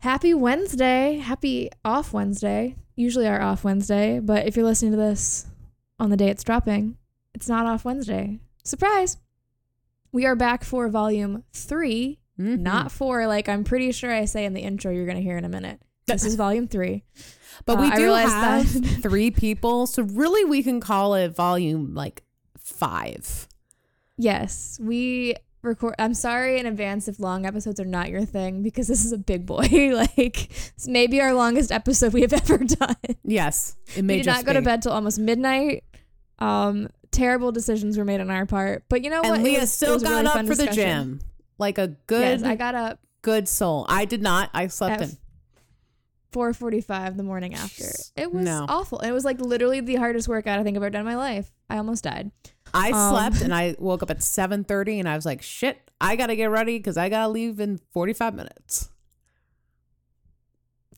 Happy Wednesday. Happy off Wednesday. Usually our off Wednesday, but if you're listening to this on the day it's dropping, it's not off Wednesday. Surprise. We are back for volume 3, Mhm. not four like I'm pretty sure I say in the intro you're going to hear in a minute. This is volume 3. But Uh, we do have that- three people, so really we can call it volume like five. Yes, we record I'm sorry in advance if long episodes are not your thing because this is a big boy. like it's maybe our longest episode we have ever done. Yes, it may we did not go to bed till almost midnight. Um, terrible decisions were made on our part, but you know what? And It Leah was- still got really up for the gym, like a good, Yes, I got up good soul. I did not. I slept in. 4:45 the morning after. It was No. awful. It was like literally the hardest workout I think I've ever done in my life. I almost died. I Um, slept and I woke up at seven thirty, and I was like, "Shit, I gotta get ready because I gotta leave in forty five minutes."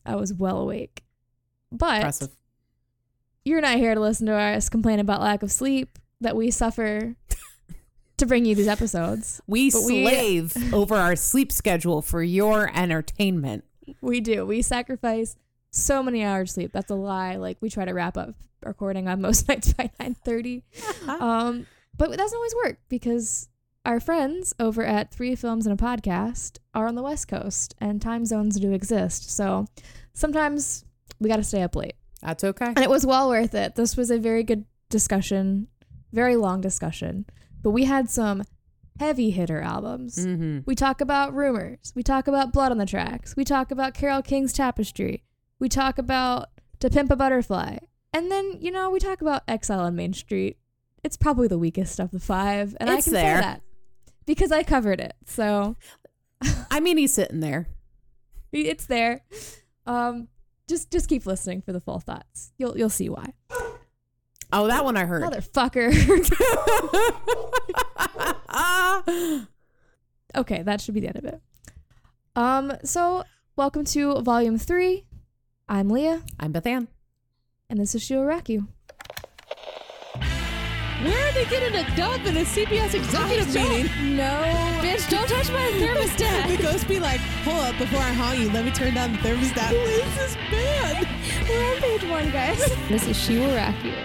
I was well awake. But Impressive. you're not here to listen to us complain about lack of sleep that we suffer to bring you these episodes. We but we- slave over our sleep schedule for your entertainment. We do. We sacrifice so many hours sleep. That's a lie. Like we try to wrap up recording on most nights by 9:30. Um, but that doesn't always work because our friends over at Three Films and a Podcast are on the West Coast and time zones do exist. So sometimes we got to stay up late. That's okay. And it was well worth it. This was a very good discussion, very long discussion. But we had some heavy hitter albums. Mm-hmm. We talk about rumors. We talk about blood on the tracks. We talk about Carole King's Tapestry. We talk about To Pimp a Butterfly. And then, you know, we talk about Exile on Main Street. It's probably the weakest of the five. And I can there. say that because I covered it. So I mean, he's sitting there. it's there. Um, just just keep listening for the full thoughts. You'll you'll see why. Oh, that one I heard. Motherfucker. okay, that should be the end of it. Um, so welcome to volume three. I'm Leah, I'm Beth Ann. And this is She'll Where are they getting a dub in a CPS executive meeting? No, bitch, don't touch my thermostat. The thermostat. ghost be like, hold up, before I haunt you, let me turn down the thermostat. Who is this band? We're on page one, guys. this is She Will Rock You.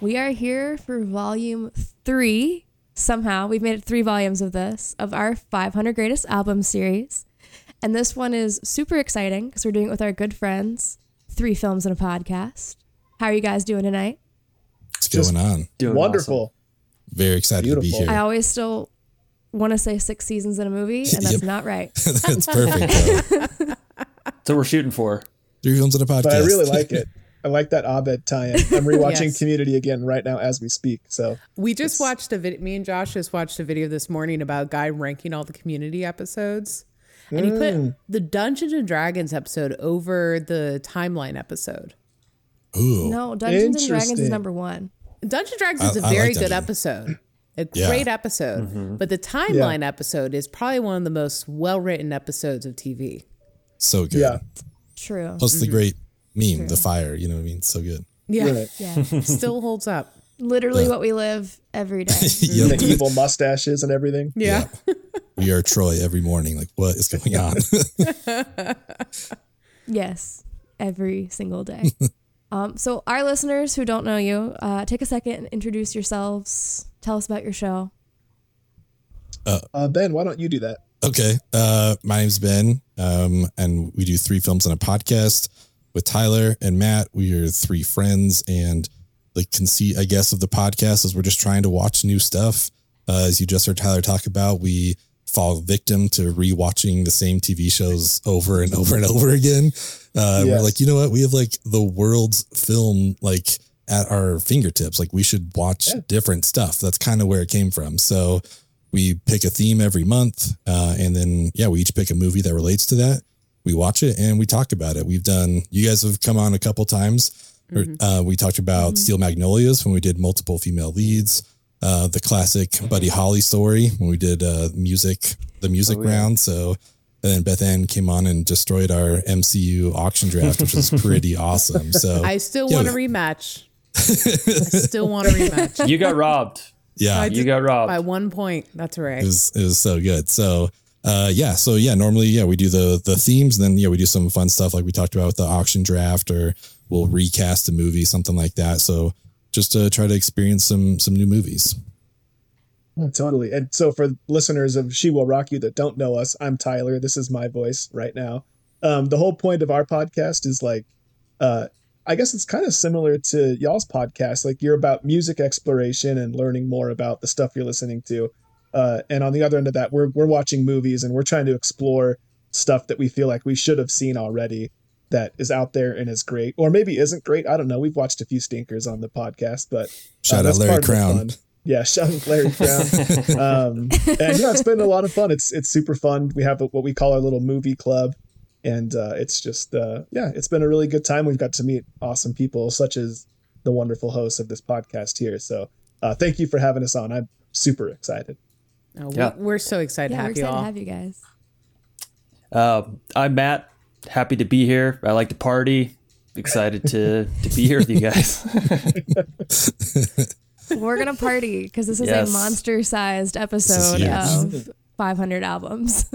We are here for volume three. Somehow, we've made it three volumes of this, of our 500 Greatest Albums series. And this one is super exciting because we're doing it with our good friends, Three Films and a Podcast. How are you guys doing tonight? What's Just- going on? Doing Wonderful. Very excited to be here. I always still want to say six seasons in a movie, and that's Yep. not right. That's perfect. though. That's what we're shooting for. Three films in a podcast. But I really like it. I like that Abed tie-in. I'm rewatching Yes. Community again right now as we speak. So We just watched a video. Me and Josh just watched a video this morning about a guy ranking all the community episodes. And he put Mm. the Dungeons and Dragons episode over the timeline episode. Ooh. No, Dungeons and Dragons is number one. Dungeons and Dragons I- is a I like very good episode. A Yeah. great episode. But the timeline episode is probably one of the most well written episodes of TV. So good. yeah, True. Plus the great meme, True. the fire. You know what I mean? So good. Yeah. right. Yeah. Still holds up. Literally Yeah. what we live every day. Yep. the evil mustaches and everything. Yeah. We are Troy every morning. Like, what is going on? yes, every single day. um, so, our listeners who don't know you, uh, take a second and introduce yourselves. Tell us about your show. Uh, ben, why don't you do that? okay. Uh, my name's Ben, um, and we do three films on a podcast with Tyler and Matt. We are three friends, and the conceit, I guess, of the podcast is we're just trying to watch new stuff. Uh, as you just heard Tyler talk about, we fall victim to rewatching the same TV shows over and over and over again. Uh, We're like, you know what? We have like the world's film like at our fingertips. Like we should watch Yeah. different stuff. That's kind of where it came from. So we pick a theme every month, uh, and then yeah, we each pick a movie that relates to that. We watch it and we talk about it. We've done. You guys have come on a couple times. Or, Uh, we talked about Steel Magnolias when we did multiple female leads. Uh, the classic Buddy Holly story when we did uh, music, the music Oh, yeah. round. So, and then Beth Ann came on and destroyed our MCU auction draft, which was pretty awesome. So, I still Yeah. want a rematch. I still want a rematch. You got robbed. yeah, I You got robbed. By one point. That's right. it was it was so good. So Uh, yeah. So yeah, normally, yeah, we do the the themes. Then yeah, we do some fun stuff like we talked about with the auction draft, or we'll recast a movie, something like that. So just to try to experience some some new movies. Totally. And so for listeners of She Will Rock You that don't know us, I'm Tyler. This is my voice right now. Um, the whole point of our podcast is like, uh, I guess it's kind of similar to y'all's podcast. Like you're about music exploration and learning more about the stuff you're listening to. Uh, and on the other end of that, we're we're watching movies and we're trying to explore stuff that we feel like we should have seen already that is out there and is great, or maybe isn't great. I don't know. We've watched a few stinkers on the podcast, but uh, Shout out Larry part of Crowne. fun. Yeah, shout out Larry Crowne. um, and yeah, it's been a lot of fun. It's it's super fun. We have what we call our little movie club, and uh, it's just uh, yeah, it's been a really good time. We've got to meet awesome people such as the wonderful host of this podcast here. So uh, thank you for having us on. I'm super excited. Oh, we- Yeah. We're so excited Yeah, to we're have you excited to have you guys. Uh, I'm Matt. Happy to be here. I like to party. Excited to to be here with you guys. We're gonna party because this is Yes. a monster-sized episode of 500 albums.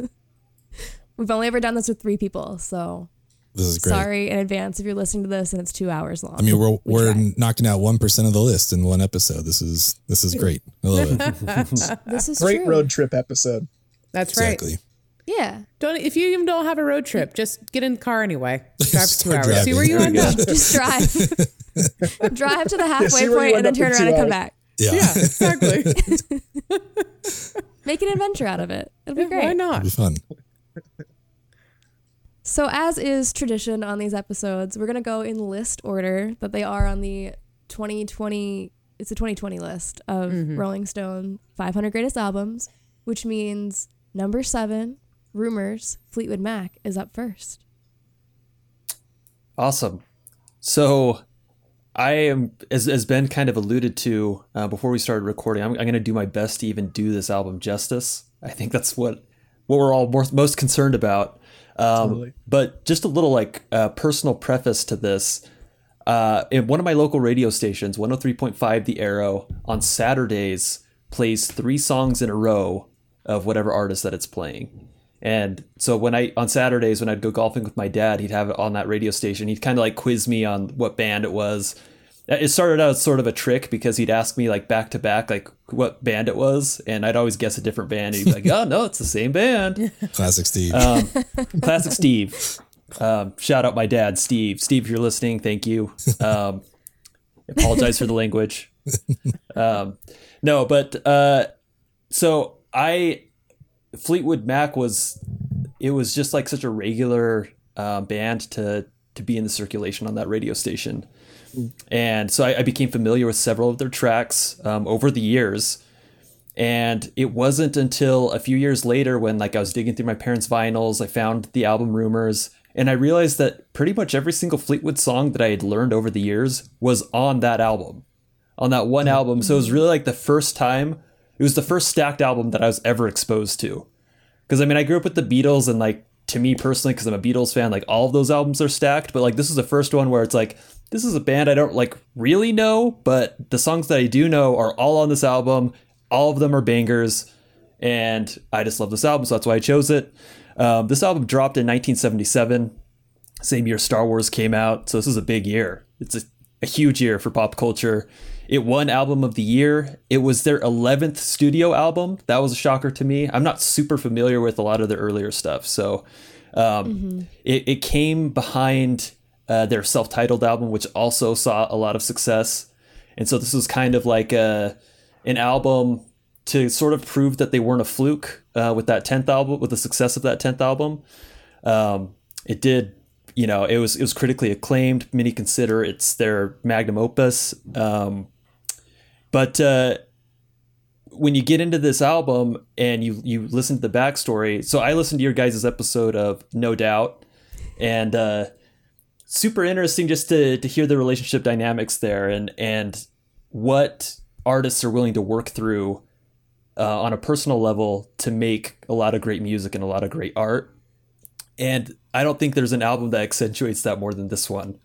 We've only ever done this with three people, so This is great. sorry in advance if you're listening to this and it's two hours long. I mean, we're We we're knocking out one percent of the list in one episode. This is this is great. I love it. this is Great true. road trip episode. That's right. exactly. Yeah, Don't if you even don't have a road trip, just get in the car anyway. Drive for two Start hours. See where you end up. just drive, drive to the halfway see where you point end and then turn around and come back. Yeah. Yeah, exactly. Make an adventure out of it. It'll be great. Why It'll not? be fun. So, as is tradition on these episodes, we're gonna go in list order that they are on the 2020. It's a 2020 list of mm-hmm. Rolling Stone 500 greatest albums, which means number seven, Rumors, Fleetwood Mac is up first. Awesome. So, I am, as, as Ben kind of alluded to uh, before we started recording, I'm, I'm going to do my best to even do this album justice. I think that's what what we're all more, most concerned about. Um, Totally. But just a little like uh, personal preface to this. Uh, in one of my local radio stations, 103.5 The Arrow, on Saturdays plays three songs in a row of whatever artist that it's playing. And so when I on Saturdays when I'd go golfing with my dad, he'd have it on that radio station. He'd kind of like quiz me on what band it was. It started out as sort of a trick because he'd ask me like back to back like what band it was, and I'd always guess a different band. And he'd be like, "Oh no, it's the same band." Classic Steve. Um, classic Steve. Um, shout out my dad, Steve. Steve, if you're listening, thank you. Um, apologize for the language. Um, no, but uh, so I Fleetwood Mac was it was just like such a regular uh, band to to be in the circulation on that radio station, and so I, I became familiar with several of their tracks um, over the years. And it wasn't until a few years later when like I was digging through my parents' vinyls, I found the album Rumors, and I realized that pretty much every single Fleetwood song that I had learned over the years was on that album. On that one album. So it was really like the first time it was the first stacked album that I was ever exposed to. Because I mean, I grew up with the Beatles, and like to me personally, because I'm a Beatles fan, like all of those albums are stacked. But like this is the first one where it's like this is a band I don't like really know, but the songs that I do know are all on this album. All of them are bangers, and I just love this album, so that's why I chose it. Um, this album dropped in 1977, same year Star Wars came out, so this is a big year. It's a, a huge year for pop culture. It won Album of the Year. It was their 11th studio album. That was a shocker to me. I'm not super familiar with a lot of their earlier stuff. So um, it, it came behind uh, their self titled album, which also saw a lot of success. And so this was kind of like a, an album to sort of prove that they weren't a fluke uh, with that 10th album, with the success of that 10th album. Um, it did you know, it was it was critically acclaimed. Many consider it's their magnum opus. Um, but uh, when you get into this album and you you listen to the backstory, so I listened to your guys' episode of No Doubt, and uh, super interesting just to to hear the relationship dynamics there and and what artists are willing to work through uh, on a personal level to make a lot of great music and a lot of great art. And I don't think there's an album that accentuates that more than this one,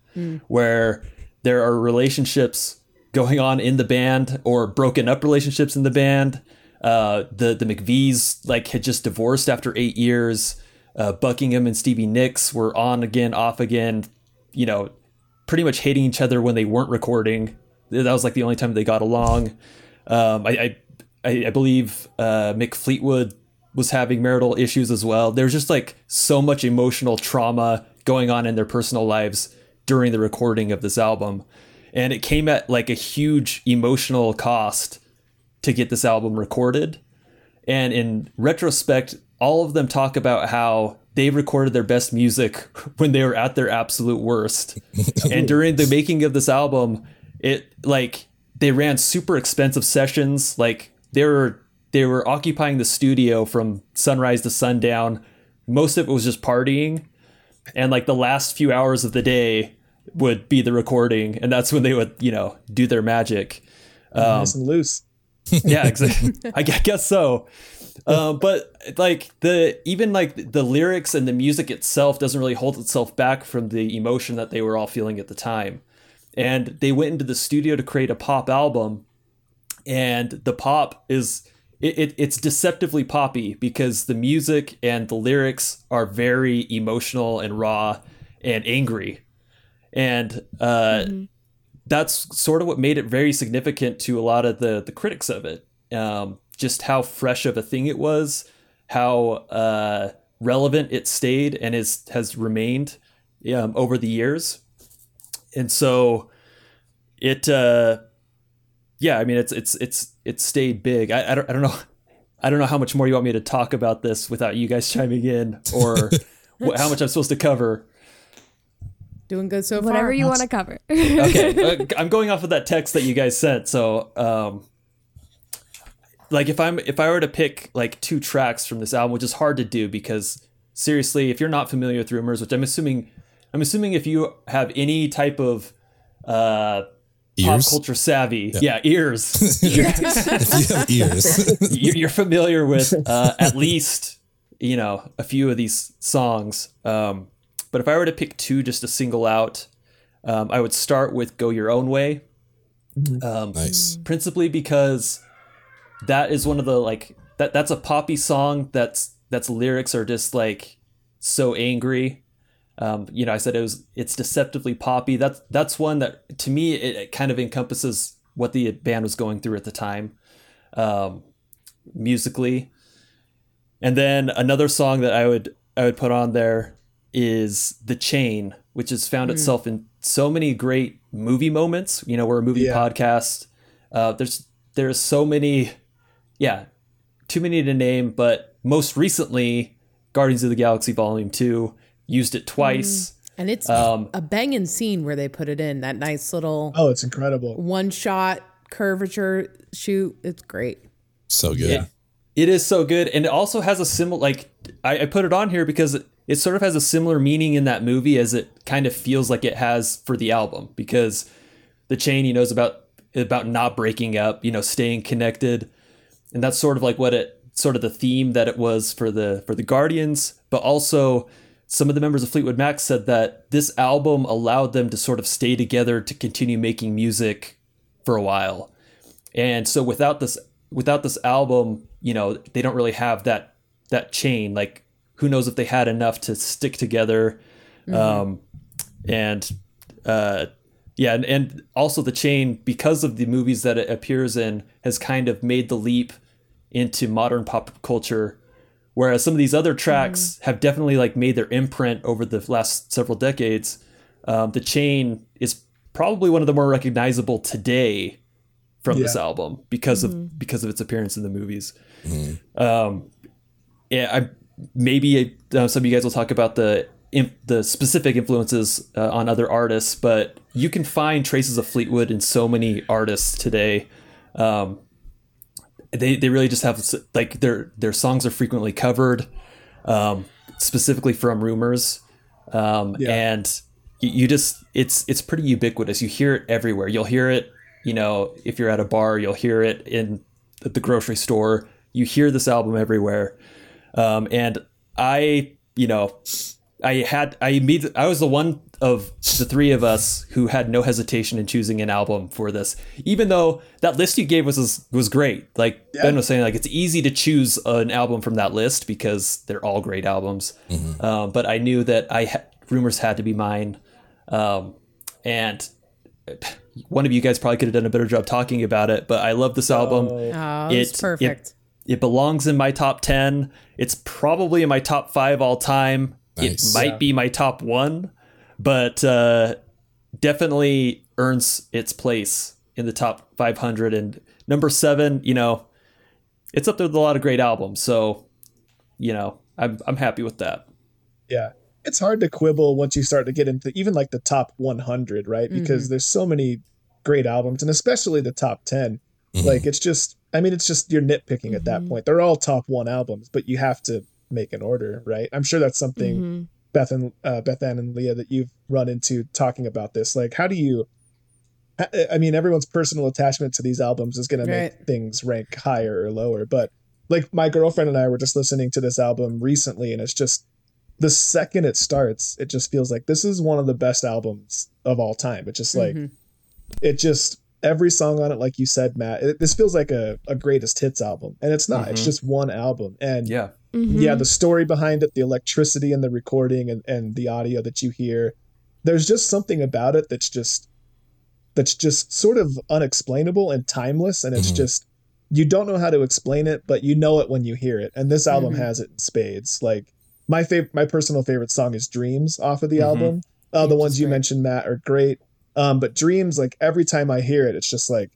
where there are relationships going on in the band or broken up relationships in the band. Uh, the the McVies like had just divorced after eight years. Uh, Buckingham and Stevie Nicks were on again, off again. You know, pretty much hating each other when they weren't recording. That was like the only time they got along. Um, I, I I believe uh, Mick Fleetwood was having marital issues as well. There's just like so much emotional trauma going on in their personal lives during the recording of this album. And it came at like a huge emotional cost to get this album recorded. And in retrospect, all of them talk about how they recorded their best music when they were at their absolute worst. and during the making of this album, it like they ran super expensive sessions. Like they were they were occupying the studio from sunrise to sundown. Most of it was just partying. And like the last few hours of the day would be the recording, and that's when they would, you know, do their magic. Um, nice and loose. yeah, exactly. I guess so. Um, but like the even like the lyrics and the music itself doesn't really hold itself back from the emotion that they were all feeling at the time. And they went into the studio to create a pop album, and the pop is it, it it's deceptively poppy because the music and the lyrics are very emotional and raw and angry, and uh, that's sort of what made it very significant to a lot of the the critics of it. Um, just how fresh of a thing it was, how uh, relevant it stayed and is has remained um, over the years, and so it. Uh, yeah, I mean it's it's it's it's stayed big. I, I don't I don't know I don't know how much more you want me to talk about this without you guys chiming in or how much I'm supposed to cover. Doing good so far. Whatever you want to cover. okay uh, i'm going off of that text that you guys sent so um like if i'm if i were to pick like two tracks from this album which is hard to do because seriously if you're not familiar with rumors which i'm assuming i'm assuming if you have any type of uh pop culture savvy yeah, ears if you have ears, you're you're familiar with uh, at least you know a few of these songs. Um, but if I were to pick two just to single out, um, I would start with "Go Your Own Way," um, nice. principally because that is one of the like that that's a poppy song that's that's lyrics are just like so angry. Um, you know, I said it was it's deceptively poppy. That's that's one that to me it, it kind of encompasses what the band was going through at the time, um, musically. And then another song that I would I would put on there is "The Chain," which has found itself in so many great movie moments. You know, we're a movie Yeah. podcast. Uh, there's there's so many, yeah, too many to name. But most recently, Guardians of the Galaxy Volume Two used it twice. And it's Um, a banging scene where they put it in that nice little Oh, it's incredible. one shot curvature shoot. It's great. So good. It, it is so good, and it also has a similar like I, I put it on here because it, it sort of has a similar meaning in that movie as it kind of feels like it has for the album because the chain he knows about about not breaking up, you know, staying connected, and that's sort of like what it sort of the theme that it was for the for the Guardians, but also some of the members of Fleetwood Mac said that this album allowed them to sort of stay together to continue making music for a while. And so without this without this album, you know, they don't really have that that chain. Like who knows if they had enough to stick together. Um and uh yeah, and, and also the chain because of the movies that it appears in has kind of made the leap into modern pop culture whereas some of these other tracks have definitely like made their imprint over the last several decades. Um, the chain is probably one of the more recognizable today from this album because of because of its appearance in the movies. Um, yeah I maybe uh, some of you guys will talk about the the specific influences uh, on other artists but you can find traces of Fleetwood in so many artists today um, they they really just have like their their songs are frequently covered, um, specifically from rumors, um, Yeah. and you, you just it's it's pretty ubiquitous. You hear it everywhere. You'll hear it, you know, if you're at a bar, you'll hear it in the grocery store. You hear this album everywhere, um, and I, you know, I had I immediately I was the one of the three of us who had no hesitation in choosing an album for this, even though that list you gave was was great. Like Ben was saying, like it's easy to choose an album from that list because they're all great albums. Um, but I knew that I ha- rumors had to be mine, um, and one of you guys probably could have done a better job talking about it. But I love this album. Oh, It- it's perfect. It belongs in my top 10. It's probably in my top five all time. Nice. It might be my top one, but uh, definitely earns its place in the top 500. And number seven, you know, it's up there with a lot of great albums. So, you know, I'm, I'm happy with that. Yeah. It's hard to quibble once you start to get into even like the top 100, right? Because there's so many great albums and especially the top 10. Like it's just I mean it's just you're nitpicking at that mm-hmm. point. They're all top 1 albums, but you have to make an order, right? I'm sure that's something mm-hmm. Beth and uh, Beth Ann and Leah that you've run into talking about this. Like how do you I- uh, I mean everyone's personal attachment to these albums is going to make things rank higher or lower, but like my girlfriend and I were just listening to this album recently and it's just the second it starts, it just feels like this is one of the best albums of all time. It's just like mm-hmm. it just every song on it, like you said, Matt. It, this feels like a, a greatest hits album, and it's not. It's Mhm. just one album, and Yeah. yeah, the story behind it, the electricity and the recording, and and the audio that you hear. There's just something about it that's just that's just sort of unexplainable and timeless, and it's Mhm. just you don't know how to explain it, but you know it when you hear it. And this album Mhm. has it in spades. Like my favorite, my personal favorite song is "Dreams" off of the Mhm. album. Uh, the ones you mentioned, Matt, are great. Um, but "Dreams," like every time I hear it, it's just like,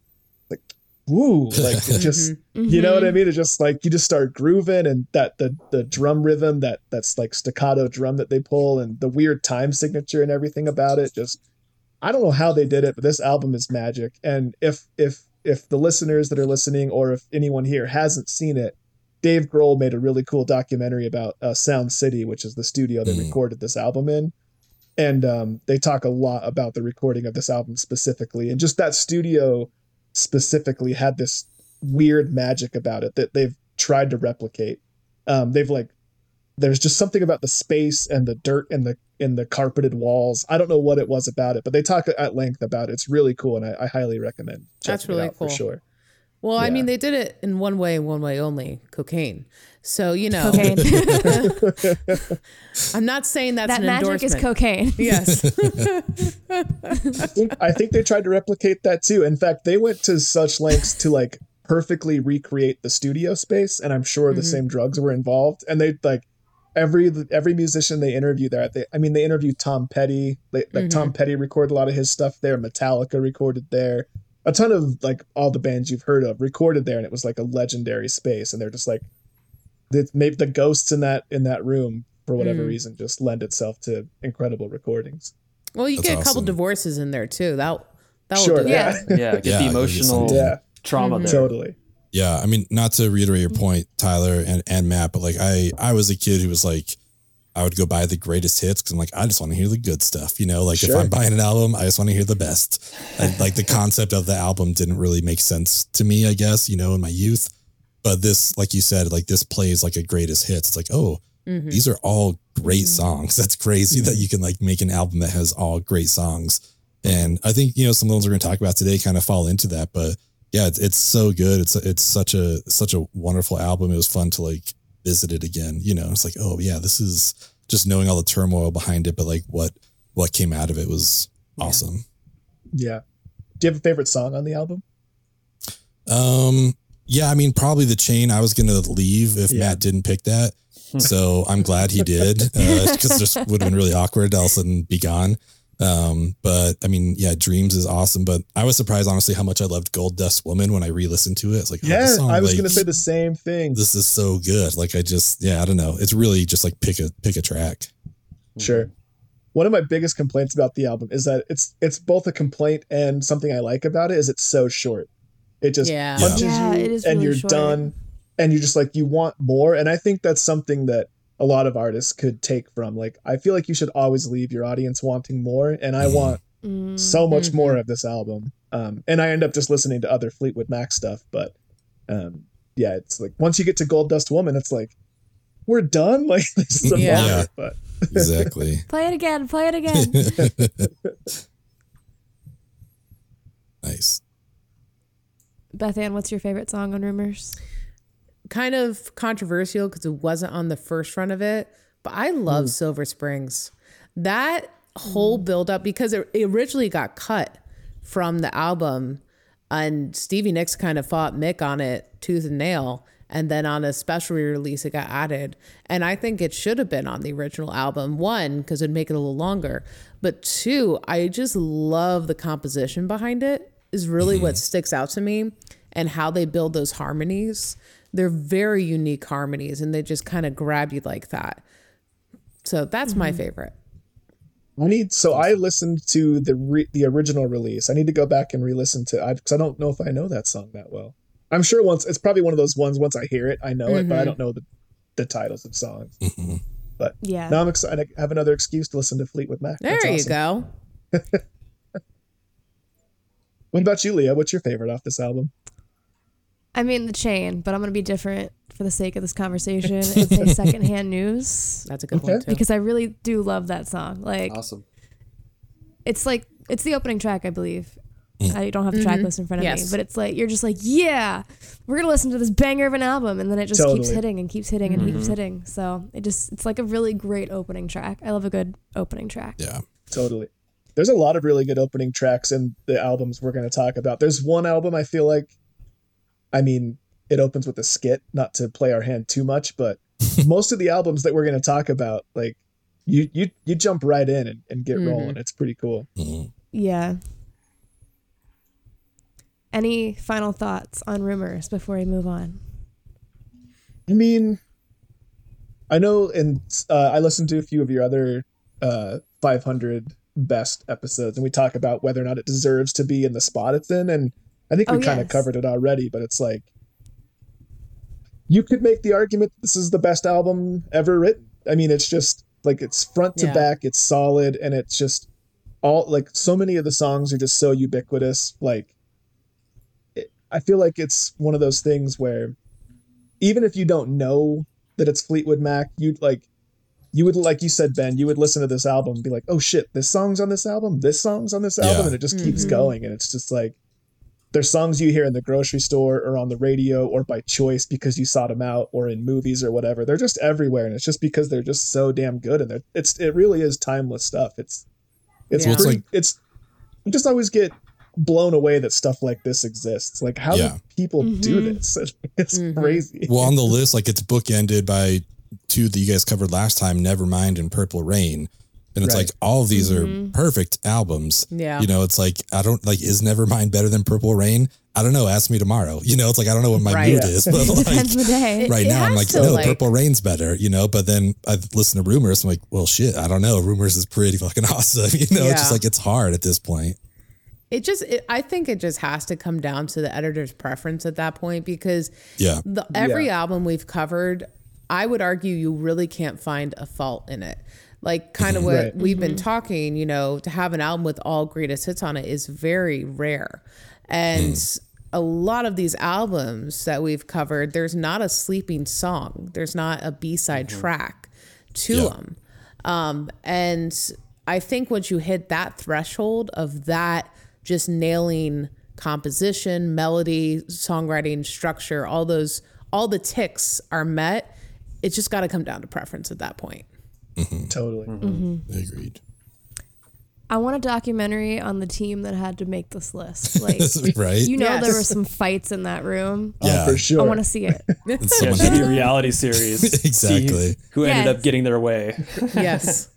like, woo, like it just you know what I mean? It's just like you just start grooving and that the the drum rhythm that that's like staccato drum that they pull and the weird time signature and everything about it just I don't know how they did it, but this album is magic. And if if if the listeners that are listening or if anyone here hasn't seen it, Dave Grohl made a really cool documentary about uh, Sound City, which is the studio they Mm. recorded this album in. And um, they talk a lot about the recording of this album specifically, and just that studio specifically had this weird magic about it that they've tried to replicate. Um, they've like, there's just something about the space and the dirt and the in the carpeted walls. I don't know what it was about it, but they talk at length about it. It's really cool, and I, I highly recommend. That's really cool. for sure. Well, I mean, they did it in one way, one way only cocaine. So, you know, Cocaine. I'm not saying that's that an magic is cocaine. Yes. I think I think they tried to replicate that too. In fact, they went to such lengths to like perfectly recreate the studio space, and I'm sure the mm-hmm. same drugs were involved. And they like every every musician they interviewed there. They, I mean, they interviewed Tom Petty. They, like Tom mm-hmm. Petty recorded a lot of his stuff there. Metallica recorded there. A ton of like all the bands you've heard of recorded there, and it was like a legendary space. And they're just like, the, maybe the ghosts in that in that room for whatever Mm. reason just lend itself to incredible recordings. well, you That's get a couple divorces in there too. That that Sure, do yeah, Yeah. Yeah. Get Yeah, the emotional yeah, trauma there. totally. Yeah, I mean, not to reiterate your point, Tyler and, and Matt, but like I I was a kid who was like I would go buy the greatest hits because I'm like I just want to hear the good stuff, you know. Like if I'm buying an album, I just want to hear the best. And, like the concept of the album didn't really make sense to me, I guess, you know, in my youth. But this, like you said, like this plays like a greatest hits. It's like, oh, Mhm. these are all great songs. That's crazy that you can like make an album that has all great songs. And I think, you know, some of the ones we're going to talk about today kind of fall into that, but yeah, it's, it's so good. It's, it's such a, such a wonderful album. It was fun to like visit it again. You know, it's like, oh yeah, this is just knowing all the turmoil behind it, but like what, what came out of it was awesome. Yeah. Do you have a favorite song on the album? Um, yeah, I mean, probably the chain. I was gonna leave if Yeah. Matt didn't pick that, so I'm glad he did because it just would have been really awkward to all of a sudden be gone. Um, but I mean, yeah, Dreams is awesome. But I was surprised, honestly, how much I loved Gold Dust Woman when I re-listened to it. It's like, oh, Yeah, this song, I was like, gonna say the same thing. this is so good. Like, I just, yeah, I don't know. It's really just like pick a pick a track. Sure. One of my biggest complaints about the album is that it's it's both a complaint and something I like about it is it's so short. It just Yeah. punches Yeah, you it is and really you're short. done and you're just like you want more and I think that's something that a lot of artists could take from like I feel like you should always leave your audience wanting more and I want Mm. so much Mhm. more of this album. Um, and I end up just listening to other Fleetwood Mac stuff. But um, yeah, it's like once you get to Gold Dust Woman, it's like we're done. Like this is a Yeah. bummer, Yeah. but exactly. Play it again. Play it again. nice. Beth Ann, what's your favorite song on Rumors? Kind of controversial because it wasn't on the first run of it, but I love Hmm. Silver Springs. That whole build up because it it originally got cut from the album, and Stevie Nicks kind of fought Mick on it tooth and nail. And then on a special release, it got added. And I think it should have been on the original album. One, because it'd make it a little longer. But two, I just love the composition behind it, is really what sticks out to me and how they build those harmonies. They're very unique harmonies and they just kind of grab you like that. So that's my favorite. I need so I listened to the re, the original release. I need to go back and re-listen to I because I don't know if I know that song that well. I'm sure once it's probably one of those ones once I hear it I know it, but I don't know the the titles of songs. Mhm. But Yeah. now I'm excited. I have another excuse to listen to Fleetwood Mac. There That's you awesome. go. What about you, Leah? What's your favorite off this album? I mean the chain, but I'm gonna be different for the sake of this conversation and say secondhand news That's a good Okay. one too. because I really do love that song. Like Awesome. it's like it's the opening track, I believe. I don't have the track mm-hmm. list in front of me, but it's like you're just like, yeah, we're gonna listen to this banger of an album, and then it just keeps hitting and keeps hitting and keeps mm-hmm. hitting. So it just it's like a really great opening track. I love a good opening track. Yeah. Totally. There's a lot of really good opening tracks in the albums we're going to talk about. There's one album I feel like, I mean, it opens with a skit, not to play our hand too much, but most of the albums that we're going to talk about, like, you you you jump right in and, and get rolling. It's pretty cool. Mhm. Yeah. Any final thoughts on rumors before we move on? I mean, I know, and uh, I listened to a few of your other uh, 500 best episodes, and we talk about whether or not it deserves to be in the spot it's in, and I think we Oh, kind of yes. covered it already. But it's like you could make the argument this is the best album ever written. I mean, it's just like it's front to Yeah. back, it's solid, and it's just all like so many of the songs are just so ubiquitous. Like, it, I feel like it's one of those things where even if you don't know that it's Fleetwood Mac, you'd like you would like you said, Ben, you would listen to this album and be like, oh shit, this song's on this album, this song's on this album, Yeah. and it just keeps Mhm. going. And it's just like there's songs you hear in the grocery store or on the radio or by choice because you sought them out or in movies or whatever. They're just everywhere, and it's just because they're just so damn good, and they're it's it really is timeless stuff. It's it's Yeah. Well, it's pretty, like- it's you just always get blown away that stuff like this exists. Like how Yeah. do people do Mhm. this? It's Mhm. crazy. Well, on the list, like it's bookended by two that you guys covered last time, Nevermind and Purple Rain. And it's Right. like all of these Mhm. are perfect albums. Yeah. You know, it's like I don't like is Nevermind better than Purple Rain? I don't know. Ask me tomorrow. You know, it's like I don't know what my Right. mood Yeah. is, but like depends the day. It- right now I'm like, no, like- Purple Rain's better, you know. But then I listen to Rumors, I'm like, well, shit, I don't know. Rumors is pretty fucking awesome, you know. It's just like it's hard at this point. It just, it, I think it just has to come down to the editor's preference at that point because Yeah, the, every Yeah. album we've covered, I would argue you really can't find a fault in it. Like kind of what Right. we've been mm-hmm. talking, you know, to have an album with all greatest hits on it is very rare. And hmm. a lot of these albums that we've covered, there's not a sleeping song. There's not a B-side mm-hmm. track to Yeah. them. Um, and I think once you hit that threshold of that just nailing composition, melody, songwriting, structure, all those, all the ticks are met. It's just got to come down to preference at that point. Mm-hmm. Totally. Mm-hmm. Mm-hmm. agreed. I want a documentary on the team that had to make this list. Like, right? you know, Yes. there were some fights in that room. yeah, Oh, for sure. I want to see it. And Yeah, someone should be a reality series. Exactly. See who ended Yes. up getting their way. Yes.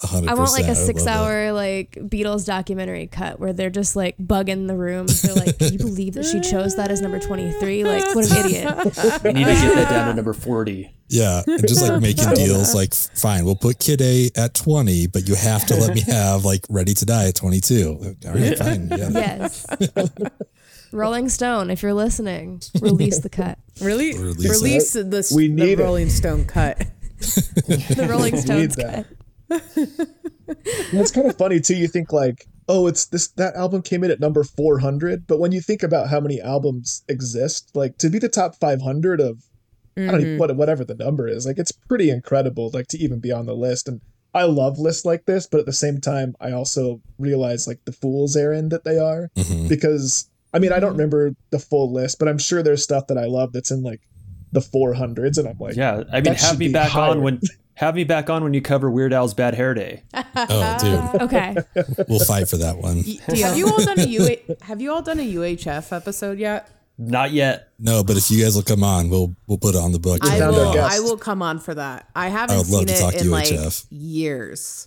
100%. I want like a six that. hour like Beatles documentary cut where they're just like bugging the room. They're like, Can you believe that she chose that as number 23? Like, what an idiot. We need to get that down to number 40. Yeah, and just like making deals like fine, we'll put Kid A at 20, but you have to let me have like Ready to Die at 22. All right, fine. Yeah. Yes. Rolling Stone, if you're listening, release the cut. Really? Release Release, the, We the need it. Rolling Stone cut. The Rolling Stones cut. And it's kind of funny too. You think like, oh, it's this that album came in at number 400, but when you think about how many albums exist, like to be the top 500 of I don't Mm-hmm. even, what whatever the number is, like it's pretty incredible. Like to even be on the list, and I love lists like this, but at the same time, I also realize like the fool's errand that they are Mhm. because I mean I don't remember the full list, but I'm sure there's stuff that I love that's in like the 400s, and I'm like, Yeah, I mean, have me back higher. on when have me back on when you cover Weird Al's Bad Hair Day. Oh, dude, Okay. we'll fight for that one. Have you all done a UA, Have you all done a UHF episode yet? Not yet. No, but if you guys will come on, we'll we'll put it on the book. I found will. I will come on for that. I haven't would love seen to it talk in like years.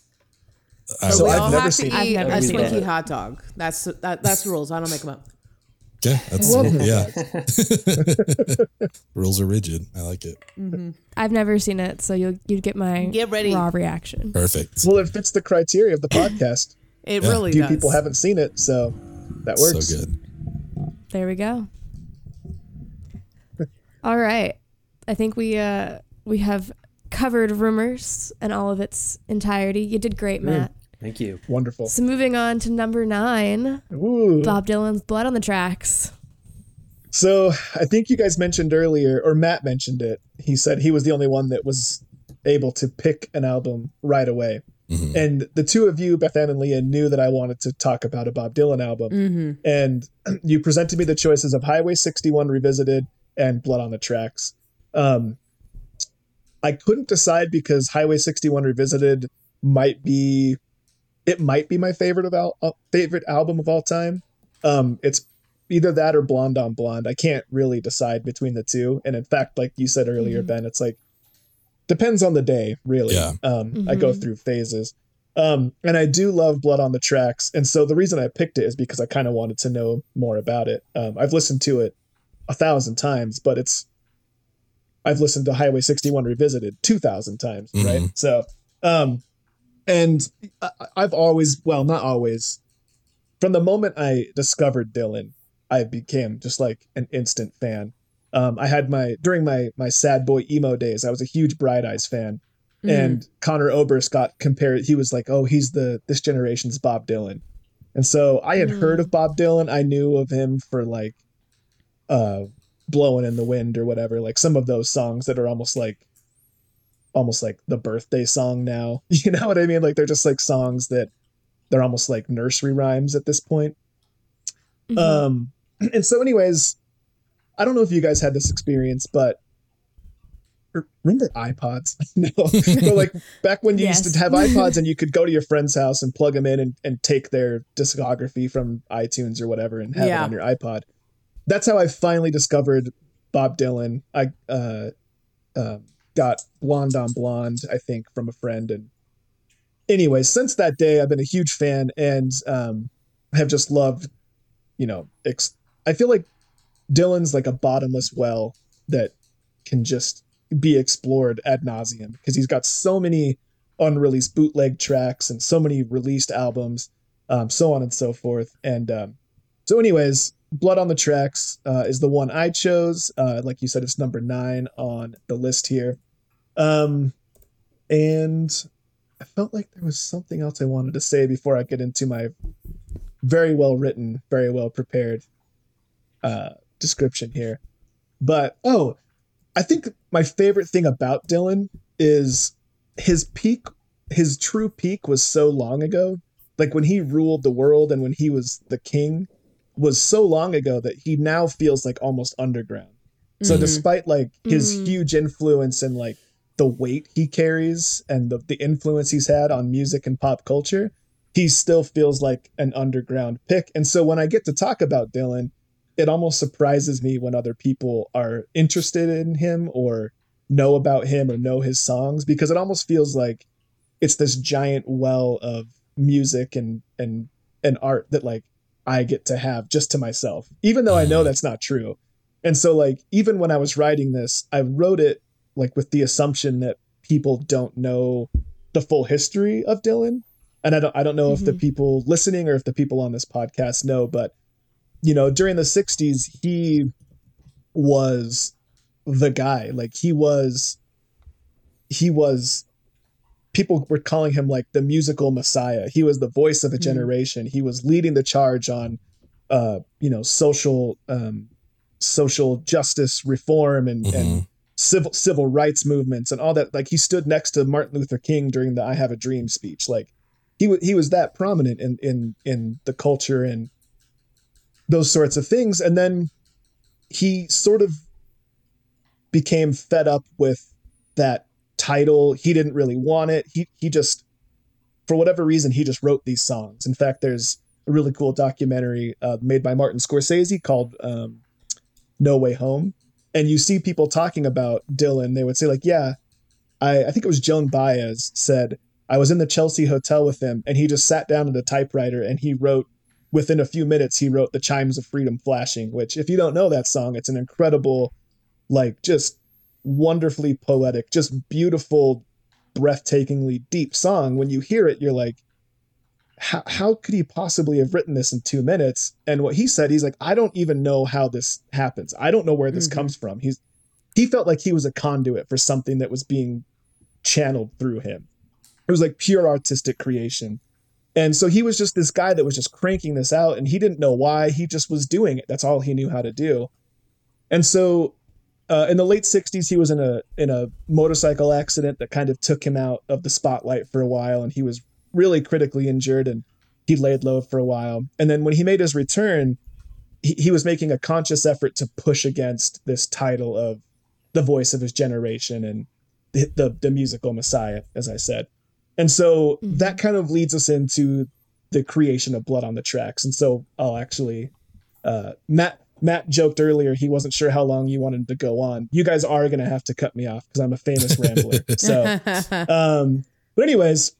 I So we I've all never have seen to eat a never Twinkie hot dog. That's that, that's rules. I don't make them up. Okay, that's love yeah. Rules are rigid. I like it. I've never seen it, so you'll you'd get my Get ready. raw reaction. Perfect. well, it fits the criteria of the podcast. It Yeah. really Few does. people haven't seen it, so that works. So good. There we go. All right. I think we uh we have covered rumors and all of its entirety. You did great, Matt. Thank you. Wonderful. So moving on to number nine, Ooh. Bob Dylan's "Blood on the Tracks." So I think you guys mentioned earlier, or Matt mentioned it. He said he was the only one that was able to pick an album right away. Mhm. And the two of you, Beth Ann and Leah, knew that I wanted to talk about a Bob Dylan album. hmm And you presented me the choices of Highway 61 Revisited and Blood on the Tracks. Um, I couldn't decide because Highway 61 Revisited might be it might be my favorite of al- uh, favorite album of all time. Um, it's either that or Blonde on Blonde. I can't really decide between the two. And in fact, like you said earlier, Ben, it's like depends on the day, really. Yeah. Um, I go Mhm. through phases. Um, and I do love Blood on the Tracks. And so the reason I picked it is because I kind of wanted to know more about it. Um, I've listened to it a thousand times, but it's I've listened to Highway 61 Revisited 2,000 times, right? So, um, and I, I've always, well, not always, from the moment I discovered Dylan, I became just like an instant fan. Um, I had my during my my sad boy emo days. I was a huge Bright Eyes fan, and Conor Oberst got compared. He was like, "Oh, he's the this generation's Bob Dylan," and so I had heard of Bob Dylan. I knew of him for like, uh, "Blowing in the Wind" or whatever. Like some of those songs that are almost like, almost like the birthday song now. You know what I mean? Like they're just like songs that they're almost like nursery rhymes at this point. Mhm. Um, and so, anyways, I don't know if you guys had this experience, but er, remember iPods? no, but like back when you used to have iPods and you could go to your friend's house and plug them in and, and take their discography from iTunes or whatever and have Yeah. it on your iPod. That's how I finally discovered Bob Dylan. I uh, um got Blonde on Blonde, I think, from a friend. And anyway, since that day, I've been a huge fan and um, have just loved, you know, ex- I feel like Dylan's like a bottomless well that can just be explored ad nauseum because he's got so many unreleased bootleg tracks and so many released albums, um, so on and so forth. And um, so, anyways, Blood on the Tracks uh, is the one I chose. Uh, like you said, it's number nine on the list here. Um, and I felt like there was something else I wanted to say before I get into my very well written, very well prepared uh, description here. But oh, I think my favorite thing about Dylan is his peak, his true peak was so long ago. Like when he ruled the world and when he was the king was so long ago that he now feels like almost underground. So Mhm. despite like his Mm. huge influence and like the weight he carries and the, the influence he's had on music and pop culture, he still feels like an underground pick. And so when I get to talk about Dylan, it almost surprises me when other people are interested in him or know about him or know his songs because it almost feels like it's this giant well of music and and and art that like I get to have just to myself, even though I know mm. that's not true. And so like even when I was writing this, I wrote it like with the assumption that people don't know the full history of Dylan. And I don't I don't know if the people listening or if the people on this podcast know, but you know, during the 60s he was the guy. Like he was he was people were calling him like the musical messiah. He was the voice of a generation. He was leading the charge on uh, you know, social um social justice reform and and civil civil rights movements and all that. Like he stood next to Martin Luther King during the "I Have a Dream" speech. Like he was he was that prominent in in in the culture and those sorts of things. And then he sort of became fed up with that title. He didn't really want it. He he just for whatever reason he just wrote these songs. In fact, there's a really cool documentary uh, made by Martin Scorsese called um, No Way Home, and you see people talking about Dylan. They would say like, "Yeah, I, I think it was Joan Baez said I was in the Chelsea hotel with him, and he just sat down at a typewriter and he wrote." Within a few minutes, he wrote "The Chimes of Freedom Flashing," which, if you don't know that song, it's an incredible, like, just wonderfully poetic, just beautiful, breathtakingly deep song. When you hear it, you're like, how, how could he possibly have written this in two minutes? And what he said, he's like, I don't even know how this happens. I don't know where this Mhm. comes from. He's he felt like he was a conduit for something that was being channeled through him. It was like pure artistic creation. And so he was just this guy that was just cranking this out and he didn't know why. He just was doing it. That's all he knew how to do. And so uh, in the late 60s he was in a in a motorcycle accident that kind of took him out of the spotlight for a while and he was really critically injured and he laid low for a while. And then when he made his return, he, he was making a conscious effort to push against this title of the voice of his generation and the, the, the musical messiah, as I said. And so Mhm. that kind of leads us into the creation of Blood on the Tracks. And so I'll actually, uh, Matt Matt joked earlier he wasn't sure how long you wanted to go on. You guys are going to have to cut me off because I'm a famous rambler. So um, but anyways,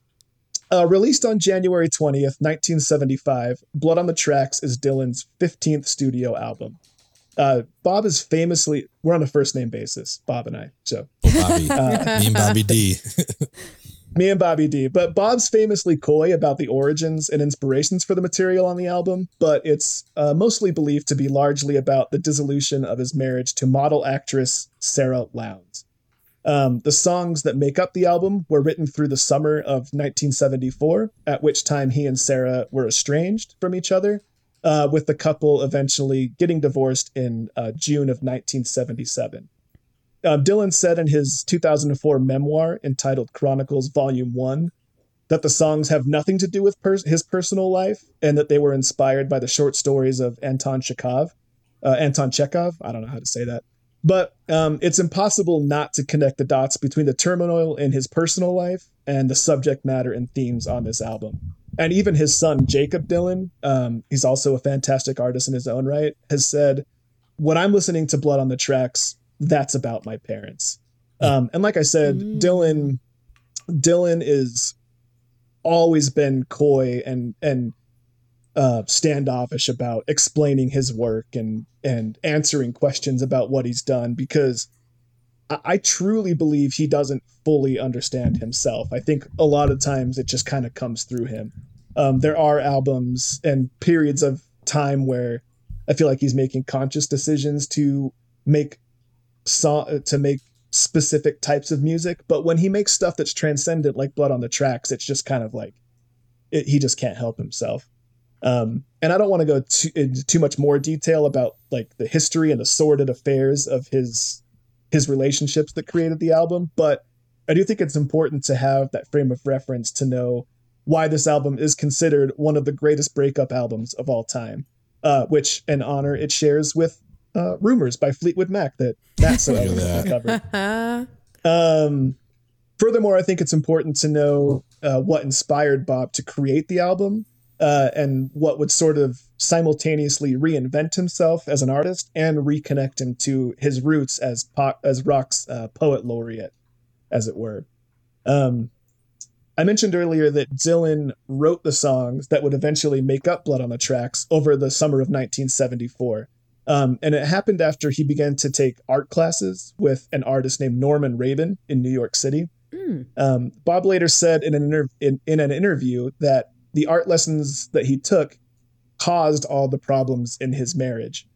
uh, released on January 20th, 1975, Blood on the Tracks is Dylan's 15th studio album. Uh, Bob is famously, we're on a first name basis, Bob and I. So Bobby, Uh, me and Bobby D. me and Bobby D. But Bob's famously coy about the origins and inspirations for the material on the album, but it's uh, mostly believed to be largely about the dissolution of his marriage to model actress Sara Lownds. Um, the songs that make up the album were written through the summer of 1974, at which time he and Sarah were estranged from each other, uh, with the couple eventually getting divorced in uh, June of 1977. Uh, Dylan said in his 2004 memoir entitled Chronicles Volume 1 that the songs have nothing to do with pers- his personal life and that they were inspired by the short stories of Anton Chekhov. Uh, Anton Chekhov, I don't know how to say that. But um, it's impossible not to connect the dots between the turmoil in his personal life and the subject matter and themes on this album. And even his son, Jakob Dylan, um, he's also a fantastic artist in his own right, has said, When I'm listening to Blood on the Tracks, that's about my parents. Um, and like I said, Mm. Dylan, Dylan is always been coy and and uh, standoffish about explaining his work and and answering questions about what he's done because I, I truly believe he doesn't fully understand himself. I think a lot of times it just kind of comes through him. Um, there are albums and periods of time where I feel like he's making conscious decisions to make song to make specific types of music, but when he makes stuff that's transcendent like Blood on the Tracks, it's just kind of like it, he just can't help himself. Um, and I don't want to go too, into too much more detail about like the history and the sordid affairs of his his relationships that created the album, but I do think it's important to have that frame of reference to know why this album is considered one of the greatest breakup albums of all time, uh, which an honor it shares with uh, "Rumors" by Fleetwood Mac that Matt so Look that. covered. Um, furthermore, I think it's important to know uh, what inspired Bob to create the album uh, and what would sort of simultaneously reinvent himself as an artist and reconnect him to his roots as po- as rock's uh, poet laureate, as it were. Um, I mentioned earlier that Dylan wrote the songs that would eventually make up Blood on the Tracks over the summer of 1974. Um, and it happened after he began to take art classes with an artist named Norman Raeben in New York City. Hmm. Um, Bob later said in an, inter- in, in an interview that the art lessons that he took caused all the problems in his marriage.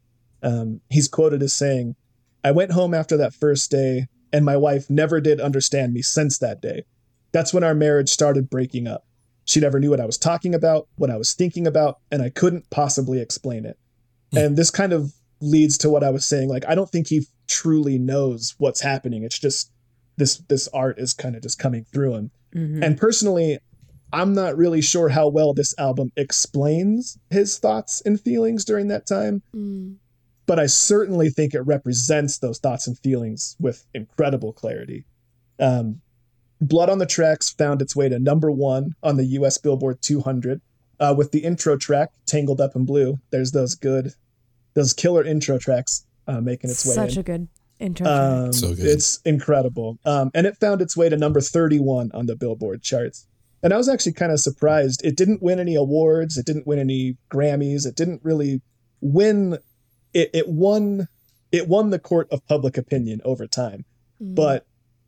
Um, he's quoted as saying, I went home after that first day, and my wife never did understand me since that day. That's when our marriage started breaking up. She never knew what I was talking about, what I was thinking about, and I couldn't possibly explain it. And this kind of leads to what I was saying. Like I don't think he truly knows what's happening. It's just this this art is kind of just coming through him. Mhm. And personally, I'm not really sure how well this album explains his thoughts and feelings during that time, Mm. but I certainly think it represents those thoughts and feelings with incredible clarity. Um, Blood on the Tracks found its way to number one on the US Billboard 200 uh, with the intro track, Tangled Up in Blue. There's those good, those killer intro tracks uh, making its way Such in. a good intro. track. Um, So good. It's incredible. Um, and it found its way to number 31 on the Billboard charts. And I was actually kind of surprised. It didn't win any awards. It didn't win any Grammys. It didn't really win. It, it won. It won the court of public opinion over time. Mm. But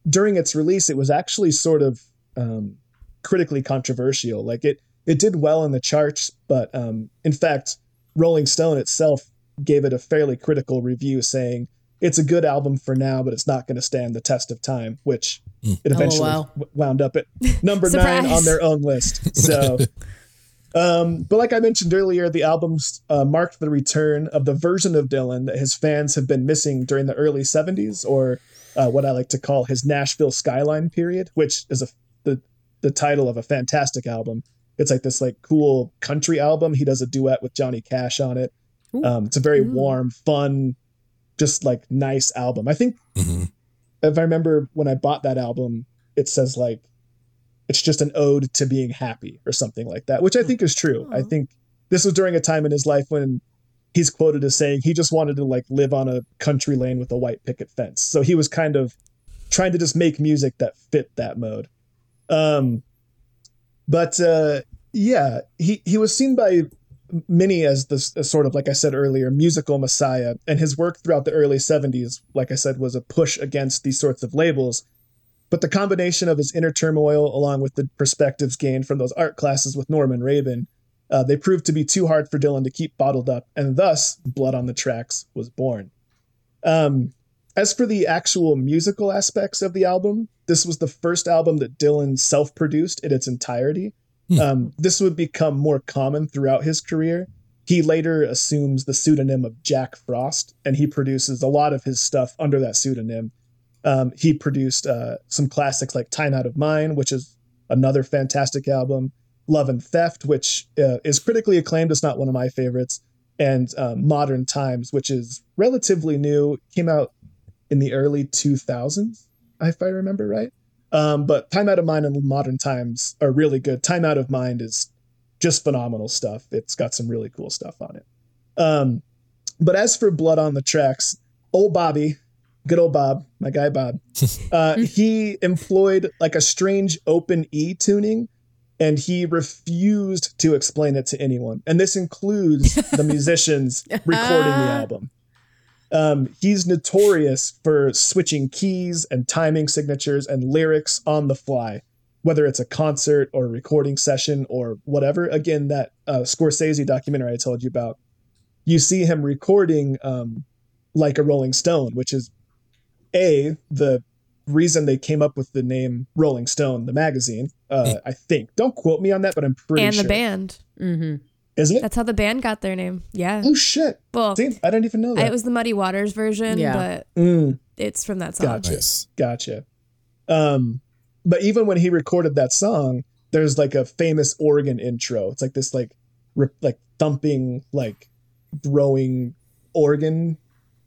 during its release, it was actually sort of um, critically controversial. Like it, it did well in the charts, but um, in fact, Rolling Stone itself gave it a fairly critical review, saying it's a good album for now, but it's not going to stand the test of time. Which. It eventually LOL. w- wound up at number nine on their own list. So. Um, but like I mentioned earlier, the albums uh, marked the return of the version of Dylan that his fans have been missing during the early 70s, or uh, what I like to call his Nashville Skyline period, which is a, the, the title of a fantastic album. It's like this like cool country album. He does a duet with Johnny Cash on it. Um, it's a very Ooh. warm, fun, just like nice album. I think Mhm. If I remember when I bought that album, it says like it's just an ode to being happy or something like that, which I think is true. I think this was during a time in his life when he's quoted as saying he just wanted to like live on a country lane with a white picket fence. So he was kind of trying to just make music that fit that mode. Um but uh yeah, he he was seen by many as this as sort of like I said earlier, musical messiah, and his work throughout the early '70s, like I said, was a push against these sorts of labels. But the combination of his inner turmoil, along with the perspectives gained from those art classes with Norman Raeben, uh, they proved to be too hard for Dylan to keep bottled up, and thus Blood on the Tracks was born. Um, as for the actual musical aspects of the album, this was the first album that Dylan self produced in its entirety. Hmm. Um, this would become more common throughout his career. He later assumes the pseudonym of Jack Frost, and he produces a lot of his stuff under that pseudonym. Um, he produced uh, some classics like Time Out of Mind, which is another fantastic album, Love and Theft, which uh, is critically acclaimed. It's not one of my favorites, and um, Modern Times, which is relatively new, came out in the early 2000s, if I remember right. Um, but Time Out of Mind and Modern Times are really good. Time Out of Mind is just phenomenal stuff. It's got some really cool stuff on it. Um, but as for Blood on the Tracks, old Bobby, good old Bob, my guy Bob, uh, he employed like a strange open E tuning and he refused to explain it to anyone. And this includes the musicians recording the album. Um, he's notorious for switching keys and timing signatures and lyrics on the fly, whether it's a concert or a recording session or whatever. Again, that uh, Scorsese documentary I told you about, you see him recording um, like a Rolling Stone, which is a the reason they came up with the name Rolling Stone, the magazine. Uh, I think. Don't quote me on that, but I'm pretty and sure. And the band. Mm-hmm. Is it? That's how the band got their name. Yeah. Oh shit! Well, See, I didn't even know that. it was the Muddy Waters version, Yeah. but Mm. it's from that song. Gotcha. Nice. Gotcha. Um, but even when he recorded that song, there's like a famous organ intro. It's like this like re- like thumping like growing organ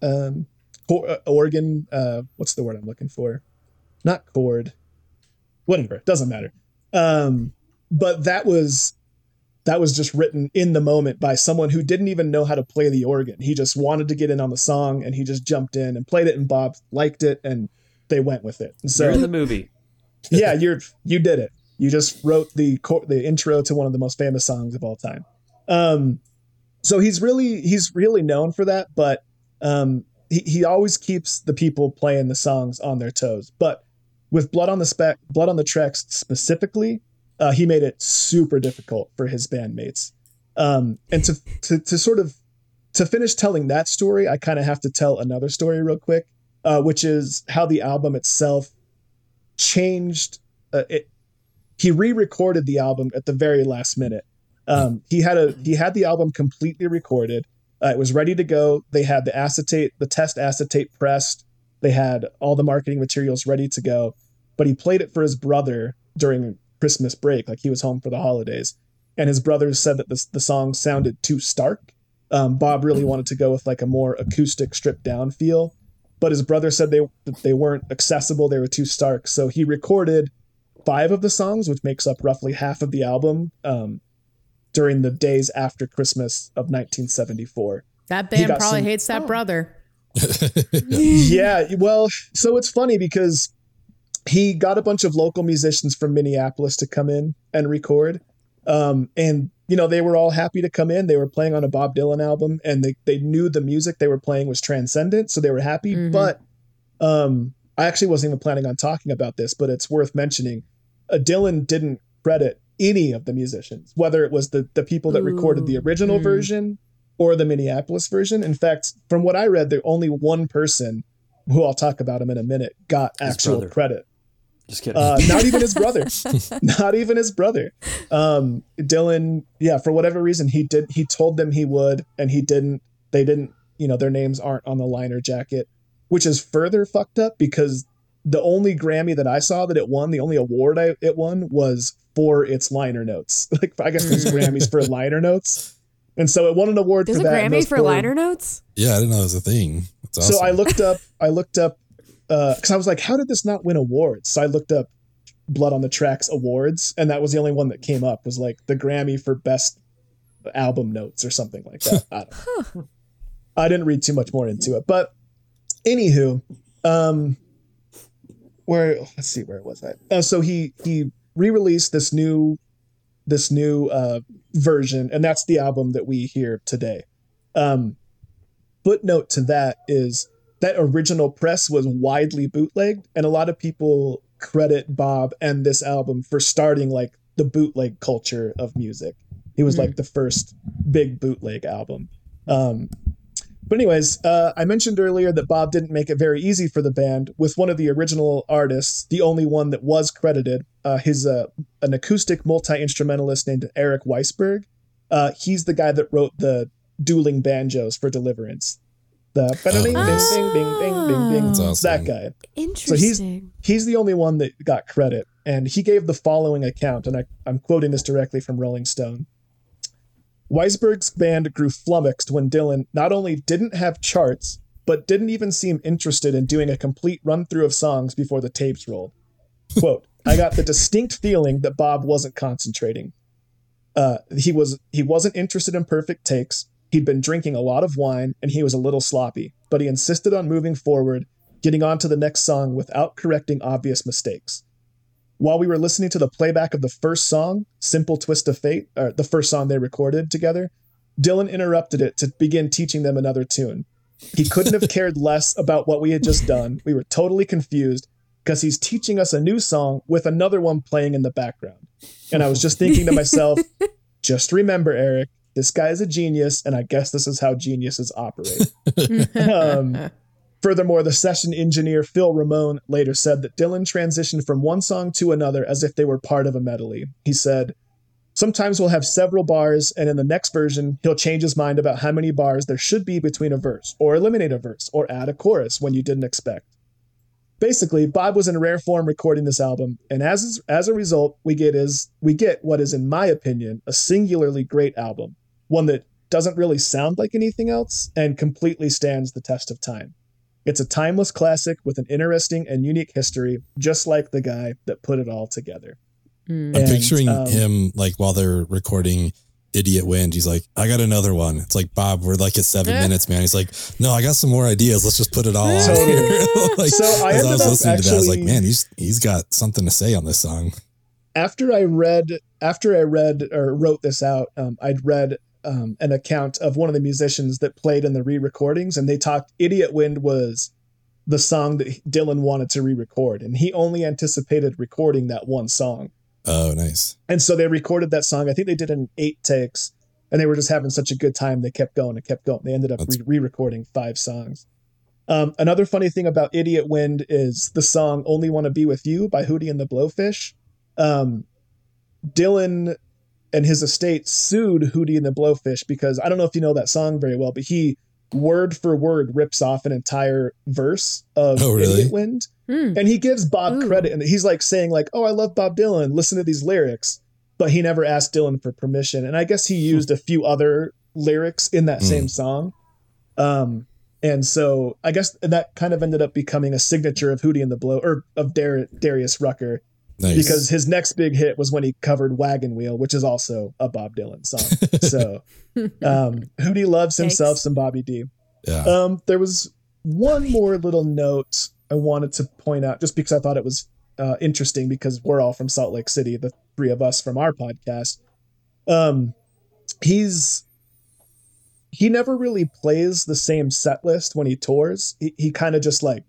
um chor- uh, organ uh what's the word I'm looking for? Not chord. Whatever, doesn't matter. Um but that was that was just written in the moment by someone who didn't even know how to play the organ. He just wanted to get in on the song and he just jumped in and played it and Bob liked it and they went with it. And You're in the movie. yeah, you're you did it. You just wrote the the intro to one of the most famous songs of all time. Um so he's really he's really known for that, but um he, he always keeps the people playing the songs on their toes. But with Blood on the Spec Blood on the Tracks specifically, uh, he made it super difficult for his bandmates. Um, and to, to to sort of to finish telling that story, I kind of have to tell another story real quick, uh, which is how the album itself changed. Uh, it he re-recorded the album at the very last minute. Um, he had a he had the album completely recorded, Uh, it was ready to go. They had the acetate, the test acetate pressed. They had all the marketing materials ready to go. But he played it for his brother during Christmas break, like he was home for the holidays. And his brothers said that the, the song sounded too stark. Um, Bob really wanted to go with like a more acoustic, stripped down feel. But his brother said they they weren't accessible; they were too stark. So he recorded five of the songs, which makes up roughly half of the album, um, during the days after Christmas of 1974. That band probably some- hates that brother. yeah, well, so it's funny because he got a bunch of local musicians from Minneapolis to come in and record. Um, and you know, they were all happy to come in. They were playing on a Bob Dylan album and they, they knew the music they were playing was transcendent, so they were happy. Mhm. But um I actually wasn't even planning on talking about this, but it's worth mentioning. Uh, Dylan didn't credit any of the musicians, whether it was the the people that recorded the original Mm. version or the Minneapolis version. In fact, from what I read, there only one person who I'll talk about him in a minute got His actual brother. credit. Just kidding. Uh, not even his brother. not even his brother. Um, Dylan, yeah, for whatever reason, he did. He told them he would, and he didn't. They didn't. You know, their names aren't on the liner jacket, which is further fucked up because the only Grammy that I saw that it won, the only award I, it won, was for its liner notes. Like I guess there's Grammys for liner notes, and so it won an award There's for a that. and Grammy for four- liner notes. Yeah, I didn't know it was a thing. That's awesome. so I looked up, I looked up, because I was like, how did this not win awards? So I looked up Blood on the Tracks awards, and that was the only one that came up. Was like the Grammy for best album notes or something like that. I, don't know. I didn't read too much more into it, but anywho, um, where let's see, where was I? Uh, so he he re-released this new this new uh version, and that's the album that we hear today. Um, footnote to that is that original press was widely bootlegged, and a lot of people credit Bob and this album for starting like the bootleg culture of music. He was Mm. like the first big bootleg album. Um, but anyways, uh, I mentioned earlier that Bob didn't make it very easy for the band. With one of the original artists, the only one that was credited, uh, his uh, an acoustic multi instrumentalist named Eric Weissberg. Uh, he's the guy that wrote the dueling banjos for Deliverance. The ding ding nice. ding ding ding ding ding. That's It's that guy. Interesting. so He's the only one that got credit, and he gave the following account, and I, I'm quoting this directly from Rolling Stone. Weissberg's band grew flummoxed when Dylan not only didn't have charts, but didn't even seem interested in doing a complete run through of songs before the tapes rolled. Quote, I got the distinct feeling that Bob wasn't concentrating. Uh, he was he wasn't interested in perfect takes. He'd been drinking a lot of wine and he was a little sloppy, but he insisted on moving forward, getting on to the next song without correcting obvious mistakes. While we were listening to the playback of the first song, Simple Twist of Fate, or the first song they recorded together, Dylan interrupted it to begin teaching them another tune. He couldn't have cared less about what we had just done. We were totally confused because he's teaching us a new song with another one playing in the background. And I was just thinking to myself, just remember, Eric, this guy is a genius, and I guess this is how geniuses operate. um, furthermore, the session engineer Phil Ramone later said that Dylan transitioned from one song to another as if they were part of a medley. He said, Sometimes we'll have several bars, and in the next version, he'll change his mind about how many bars there should be between a verse, or eliminate a verse, or add a chorus when you didn't expect. Basically, Bob was in rare form recording this album, and as as a result, we get is we get what is, in my opinion, a singularly great album, one that doesn't really sound like anything else and completely stands the test of time. It's a timeless classic with an interesting and unique history, just like the guy that put it all together. Mm. I'm And, picturing um, him like while they're recording Idiot Wind. He's like, I got another one. It's like, Bob, we're like at seven minutes, man. He's like, No, I got some more ideas. Let's just put it all on here. like, So I as I was up listening to that, I was like, Man, he's he's got something to say on this song. after I read after I read or wrote this out, um, I'd read um, an account of one of the musicians that played in the re-recordings, and they talked. "Idiot Wind" was the song that Dylan wanted to re-record, and he only anticipated recording that one song. Oh, nice. And so they recorded that song. I think they did it in eight takes, and they were just having such a good time. They kept going and kept going. They ended up That's- re recording five songs. Um, another funny thing about Idiot Wind is the song Only Want to Be With You by Hootie and the Blowfish. Um, Dylan and his estate sued Hootie and the Blowfish because I don't know if you know that song very well, but he word for word rips off an entire verse of Oh, really? Idiot Wind. Hmm. And he gives Bob Ooh. credit and he's like saying like, "Oh, I love Bob Dylan. Listen to these lyrics." But he never asked Dylan for permission. And I guess he used a few other lyrics in that Hmm. same song. Um and so I guess that kind of ended up becoming a signature of Hootie and the Blow or of Dar- Darius Rucker Nice. because his next big hit was when he covered Wagon Wheel, which is also a Bob Dylan song. so um, Hootie loves himself Thanks. some Bobby D. yeah. Um, there was one more little note I wanted to point out just because I thought it was uh, interesting because we're all from Salt Lake City, the three of us from our podcast. Um, he's he never really plays the same set list when he tours. He, he kind of just like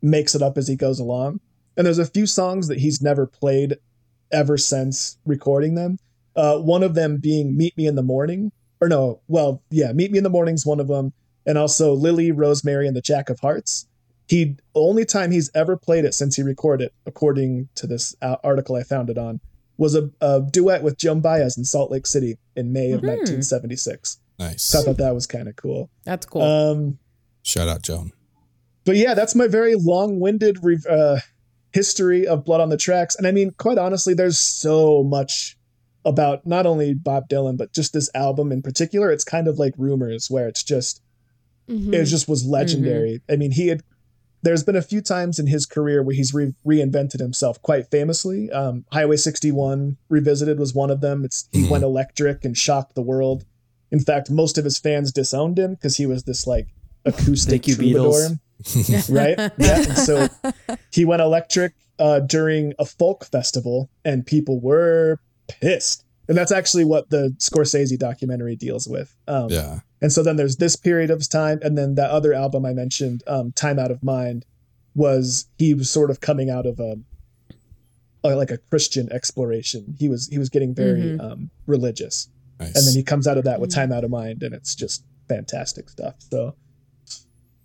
makes it up as he goes along. And there's a few songs that he's never played ever since recording them. Uh, one of them being "Meet Me in the Morning," or no, well, yeah, "Meet Me in the Morning's one of them, and also "Lily, Rosemary, and the Jack of Hearts." He only time he's ever played it since he recorded it, according to this uh, article I found it on, was a, a duet with Joan Baez in Salt Lake City in May of 1976. nice. So I thought that was kind of cool. That's cool. Um, Shout out, Joan. but yeah, that's my very long-winded re- uh, history of Blood on the Tracks. And I mean, quite honestly, there's so much about not only Bob Dylan, but just this album in particular. It's kind of like rumors where it's just Mhm. it just was legendary. I mean, he had. There's been a few times in his career where he's re- reinvented himself quite famously. Um, Highway 61 Revisited was one of them. It's he Mhm. went electric and shocked the world. In fact, most of his fans disowned him because he was this like acoustic Thank you, troubadour Beatles. right? Yeah. And so he went electric uh, during a folk festival, and people were pissed. And that's actually what the Scorsese documentary deals with. Um, Yeah. And so then there's this period of time, and then that other album I mentioned, um, "Time Out of Mind," was he was sort of coming out of a, a like a Christian exploration. He was he was getting very um, religious, Nice. and then he comes out of that with "Time Out of Mind," and it's just fantastic stuff. So,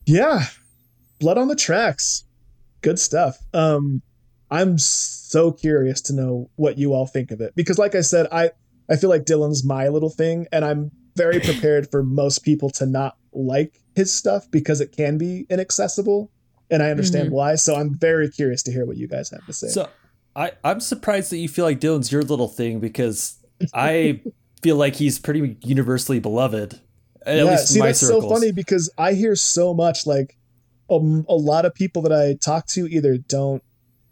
yeah, blood on the tracks, good stuff. Um, I'm so curious to know what you all think of it because, like I said, I I feel like Dylan's my little thing, and I'm very prepared for most people to not like his stuff because it can be inaccessible, and I understand why. So I'm very curious to hear what you guys have to say. So I, I'm surprised that you feel like Dylan's your little thing because I feel like he's pretty universally beloved. At yeah, least see, my that's circles. so funny because I hear so much like um, a lot of people that I talk to either don't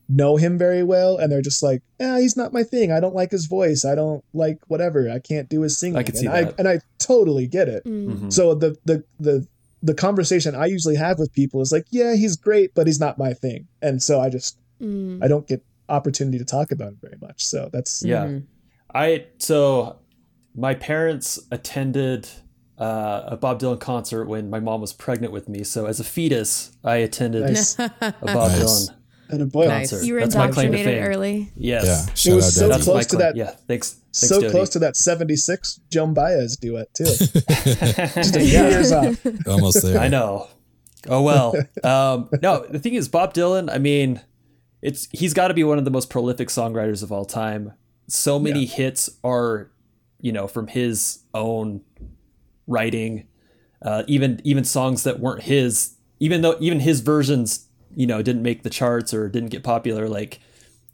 know him very well and they're just like, yeah, he's not my thing. I don't like his voice. I don't like whatever. I can't do his singing. I can see and I and I totally get it. Mm. Mhm. So the the the the conversation I usually have with people is like, yeah, he's great, but he's not my thing. And so I just Mm. I don't get opportunity to talk about him very much. So that's Yeah. Mhm. I so my parents attended uh, a Bob Dylan concert when my mom was pregnant with me. So as a fetus, I attended nice. a Bob Nice. Dylan and a boy, Nice. concert. You were That's my claim to indoctrinated fame. early. Yes. Yeah. Shout was so Daddy. Close to that- Yeah. Thanks. Thanks, so Jody. close to that 76 Joan Baez duet too. Just a few years off. Almost there. I know. Oh well. Um, no, the thing is, Bob Dylan. I mean, it's he's got to be one of the most prolific songwriters of all time. So many hits are, you know, from his own writing. Uh, even even songs that weren't his, even though even his versions, you know, didn't make the charts or didn't get popular. Like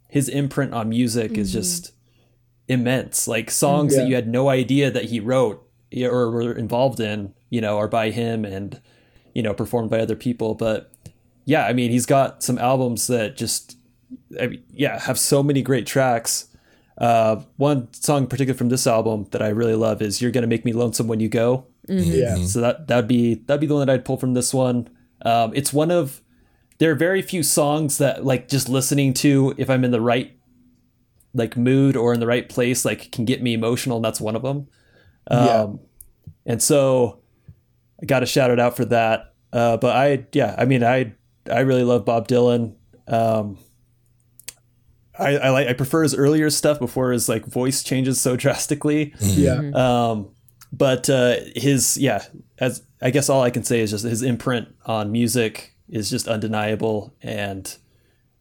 his imprint on music is just immense. Like songs Yeah. that you had no idea that he wrote or were involved in, you know, are by him and you know performed by other people. But yeah, I mean, he's got some albums that just, I mean, yeah, have so many great tracks. Uh, one song in particular from this album that I really love is "You're Gonna Make Me Lonesome When You Go." Yeah. So that that'd be that'd be the one that I'd pull from this one. Um, it's one of there are very few songs that like just listening to if I'm in the right like mood or in the right place like can get me emotional and that's one of them. Um, Yeah. And so I got to shout it out for that. Uh, but I yeah I mean I I really love Bob Dylan. Um, I, I like I prefer his earlier stuff before his like voice changes so drastically. Yeah. Um, but uh, his yeah, as I guess all I can say is just his imprint on music is just undeniable, and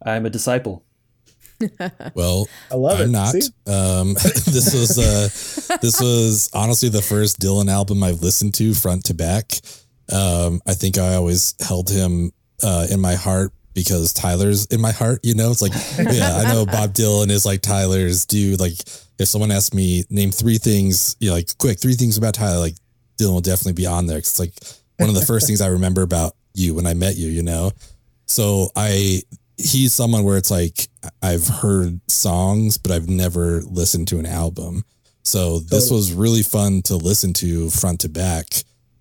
I'm a disciple. Well, I love I'm it. not. Um, this was uh, this was honestly the first Dylan album I've listened to front to back. Um, I think I always held him uh, in my heart because Tyler's in my heart. You know, it's like yeah, I know Bob Dylan is like Tyler's dude. Like if someone asked me name three things, you know, like quick three things about Tyler, like Dylan will definitely be on there. 'Cause it's like one of the first things I remember about you when I met you. You know, so I he's someone where it's like I've heard songs, but I've never listened to an album. So this Totally. was really fun to listen to front to back.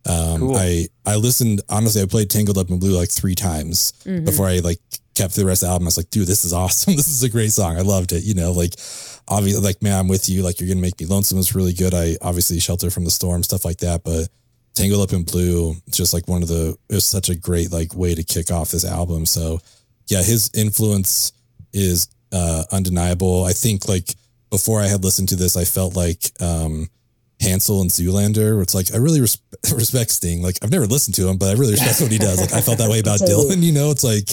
Um, Cool. I I listened honestly. I played Tangled Up in Blue like three times before I like kept the rest of the album. I was like, dude, this is awesome. this is a great song. I loved it. You know, like obviously, like man, I'm with you. Like you're gonna make me lonesome was really good. I obviously Shelter from the Storm stuff like that, but Tangled Up in Blue, just like one of the, it was such a great like way to kick off this album. So yeah, his influence is uh, undeniable. I think like before I had listened to this, I felt like um, Hansel and Zoolander, where it's like I really res- respect Sting. Like I've never listened to him, but I really respect what he does. Like I felt that way about Totally. Dylan. You know, it's like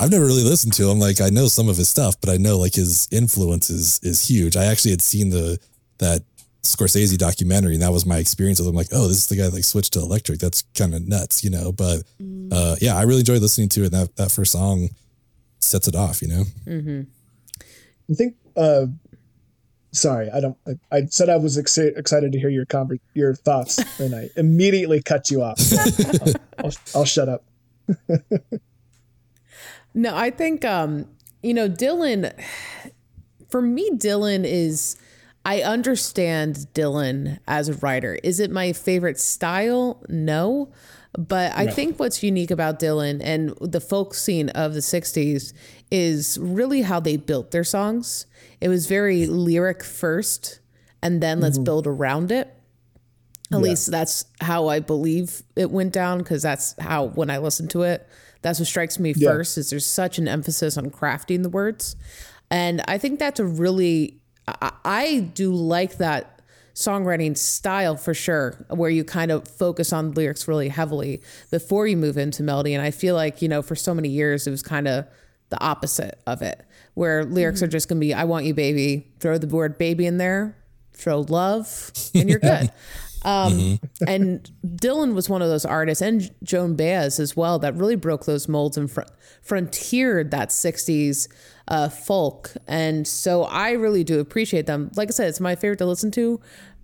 I've never really listened to him. Like I know some of his stuff, but I know like his influence is is huge. I actually had seen the that Scorsese documentary, and that was my experience with him. Like, oh, this is the guy that like switched to electric. That's kind of nuts, you know. But uh, yeah, I really enjoyed listening to it. And that that first song sets it off, you know. I think. Uh, sorry, I don't. I, I said I was exci- excited to hear your conver- your thoughts, and I immediately cut you off. So I'll, I'll, I'll shut up. No, I think um, you know, Dylan for me Dylan is I understand Dylan as a writer. Is it my favorite style? No. But I think what's unique about Dylan and the folk scene of the 60s is really how they built their songs. It was very lyric first and then let's mm-hmm. build around it. At least that's how I believe it went down because that's how when I listen to it, that's what strikes me Yeah. first is there's such an emphasis on crafting the words. And I think that's a really I, I do like that songwriting style for sure, where you kind of focus on lyrics really heavily before you move into melody. And I feel like, you know, for so many years it was kind of the opposite of it, where lyrics are just gonna be, I want you, baby, throw the word baby in there, throw love, and you're good. Um, and Dylan was one of those artists, and Joan Baez as well, that really broke those molds and fr- frontiered that 60s uh, folk. And so I really do appreciate them. Like I said, it's my favorite to listen to.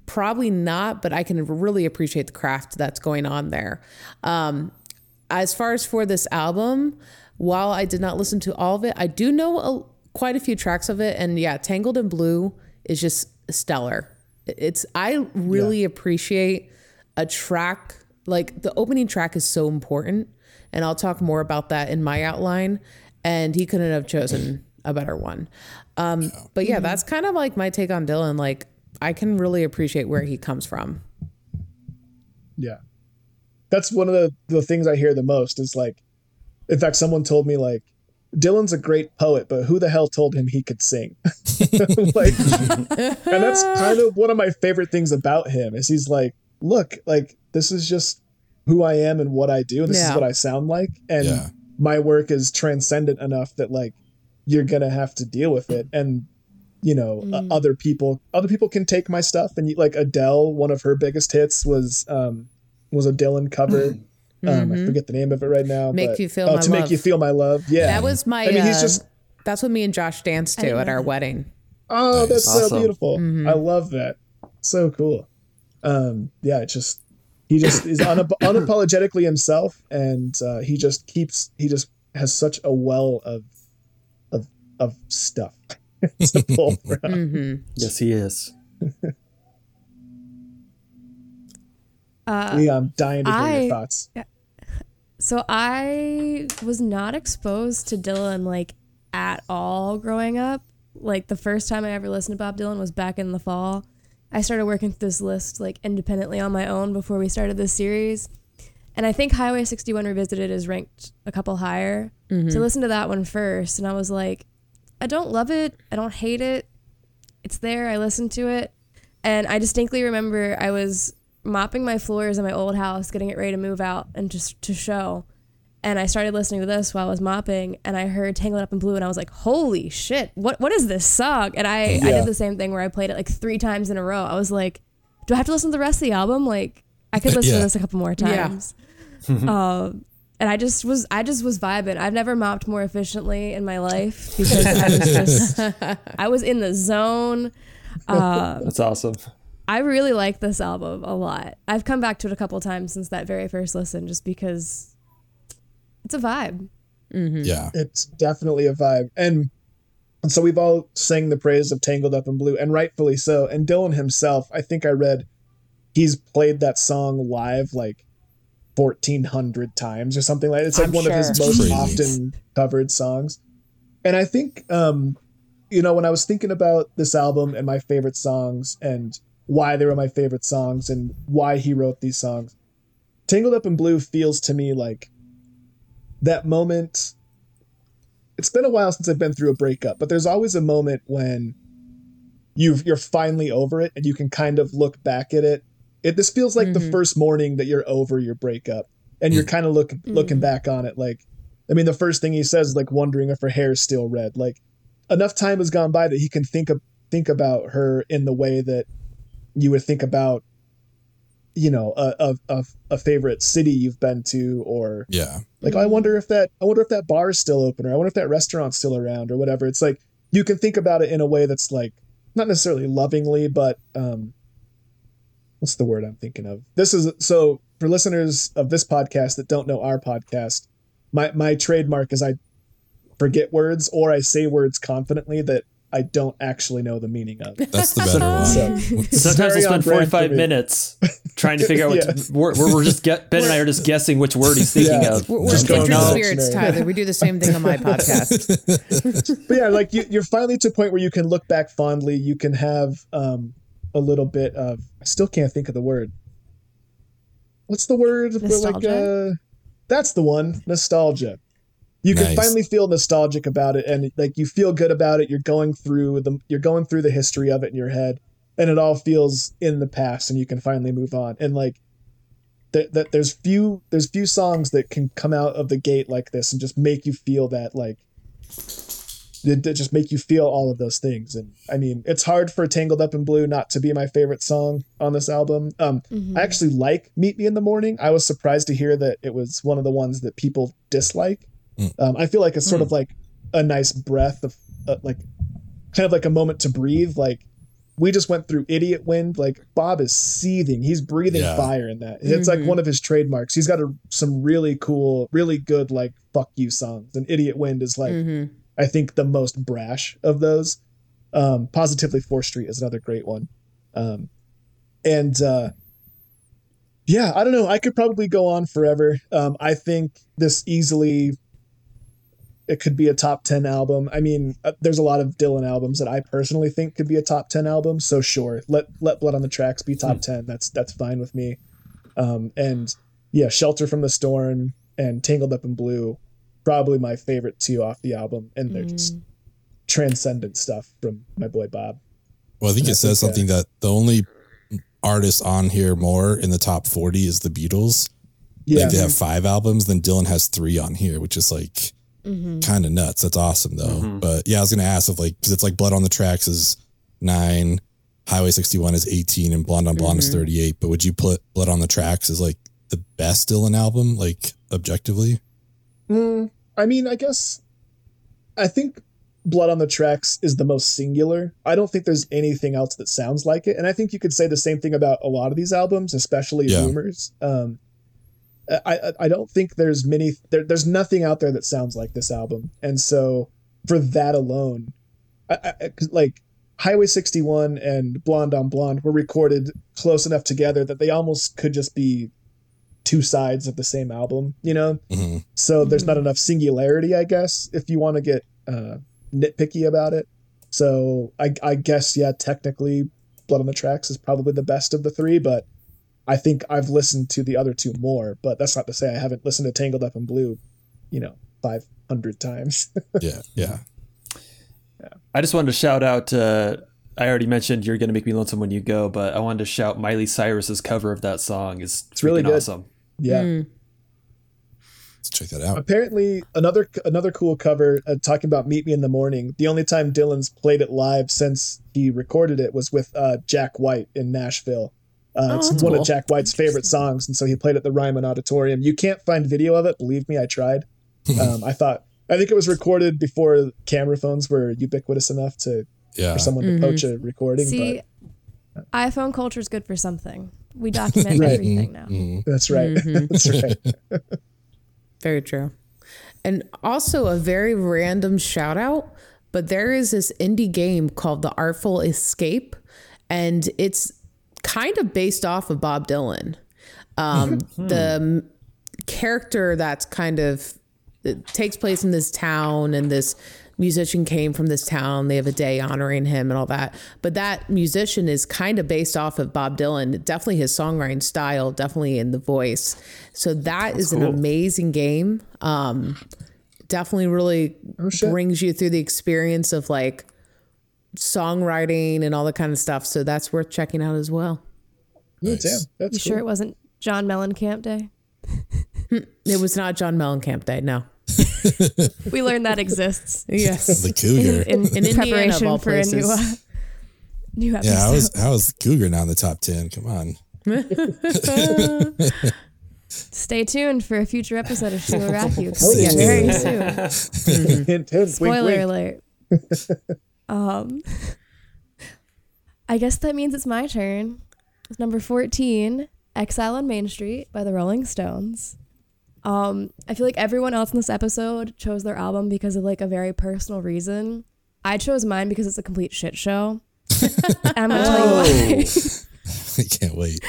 Probably not, but I can really appreciate the craft that's going on there. Um, as far as for this album, while I did not listen to all of it, I do know a, quite a few tracks of it. And yeah, Tangled in Blue is just stellar. It's I really appreciate a track like the opening track is so important, and I'll talk more about that in my outline. And he couldn't have chosen a better one. Um, but yeah, that's kind of like my take on Dylan. Like I can really appreciate where he comes from. Yeah. That's one of the, the things I hear the most is like, in fact, someone told me like, Dylan's a great poet, but who the hell told him he could sing? like, and that's kind of one of my favorite things about him is he's like, look, like this is just who I am and what I do, and this Yeah. is what I sound like, and Yeah. my work is transcendent enough that like you're gonna have to deal with it, and you know uh, other people other people can take my stuff, and you, like Adele, one of her biggest hits was um was a Dylan cover. Um, I forget the name of it right now. Mm-hmm. Make but- You Feel oh, My to make you feel my love. Yeah, That was my. I mean, he's uh, just That's what me and Josh danced to at our wedding. Oh, that's so Awesome. beautiful. Mm-hmm. I love that. So cool. Um, yeah, it just he just is unap- unapologetically himself, and uh, he just keeps he just has such a well of of of stuff to pull from. hmm Yes, he is. Uh, Leah, I'm dying to hear I- your thoughts. So I was not exposed to Dylan like at all growing up. Like the first time I ever listened to Bob Dylan was back in the fall. I started working through this list like independently on my own before we started this series. And I think Highway 61 Revisited is ranked a couple higher. So listen to that one first. And I was like, I don't love it. I don't hate it. It's there. I listened to it. And I distinctly remember I was mopping my floors in my old house, getting it ready to move out and just to show. and I started listening to this while I was mopping, and I heard "Tangled Up in Blue," and I was like, "Holy shit! What what is this song?" And I I did the same thing where I played it like three times in a row. I was like, "Do I have to listen to the rest of the album? Like, I could listen Yeah. to this a couple more Yeah. times." um, and I just was I just was vibing. I've never mopped more efficiently in my life because I was just I was in the zone. Uh, That's awesome. I really like this album a lot. I've come back to it a couple times since that very first listen, just because it's a vibe. Yeah. it's definitely a vibe and and so we've all sang the praise of tangled up in blue and rightfully so and dylan himself i think i read he's played that song live like 1400 times or something like that. it's like I'm one of his most Crazy. often covered songs and i think um you know when i was thinking about this album and my favorite songs and why they were my favorite songs and why he wrote these songs. Tangled up in blue feels to me like that moment. It's been a while since I've been through a breakup, but there's always a moment when you've you're finally over it and you can kind of look back at it. It this feels like the mm-hmm. first morning that you're over your breakup and you're mm. kind of look looking mm. back on it like I mean the first thing he says is like wondering if her hair's still red. Like enough time has gone by that he can think of think about her in the way that you would think about you know a a, a, favorite city you've been to or Yeah. like I wonder if that I wonder if that bar is still open or I wonder if that restaurant's still around or whatever. It's like you can think about it in a way that's like not necessarily lovingly, but um what's the word I'm thinking of? This is so for listeners of this podcast that don't know our podcast, my my trademark is I forget words or I say words confidently that I don't actually know the meaning of. That's the better one. So Sometimes very we'll spend 45 minutes trying to figure out what Yeah. to, we're, we're, we're just get, Ben and I are just guessing which word he's thinking Yeah. of. We're, we're Just going kindred down spirits, dictionary. Tyler. We do the same thing on my podcast. but yeah, like you, you're finally to a point where you can look back fondly. You can have um, a little bit of. I still can't think of the word. What's the word? Where, like, Nostalgia? uh, that's the one. Nostalgia. You can finally feel nostalgic about it, and like you feel good about it. You're going through the you're going through the history of it in your head, and it all feels in the past, and you can finally move on. And like that, that there's few there's few songs that can come out of the gate like this and just make you feel that like that, that just make you feel all of those things. And i mean it's hard for tangled up in blue not to be my favorite song on this album. Um i actually like meet me in the morning. I was surprised to hear that it was one of the ones that people dislike um i feel like it's sort of like a nice breath of uh, like kind of like a moment to breathe like we just went through idiot wind like bob is seething he's breathing Yeah. fire in that it's like one of his trademarks he's got a, some really cool really good like fuck you songs and idiot wind is like Mhm. I think the most brash of those. Um, Positively Fourth Street is another great one. Um, and uh, yeah, I don't know. I could probably go on forever. Um, I think this easily it could be a top 10 album. I mean, uh, there's a lot of Dylan albums that I personally think could be a top 10 album. So sure, let let Blood on the Tracks be top 10. That's that's fine with me. Um, and yeah, Shelter from the Storm and Tangled Up in Blue, probably my favorite two off the album, and they're just transcendent stuff from my boy Bob. Well, I think And I it says think, uh, something that the only artist on here more in the top 40 is the Beatles. Yeah, Like they have five albums, then Dylan has three on here, which is like kind of nuts. That's awesome though. But yeah, I was gonna ask if like because it's like Blood on the Tracks is nine, Highway 61 is 18, and Blonde on Blonde is 38. But would you put Blood on the Tracks as like the best Dylan album, like objectively? Mm, I mean, I guess I think Blood on the Tracks is the most singular. I don't think there's anything else that sounds like it, and I think you could say the same thing about a lot of these albums, especially Yeah. Rumors. Um, I, I don't think there's many there, there's nothing out there that sounds like this album, and so for that alone, I, I, like Highway 61 and Blonde on Blonde were recorded close enough together that they almost could just be two sides of the same album, you know. Mhm. So there's not enough singularity, I guess, if you want to get uh, nitpicky about it. So I, I guess, yeah, technically, Blood on the Tracks is probably the best of the three, but I think I've listened to the other two more. But that's not to say I haven't listened to Tangled Up in Blue, you know, 500 times. Yeah, yeah. I just wanted to shout out. Uh, I already mentioned "You're Gonna Make Me Lonesome When You Go," but I wanted to shout Miley Cyrus's cover of that song is It's really good. awesome. yeah. Mm. Let's check that out. Apparently, another another cool cover uh, talking about "Meet Me in the Morning." The only time Dylan's played it live since he recorded it was with uh, Jack White in Nashville. Uh, Oh, it's one cool. of Jack White's favorite songs, and so he played at the Ryman Auditorium. You can't find video of it. Believe me, I tried. Um, I thought I think it was recorded before camera phones were ubiquitous enough to Yeah. for someone to poach a recording. See, iPhone culture is good for something. We document Right. everything now. Mhm. that's right. that's right. Very true. And also a very random shout out, but there is this indie game called The Artful Escape, and it's kind of based off of Bob Dylan. Um, the character that's kind of it takes place in this town, and this musician came from this town. They have a day honoring him and all that. But that musician is kind of based off of Bob Dylan. Definitely his songwriting style, definitely in the voice. So that is an cool. amazing game. Um, definitely really shit. brings you through the experience of like songwriting and all that kind of stuff. So that's worth checking out as well. Ooh, Nice. damn, that's You cool. sure it wasn't John Mellencamp Day? It was not John Mellencamp Day, no. We learned that exists Yes. The cougar. in, In Indiana, of preparation all for a new, uh, new episode. yeah, how is how is the cougar now in the top ten? Come on. Stay tuned for a future episode of She Will Rock You. Oh, yeah. Very soon. hint, hint, wink, Spoiler wink. alert. Um, I guess that means it's my turn. It's number 14, Exile on Main Street by the Rolling Stones. Um, I feel like everyone else in this episode chose their album because of like a very personal reason. I chose mine because it's a complete shit show. I'm gonna tell you why. I can't wait.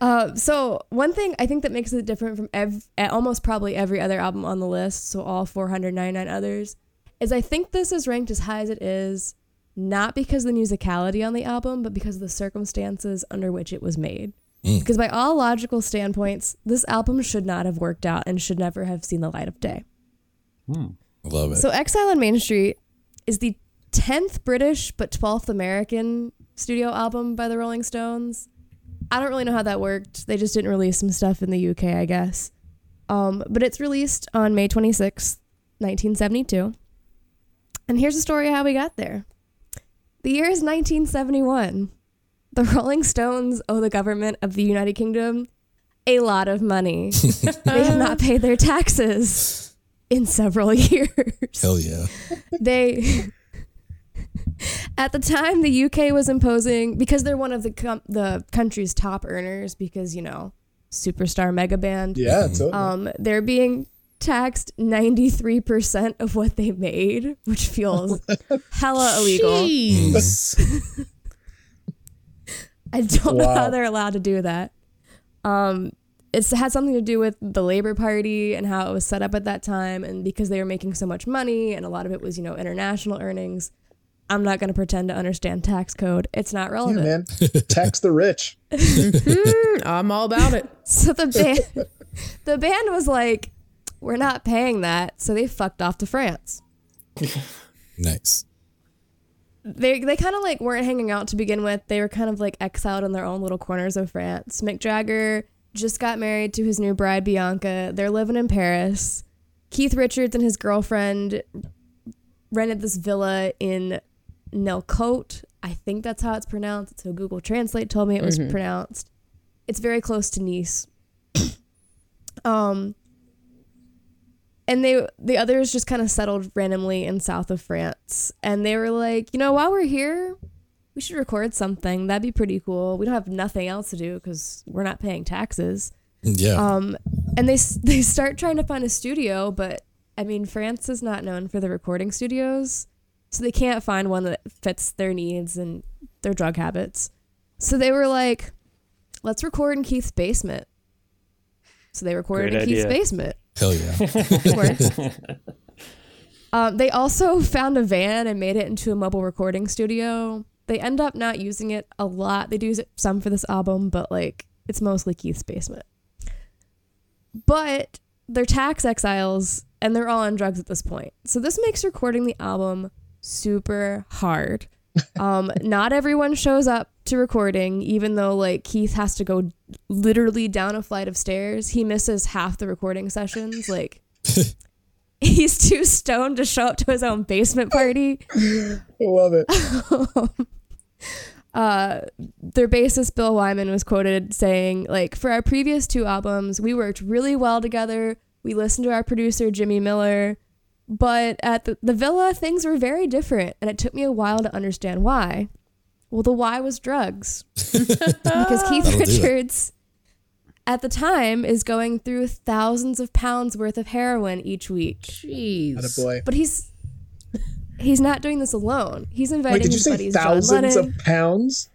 Uh, so one thing I think that makes it different from ev- almost probably every other album on the list, so all 499 others, is I think this is ranked as high as it is, not because of the musicality on the album, but because of the circumstances under which it was made. Because by all logical standpoints, this album should not have worked out and should never have seen the light of day. I love it. So Exile on Main Street is the 10th British but 12th American studio album by the Rolling Stones. I don't really know how that worked. They just didn't release some stuff in the UK, I guess. Um, but it's released on May 26th, 1972. And here's the story of how we got there. The year is 1971. The Rolling Stones owe the government of the United Kingdom a lot of money. they have not paid their taxes in several years Hell yeah. they at the time the UK was imposing because they're one of the com- the country's top earners because you know superstar mega band Yeah, totally. um they're being taxed 93% of what they made which feels hella illegal I don't know how they're allowed to do that. Um, it's had something to do with the Labor Party and how it was set up at that time, and because they were making so much money, and a lot of it was, you know, international earnings. I'm not going to pretend to understand tax code. It's not yeah, relevant. man. Tax the rich. I'm all about it. So the band, the band was like, "We're not paying that," so they fucked off to France. Nice. they they kind of like weren't hanging out to begin with. They were kind of like exiled in their own little corners of France. Mick Jagger just got married to his new bride Bianca. They're living in Paris. Keith Richards and his girlfriend rented this villa in Nellcôte. I think that's how it's pronounced. So Google Translate told me it was pronounced. It's very close to Nice. um and they the others just kind of settled randomly in south of France. And they were like you know while we're here we should record something. That'd be pretty cool. We don't have nothing else to do because we're not paying taxes. Yeah. um and they they start trying to find a studio but i mean france is not known for the recording studios so they can't find one that fits their needs and their drug habits. So they were like let's record in keith's basement. So they recorded Great in keith's basement Hell yeah. worked. um, they also found a van and made it into a mobile recording studio. They end up not using it a lot. They do use it some for this album, but like it's mostly Keith's basement. But they're tax exiles and they're all on drugs at this point. So this makes recording the album super hard. Um, not everyone shows up to recording, even though like Keith has to go literally down a flight of stairs. He misses half the recording sessions. Like he's too stoned to show up to his own basement party. I love it. uh, their bassist Bill Wyman was quoted saying, like, for our previous two albums, we worked really well together. We listened to our producer Jimmy Miller, but at the, the villa, things were very different, and it took me a while to understand why. Well, the why was drugs, because Keith That'll. Richards. At the time, is going through thousands of pounds worth of heroin each week. Jeez. boy. But he's he's not doing this alone. He's inviting Wait, did you his say buddies thousands Lennon, of pounds?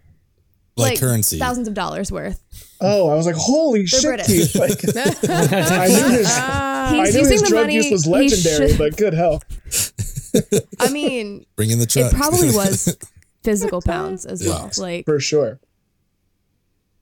like, currency. thousands of dollars worth. Oh, I was like, holy shit, British. Keith. Like, I knew his, I He's knew using his the drug money. use was legendary, should- but good hell. I mean, Bring in the truck. it probably was physical pounds as Yeah. well. Like, For sure.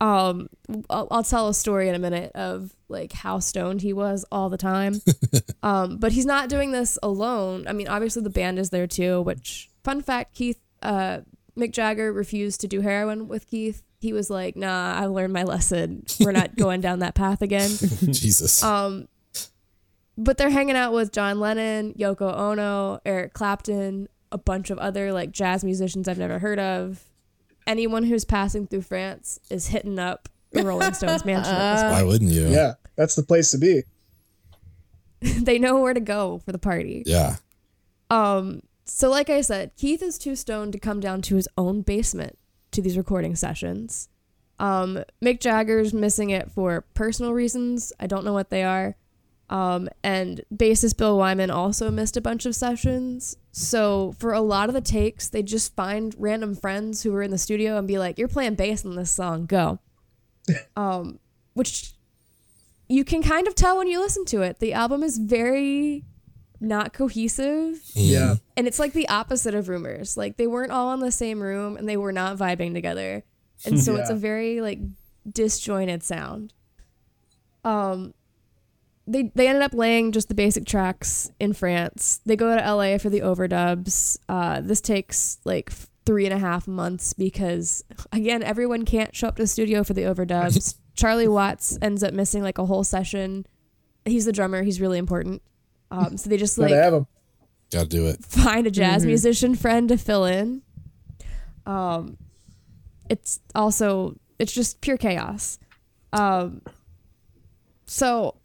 um, I'll, I'll tell a story in a minute of like how stoned he was all the time. um, but he's not doing this alone. I mean, obviously the band is there too. Which fun fact, Keith, uh, Mick Jagger refused to do heroin with Keith. He was like, "Nah, I learned my lesson. We're not going down that path again." Jesus. Um, but they're hanging out with John Lennon, Yoko Ono, Eric Clapton, a bunch of other like jazz musicians I've never heard of. Anyone who's passing through France is hitting up the Rolling Stones mansion at Why wouldn't you? Yeah, that's the place to be. they know where to go for the party. Yeah. Um, so like I said, Keith is too stoned to come down to his own basement to these recording sessions. Um, Mick Jagger's missing it for personal reasons. I don't know what they are. Um, and bassist Bill Wyman also missed a bunch of sessions. So for a lot of the takes, they just find random friends who were in the studio and be like, "You're playing bass on this song, go." um, which you can kind of tell when you listen to it. The album is very not cohesive Yeah. and it's like the opposite of rumors like they weren't all in the same room and they were not vibing together and so it's a very like disjointed sound um they they ended up laying just the basic tracks in france they go to la for the overdubs uh this takes like three and a half months because again everyone can't show up to the studio for the overdubs charlie watts ends up missing like a whole session he's the drummer he's really important um so they just like Gotta have them. Gotta do it. find a jazz musician friend to fill in. Um, it's also it's just pure chaos. Um, so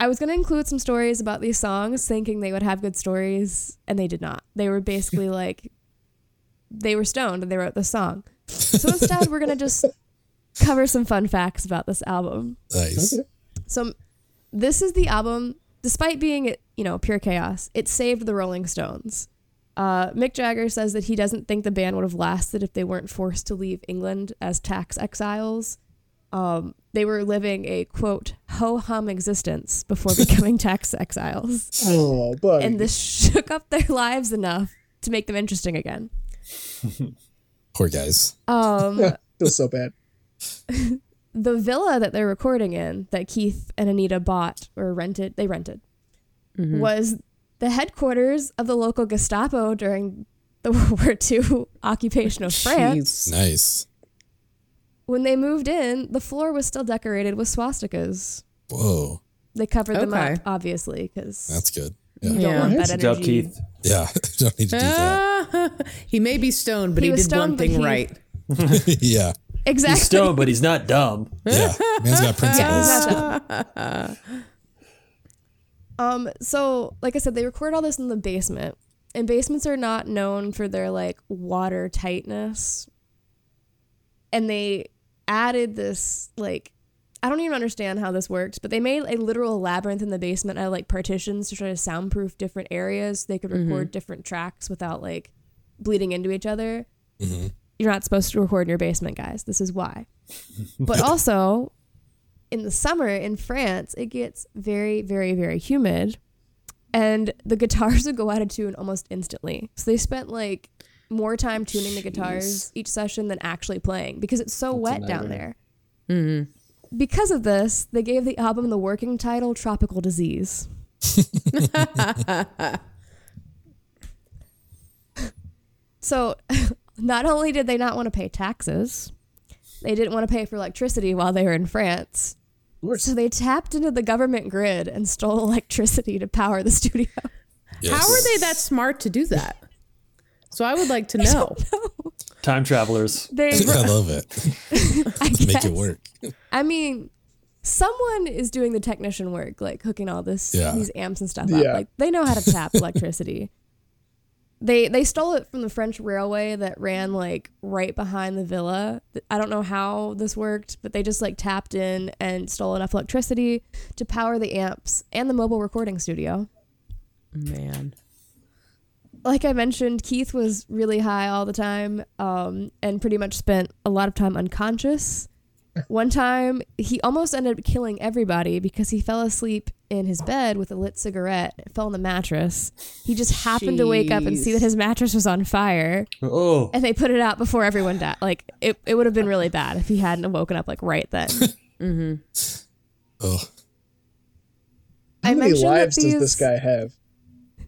I was gonna include some stories about these songs, thinking they would have good stories, and they did not. They were basically like they were stoned and they wrote the song. So instead, we're gonna just cover some fun facts about this album. Nice. So this is the album, despite being you know pure chaos, it saved the Rolling Stones. Uh, Mick Jagger says that he doesn't think the band would have lasted if they weren't forced to leave England as tax exiles. Um, they were living a quote ho hum existence before becoming tax exiles, Oh, buddy. and this shook up their lives enough to make them interesting again. Poor guys. Um, Feels so bad. the villa that they're recording in that Keith and Anita bought or rented, they rented, was the headquarters of the local Gestapo during the World War II occupation of France. Jeez. Nice. When they moved in, the floor was still decorated with swastikas. Whoa. They covered them Okay. up, obviously, because That's good. you Yeah. don't Yeah. want that Good job, energy. Keith. Yeah. Don't need to do that. He may be stoned, but He he, was did one stoned, but thing he- right. yeah. Exactly. He's stoned, but he's not dumb. Yeah. Man's got principles. Yeah, that's it. um, so like I said, they record all this in the basement. And basements are not known for their like water tightness. And they added this like I don't even understand how this works, but they made a literal labyrinth in the basement out of like partitions to try to soundproof different areas. So they could mm-hmm. record different tracks without like bleeding into each other. Mm-hmm. You're not supposed to record in your basement, guys. This is why. But also, in the summer in France, it gets very, very, very humid, and the guitars would go out of tune almost instantly. So they spent like more time tuning the guitars each session than actually playing because it's so wet down there. Mm-hmm. Because of this, they gave the album the working title "Tropical Disease." so, not only did they not want to pay taxes, they didn't want to pay for electricity while they were in France. So they tapped into the government grid and stole electricity to power the studio. Yes. How are they that smart to do that? So I would like to know. Time travelers. They, I love it. I Make it work. I mean, someone is doing the technician work, like hooking all this Yeah. these amps and stuff up. Like they know how to tap electricity. They they stole it from the French railway that ran like right behind the villa. I don't know how this worked, but they just like tapped in and stole enough electricity to power the amps and the mobile recording studio. Man. Like I mentioned, Keith was really high all the time um, and pretty much spent a lot of time unconscious. One time, he almost ended up killing everybody because he fell asleep in his bed with a lit cigarette. It fell on the mattress. He just happened to wake up and see that his mattress was on fire, Oh, and they put it out before everyone died. Like it, it would have been really bad if he hadn't woken up like right then. mm-hmm. Oh, How I many mentioned that lives does this guy have?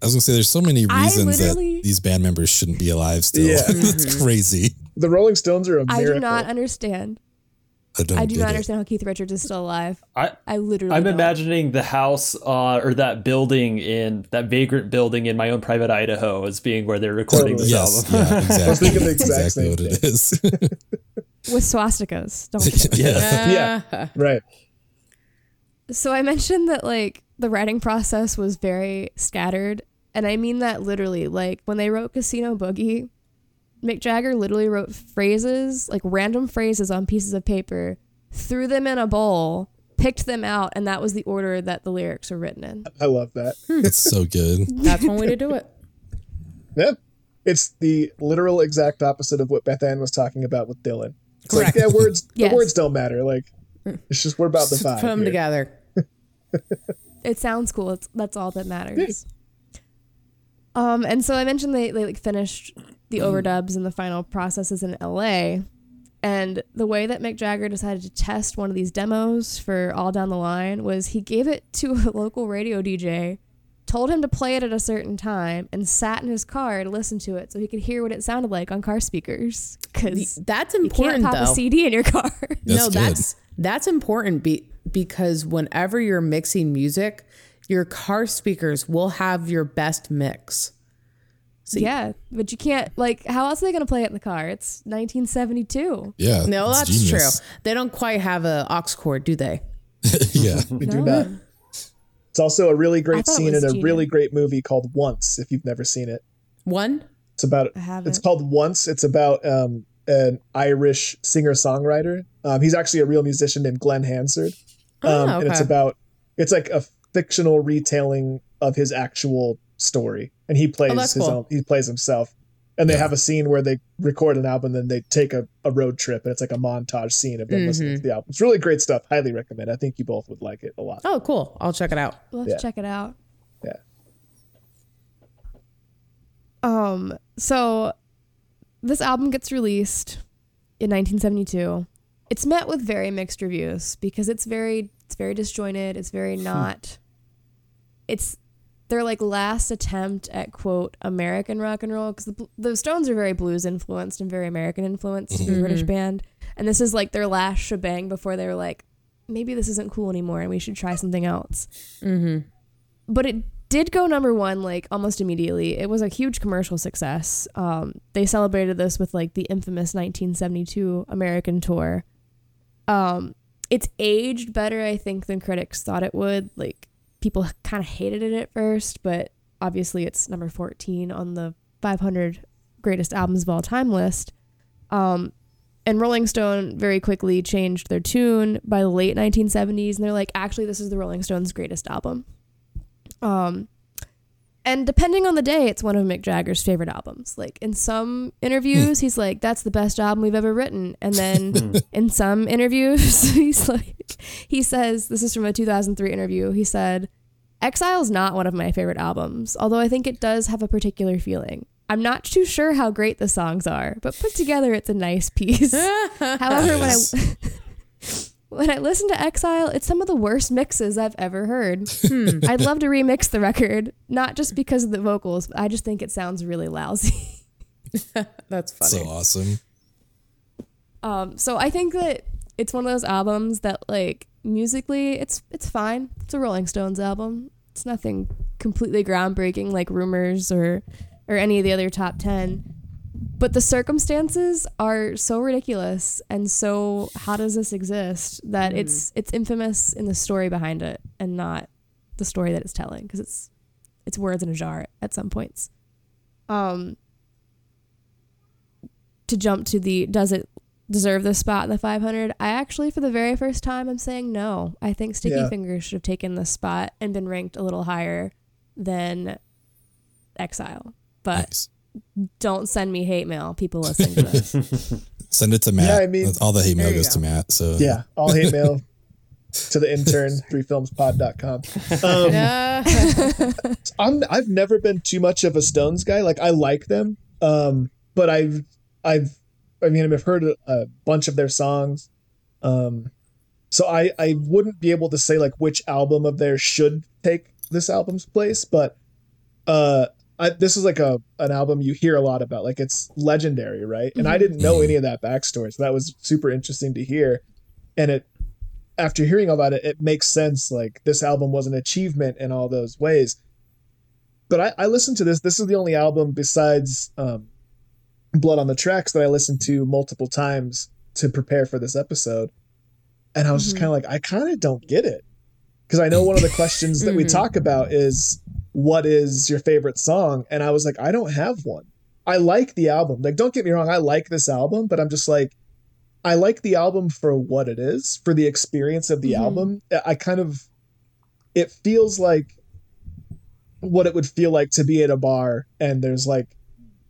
I was gonna say there's so many reasons that these band members shouldn't be alive still. Yeah. it's crazy. The Rolling Stones are a I miracle. I do not understand. I don't I do not it. understand how Keith Richards is still alive. I I literally. I'm don't. imagining the house uh, or that building in that vagrant building in my own private Idaho as being where they're recording Totally. this Yes, album. yeah, exactly. was thinking the exact exactly same what it is. with swastikas. Don't kid. yes. Yeah. Right. So I mentioned that like the writing process was very scattered, and I mean that literally. Like when they wrote Casino Boogie, Mick Jagger literally wrote phrases, like random phrases on pieces of paper, threw them in a bowl, picked them out, and that was the order that the lyrics were written in. I love that. it's so good. That's one way to do it. Yeah. It's the literal exact opposite of what Beth Ann was talking about with Dylan. It's Correct. like, yeah, words Yes. the words don't matter. Like it's just we're about the Just vibe. put them here. together. It sounds cool. It's that's all that matters. Um, and so I mentioned they, they like finished the overdubs and the final processes in LA. And the way that Mick Jagger decided to test one of these demos for All Down the Line was he gave it to a local radio DJ, told him to play it at a certain time, and sat in his car to listen to it so he could hear what it sounded like on car speakers. Because That's important. you can't important pop a. CD in your car. no, good. that's that's important be, because whenever you're mixing music, your car speakers will have your best mix. So yeah, but you can't like. How else are they gonna play it in the car? It's 1972. Yeah. No, that's genius. true. They don't quite have a aux cord, do they? yeah. We do No. not. It's also a really great scene in was a genius. really great movie called Once, if you've never seen it. One. It's about I haven't. it's called Once. It's about um, an Irish singer songwriter. Um, he's actually a real musician named Glen Hansard. Um, Oh, And it's about it's like a fictional retelling of his actual story, and he plays Oh, his cool. own. He plays himself. And they have a scene where they record an album, and then they take a, a road trip, and it's like a montage scene of them listening Mm-hmm. to the album. It's really great stuff. Highly recommend. I think you both would like it a lot. Oh, cool. I'll check it out. Let's Yeah. check it out. Yeah. Um, so this album gets released in 1972. It's met with very mixed reviews because it's very it's very disjointed, it's very not it's their like last attempt at quote American rock and roll because the, the Stones are very blues influenced and very American influenced, a British band, and this is like their last shebang before they were like, maybe this isn't cool anymore and we should try something else. But it did go number one like almost immediately. It was a huge commercial success. Um, they celebrated this with like the infamous 1972 American tour. Um, it's aged better, I think, than critics thought it would. Like people kind of hated it at first, but obviously it's number 14 on the 500 greatest albums of all time list. Um, and Rolling Stone very quickly changed their tune by the late 1970s, and they're like, actually, this is the Rolling Stones' greatest album. Um, and depending on the day, it's one of Mick Jagger's favorite albums. Like in some interviews, he's like, "That's the best album we've ever written," and then hmm. in some interviews, he's like, he says, "This is from a 2003 interview." He said, "Exile's not one of my favorite albums, although I think it does have a particular feeling." I'm not too sure how great the songs are, but put together, it's a nice piece. However, when I when I listen to Exile, it's some of the worst mixes I've ever heard. I'd love to remix the record, not just because of the vocals, but I just think it sounds really lousy. That's funny. So awesome. Um, so I think that it's one of those albums that like musically it's it's fine. It's a Rolling Stones album. It's nothing completely groundbreaking like Rumors or or any of the other top 10. But the circumstances are so ridiculous and so how does this exist that it's it's infamous in the story behind it and not the story that it's telling because it's it's words in a jar at some points. Um to jump to the does it deserve this spot in the 500 i actually for the very first time i'm saying no i think sticky Yeah. fingers should have taken this spot and been ranked a little higher than exile but Nice. Don't send me hate mail people listening to this Send it to Matt. Yeah, I mean- all the hate mail goes go. to Matt. So Yeah, all hate mail to the intern, threefilmspod.com. Um, Yeah. I'm I've never been too much of a Stones guy. Like I like them, um, but I've I've I mean I've heard a, a bunch of their songs, um, so I I wouldn't be able to say like which album of theirs should take this album's place, but uh. I, this is like a an album you hear a lot about, like it's legendary, right? And I mhm. didn't know any of that backstory, so that was super interesting to hear. And it, after hearing all about it, it makes sense. Like this album was an achievement in all those ways but I, I listened to this. This is the only album besides um, Blood on the Tracks that I listened to multiple times to prepare for this episode. And I was just mm-hmm. kind of like, I kind of don't get it. Because I know one of the questions that we mm-hmm. talk about is, what is your favorite song? And I was like, I don't have one. I like the album. Like, don't get me wrong, I like this album, but I'm just like, I like the album for what it is, for the experience of the Mhm. album. I kind of, it feels like what it would feel like to be at a bar and there's like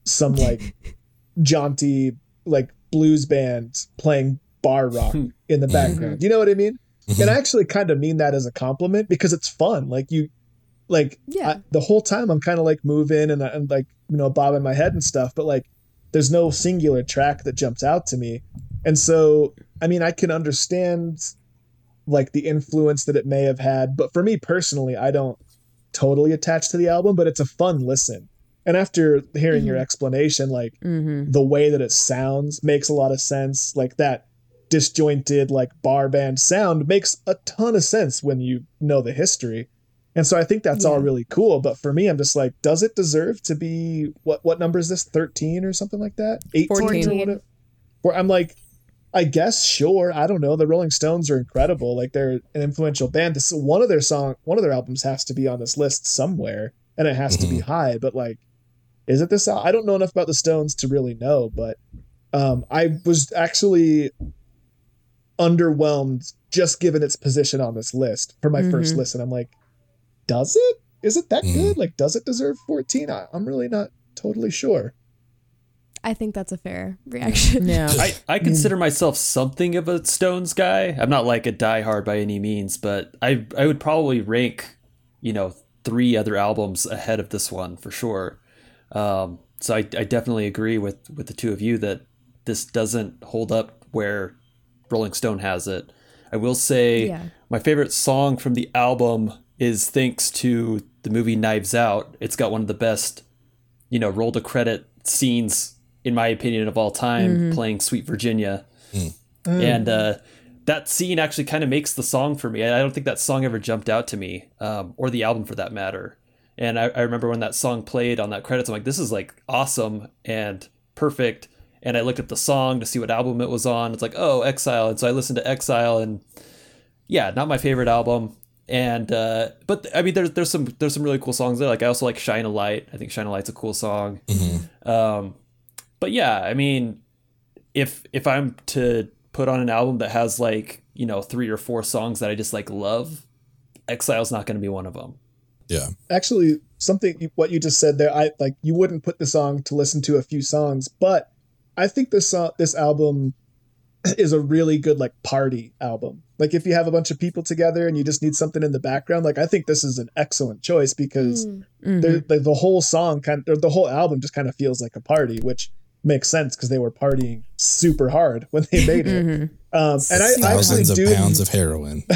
some like jaunty like blues band playing bar rock in the background. You know what I mean? And I actually kind of mean that as a compliment because it's fun. Like you, like Yeah. I- the whole time I'm kind of like moving and I'm like you know bobbing my head and stuff, but like there's no singular track that jumps out to me, and so I mean I can understand like the influence that it may have had, but for me personally, I don't totally attach to the album, but it's a fun listen. And after hearing your explanation, like mm-hmm. the way that it sounds makes a lot of sense. Like that disjointed, like bar band sound makes a ton of sense when you know the history. And so I think that's all really cool. But for me, I'm just like, does it deserve to be what what number is this? 13 or something like that? 18 or 14. whatever. Where I'm like, I guess sure. I don't know. The Rolling Stones are incredible. Like they're an influential band. This one of their song, one of their albums has to be on this list somewhere, and it has to be high. But like, is it this? I don't know enough about the Stones to really know. But um, I was actually underwhelmed just given its position on this list for my first Mhm. listen. I'm like, does it? Is it that Mhm. good? Like, does it deserve 14? I, I'm really not totally sure. i think that's a fair reaction Yeah. I, I consider myself something of a Stones guy. I'm not like a diehard by any means, but I I would probably rank, you know, three other albums ahead of this one for sure. Um, so I, I definitely agree with with the two of you that this doesn't hold up where Rolling Stone has it. I will say Yeah. my favorite song from the album is thanks to the movie Knives Out. It's got one of the best, you know, roll to credit scenes in my opinion of all time playing Sweet Virginia. And uh, that scene actually kind of makes the song for me. I I don't think that song ever jumped out to me, um, or the album for that matter. And I, I remember when that song played on that credits, I'm like, this is like awesome and perfect. And I looked up the song to see what album it was on. It's like, oh, Exile. And so I listened to Exile, and yeah, not my favorite album. And uh, but I mean, there's there's some there's some really cool songs there. Like I also like Shine a Light. I think Shine a Light's a cool song. Um, but yeah, I mean, if if I'm to put on an album that has like you know three or four songs that I just like love, Exile's not going to be one of them. Yeah. actually something what you just said there i like you wouldn't put the song to listen to a few songs but i think this song this album is a really good like party album like if you have a bunch of people together and you just need something in the background like i think this is an excellent choice because Mm. they're- the, the whole song kind of, the whole album just kind of feels like a party which makes sense because they were partying super hard when they made it um, and I, I actually Thousands of do pounds of heroin.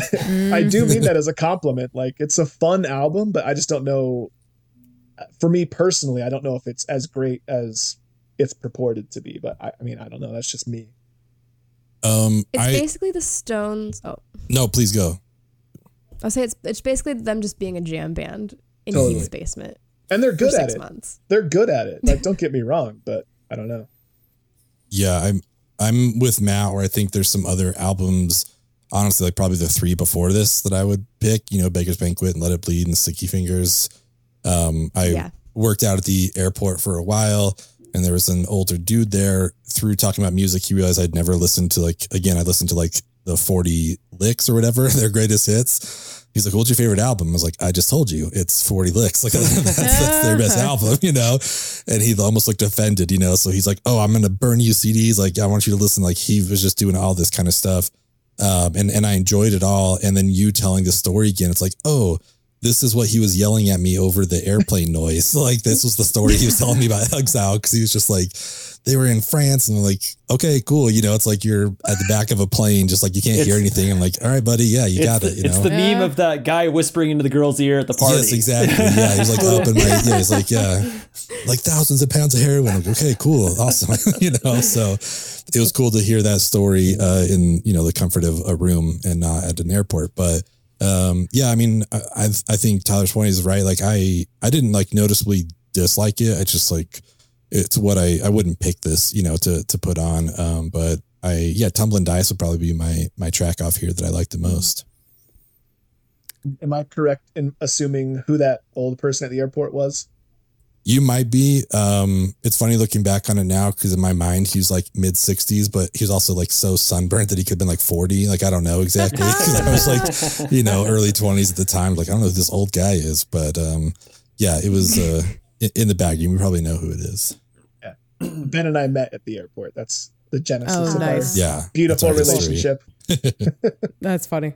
I do mean that as a compliment. Like it's a fun album, but I just don't know. For me personally, I don't know if it's as great as it's purported to be. But I, I mean, I don't know. That's just me. Um, It's I basically the Stones. Oh, no, please go. I'll say it's it's basically them just being a jam band in Totally. Heath's basement And they're for good at six it. months. They're good at it. Like, don't get me wrong, but I don't know. Yeah, I'm I'm with Matt where I think there's some other albums, honestly, like probably the three before this that I would pick, you know, Beggars Banquet and Let It Bleed and Sticky Fingers. Um, I Yeah. worked out at the airport for a while and there was an older dude there through talking about music. He realized I'd never listened to like, again, I listened to like the 40 licks or whatever, their greatest hits. He's like, what's your favorite album? I was like, I just told you it's 40 licks. Like that's, that's their best album, you know? And he almost looked offended, you know? So he's like, oh, I'm going to burn you CDs. Like, I want you to listen. Like he was just doing all this kind of stuff. Um, and, and I enjoyed it all. And then you telling the story again, it's like, oh, this is what he was yelling at me over the airplane noise. Like this was the story he was telling me about Exile. Cause he was just like, they were in France and I'm like, okay, cool. You know, it's like you're at the back of a plane, just like you can't It's- hear anything. I'm like, all right, buddy. Yeah, you got the, it. You it's know? the meme of that guy whispering into the girl's ear at the party. Yes, exactly. Yeah, he's like up in my yeah, he's like yeah, like thousands of pounds of heroin. I'm like, okay, cool, awesome. you know, so it was cool to hear that story uh, in you know the comfort of a room and not at an airport. But um, yeah, I mean, I I think Tyler's point is right. Like I I didn't like noticeably dislike it. I just like it's what I I wouldn't pick this you know to to put on. Um, but I yeah, Tumbling Dice would probably be my my track off here that I like the most. Am I correct in assuming who that old person at the airport was? You might be. Um, it's funny looking back on it now because in my mind he's like mid 60s, but he was also like so sunburnt that he could have been like 40. Like I don't know exactly. 'Cause I was like, you know, early 20s at the time. Like I don't know who this old guy is, but um, yeah, it was uh, in, in the bag. You probably know who it is. Yeah. Ben and I met at the airport. That's the genesis Oh, of nice. our Yeah, beautiful that's our relationship. That's funny.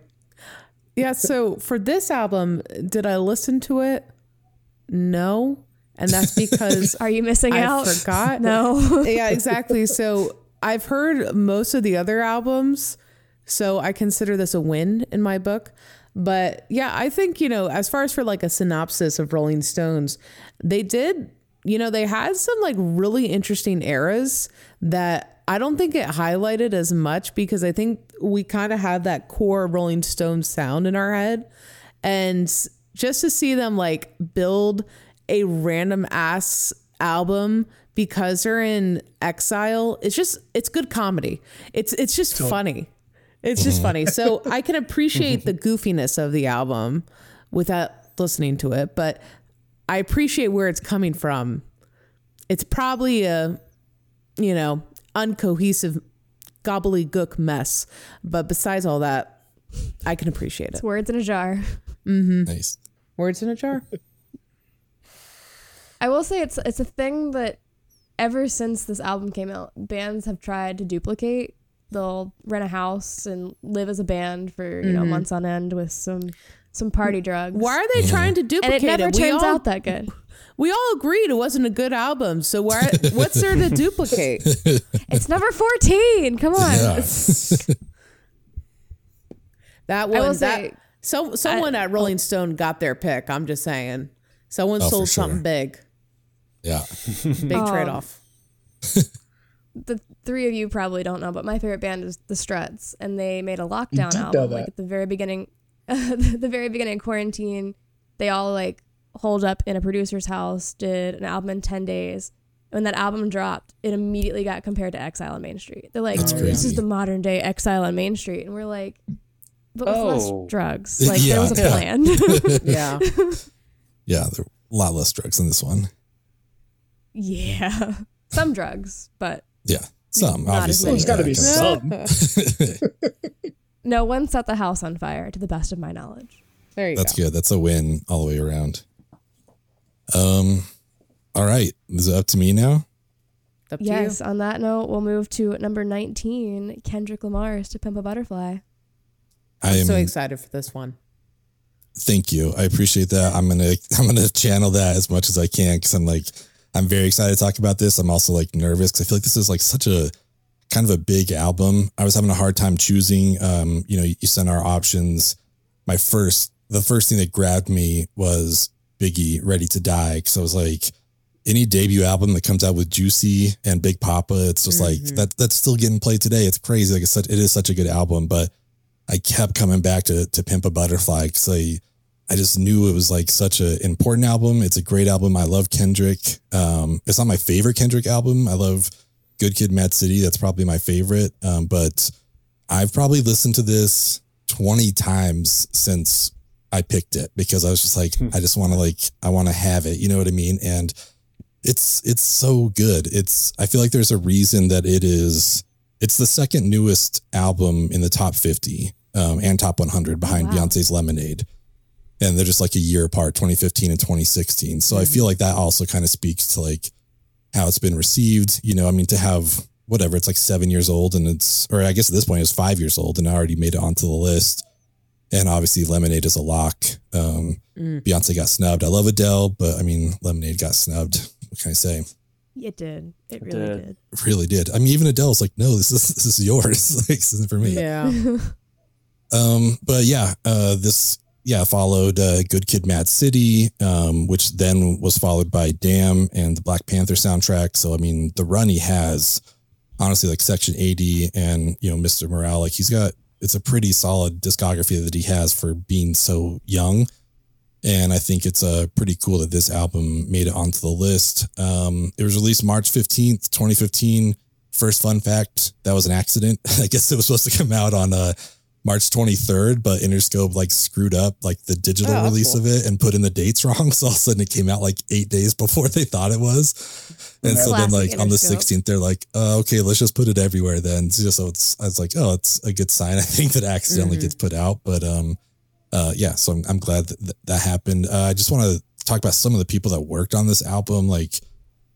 Yeah, so for this album, did I listen to it? No. And that's because Are you missing I out? forgot. No. yeah, exactly. So I've heard most of the other albums, so I consider this a win in my book. But yeah, I think, you know, as far as for like a synopsis of Rolling Stones, they did, you know, they had some like really interesting eras that I don't think it highlighted as much because I think we kind of have that core Rolling Stones sound in our head. And just to see them like build a random ass album because they're in exile, it's just it's good comedy. It's it's just funny. It's just funny. So I can appreciate the goofiness of the album without listening to it, but I appreciate where it's coming from. It's probably a you know, uncohesive gobbledygook mess, but besides all that, I can appreciate it. It's words in a jar. Mm-hmm. Nice. Words in a jar. I will say it's it's a thing that ever since this album came out, bands have tried to duplicate. They'll rent a house and live as a band for you know mm-hmm. months on end with some some party drugs. Why are they trying to And duplicate it never We turns all- out that good. We all agreed it wasn't a good album. So why, what's there to duplicate? It's number fourteen. Come on. Yeah. That I will one, say- that so someone at Rolling Stone got their pick. I'm just saying, someone Oh, for sold sure. something big, Yeah. big Um, trade off. the three of you probably don't know, but my favorite band is the Struts, and they made a lockdown album like at the very beginning, the very beginning of quarantine. They all like holed up in a producer's house, did an album in ten days. When that album dropped, it immediately got compared to Exile on Main Street. They're like, "This is the modern day Exile on Main Street," and we're like, "But with Oh. less drugs. Like Yeah. there was a Yeah. plan." Yeah, Yeah. There are a lot less drugs in this one. Yeah, some drugs, but Yeah. Some, Not obviously. many. There's got to be some. no one set the house on fire, to the best of my knowledge. there you That's go. good. That's a win all the way around. Um, all right. Is it up to me now? Up to Yes, on that note, we'll move to number 19, Kendrick Lamar's To Pimp a Butterfly. I you. am So excited for this one. thank you. I appreciate that. I'm gonna I'm gonna channel that as much as I can because I'm like I'm very excited to talk about this. I'm also like nervous because I feel like this is like such a kind of a big album. I was having a hard time choosing. Um, you know, you sent our options. My first, the first thing that grabbed me was Biggie, Ready to Die, because I was like, any debut album that comes out with Juicy and Big Papa, it's just like Mhm. that. That's still getting played today. It's crazy. Like it's such, it is such a good album, but I kept coming back to to Pimp a Butterfly because I I just knew it was like such an important album. It's a great album. I love Kendrick. Um, it's not my favorite Kendrick album. I love Good Kid, Mad City. That's probably my favorite. Um, but I've probably listened to this 20 times since I picked it because I was just like, I just want to like, I want to have it. You know what I mean? And it's, it's so good. It's, I feel like there's a reason that it is, it's the second newest album in the top 50 um, and top 100 behind wow. Beyonce's Lemonade. And they're just like a year apart, 2015 and 2016. So I feel like that also kind of speaks to like how it's been received. You know, I mean, to have whatever, it's like seven years old and it's, or I guess at this point it's five years old and I already made it onto the list. And obviously Lemonade is a lock. Um, Mm. Beyonce got snubbed. I love Adele, but I mean, Lemonade got snubbed. What can I say? It did. It It really did. did. Really did. I mean, even Adele's like, no, this is, this is yours. like, this isn't for me. Yeah. Um, but yeah, uh, this yeah followed uh, Good Kid, Mad City, um, which then was followed by Damn and the Black Panther soundtrack. So I mean, the run he has, honestly, like Section eighty and you know Mr. Morale, like he's got it's a pretty solid discography that he has for being so young. And I think it's uh, pretty cool that this album made it onto the list. Um, it was released March 15th, 2015. First fun fact, that was an accident. I guess it was supposed to come out on uh, March 23rd, but Interscope like screwed up like the digital Oh, release cool. of it and put in the dates wrong. So all of a sudden it came out like eight days before they thought it was. And so then Classic like on the 16th, they're like, uh, okay, let's just put it everywhere then. So just- so it's, I was like, oh, it's a good sign. I think that accidentally Mhm. gets put out, but, um, uh, yeah, so I'm, I'm glad that that, that happened. Uh, I just want to talk about some of the people that worked on this album. Like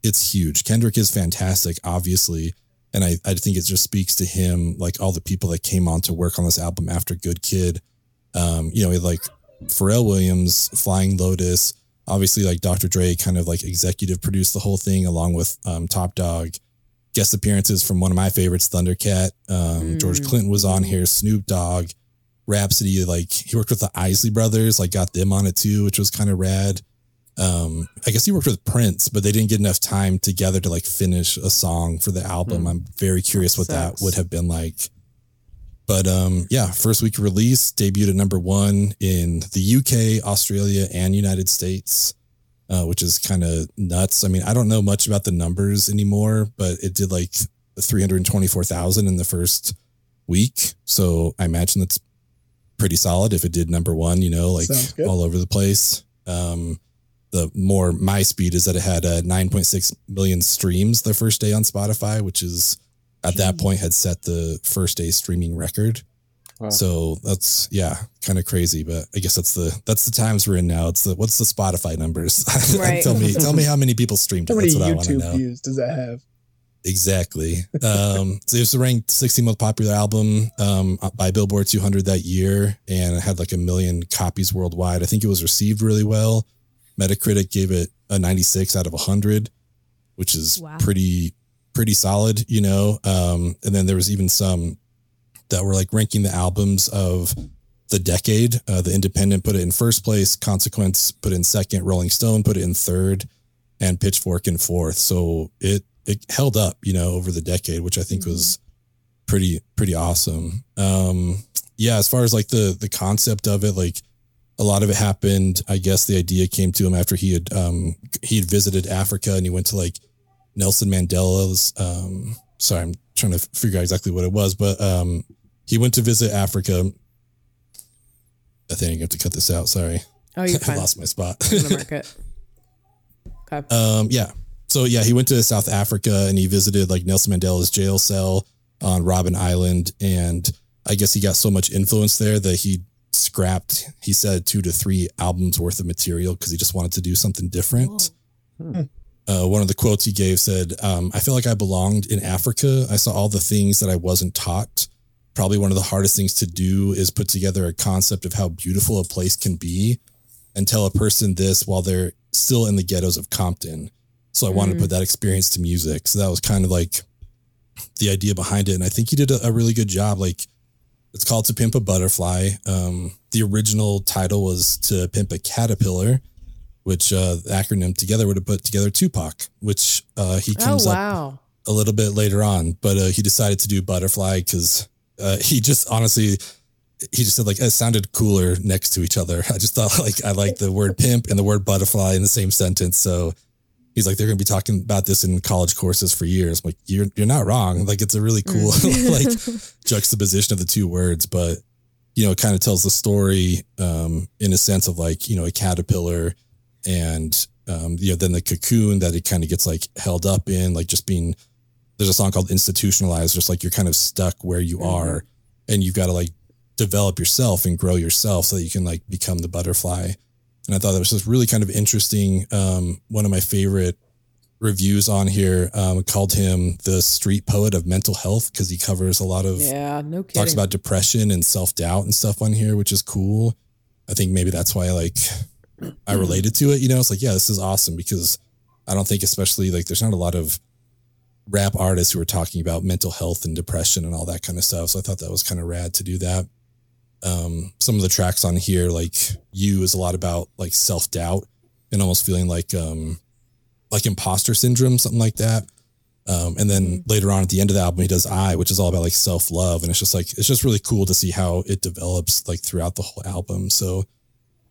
it's huge. Kendrick is fantastic, obviously. And I, I think it just speaks to him, like all the people that came on to work on this album after Good Kid. Um, you know, like Pharrell Williams, Flying Lotus, obviously like Dr. Dre kind of like executive produced the whole thing along with um, Top Dawg. Guest appearances from one of my favorites, Thundercat. Um, George Mm. Clinton was on here, Snoop Dogg, Rapsody. Like he worked with the Isley Brothers, like got them on it too, which was kind of rad. Um, I guess he worked with Prince, but they didn't get enough time together to like finish a song for the album. Hmm. I'm very curious what that would have been like. But um, yeah, first week release, debuted at number one in the UK, Australia, and United States, uh, which is kind of nuts. I mean, I don't know much about the numbers anymore, but it did like 324,000 in the first week. So I imagine that's pretty solid if it did number one, you know, like all over the place. Um, the more my speed is that it had uh, 9.6 million streams the first day on Spotify, which is at that point had set the first day streaming record. Wow. So that's yeah, kind of crazy, but I guess that's the that's the times we're in now. It's the what's the Spotify numbers? Right. tell me tell me how many people streamed it. How many That's what I want to YouTube know. views does that have? Exactly. Um, so it was ranked 16th most popular album um, by Billboard 200 that year, and it had like a million copies worldwide. I think it was received really well. Metacritic gave it a 96 out of 100, which is Wow. pretty pretty solid, you know. Um, and then there was even some that were like ranking the albums of the decade. Uh, the Independent put it in first place, Consequence put it in second, Rolling Stone put it in third, and Pitchfork in fourth. So it it held up, you know, over the decade, which I think was pretty pretty awesome. Um, yeah, as far as like the the concept of it, like a lot of it happened. I guess the idea came to him after he had um he had visited Africa and he went to like Nelson Mandela's um sorry, I'm trying to figure out exactly what it was, but um he went to visit Africa. I think I have to cut this out. Sorry. Oh, you're I fine. lost my spot. I'm gonna mark it. Okay. Um, yeah. So yeah, he went to South Africa and he visited like Nelson Mandela's jail cell on Robben Island, and I guess he got so much influence there that he scrapped. He said two to three albums worth of material because he just wanted to do something different. Uh, one of the quotes he gave said, um, "I feel like I belonged in Africa. I saw all the things that I wasn't taught." Probably one of the hardest things to do is put together a concept of how beautiful a place can be and tell a person this while they're still in the ghettos of Compton. So I wanted to put that experience to music. So that was kind of like the idea behind it. And I think he did a, a really good job. Like it's called To Pimp a Butterfly. Um, the original title was To Pimp a Caterpillar. which uh, the acronym together would have put together Tupac, which uh, he Oh comes up a little bit later on, but uh, he decided to do butterfly because uh, he just honestly he just said like it sounded cooler next to each other. I just thought like I like the word pimp and the word butterfly in the same sentence. So he's like they're gonna be talking about this in college courses for years. I'm like you're you're not wrong. Like it's a really cool like juxtaposition of the two words, but you know it kind of tells the story um, in a sense of like you know a caterpillar and um, you know then the cocoon that it kind of gets like held up in like just being there's a song called institutionalized just like you're kind of stuck where you are and you've got to like develop yourself and grow yourself so that you can like become the butterfly and i thought that was just really kind of interesting um, one of my favorite reviews on here um, called him the street poet of mental health because he covers a lot of Yeah, no kidding. talks about depression and self-doubt and stuff on here which is cool. I think maybe that's why like i related to it you know? It's like yeah this is awesome because i don't think especially like there's not a lot of rap artists who are talking about mental health and depression and all that kind of stuff so i thought that was kind of rad to do that um some of the tracks on here like you is a lot about like self-doubt and almost feeling like um like imposter syndrome something like that um, and then later on at the end of the album, he does I, which is all about like self love. And it's just like, it's just really cool to see how it develops like throughout the whole album. So,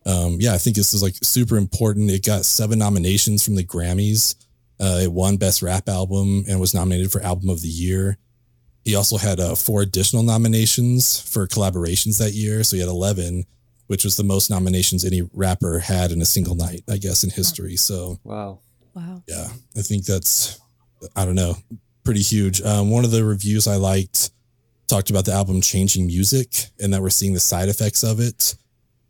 um, yeah, I think this is like super important. It got seven nominations from the Grammys. Uh, it won Best Rap Album and was nominated for Album of the Year. He also had uh, four additional nominations for collaborations that year. So he had 11, which was the most nominations any rapper had in a single night, I guess, in history. So, Wow. Wow. yeah, I think that's, I don't know, pretty huge. Um, one of the reviews I liked talked about the album changing music and that we're seeing the side effects of it.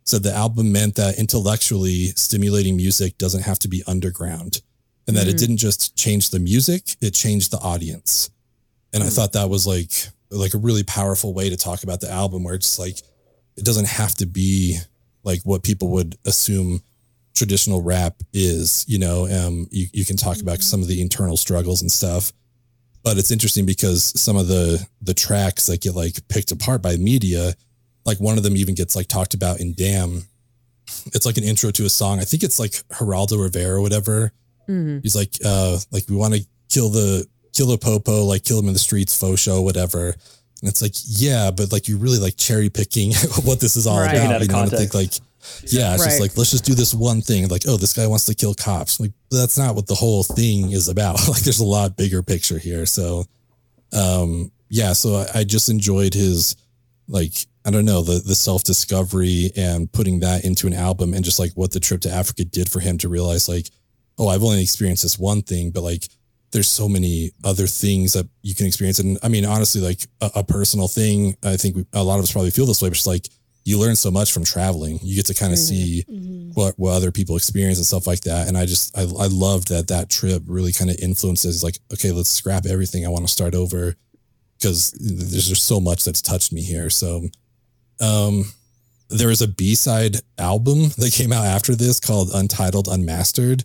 Said the album meant that intellectually stimulating music doesn't have to be underground and that it didn't just change the music, it changed the audience. And I thought that was like, like a really powerful way to talk about the album where it's like, it doesn't have to be like what people would assume traditional rap is, you know, um, you, you can talk about some of the internal struggles and stuff, but it's interesting because some of the, the tracks that get like picked apart by media, like one of them even gets like talked about in Damn. It's like an intro to a song. I think it's like Geraldo Rivera or whatever. He's like, uh, like we want to kill the, kill the popo, like kill him in the streets, faux show, whatever. And it's like, yeah, but like you're really like cherry picking what this is all Right. About. You know, think like, yeah, it's just like let's just do this one thing. Like, oh, this guy wants to kill cops. Like, that's not what the whole thing is about. like, there's a lot bigger picture here. So, um, yeah. So I, I just enjoyed his, like, I don't know, the the self discovery and putting that into an album and just like what the trip to Africa did for him to realize, like, oh, I've only experienced this one thing, but like, there's so many other things that you can experience. And I mean, honestly, like a, a personal thing, I think we, a lot of us probably feel this way, but it's like you learn so much from traveling. You get to kind of see what, what other people experience and stuff like that. And I just, I, I loved that that trip really kind of influences like, okay, let's scrap everything. I want to start over because there's just so much that's touched me here. So, um, there was a B-side album that came out after this called Untitled Unmastered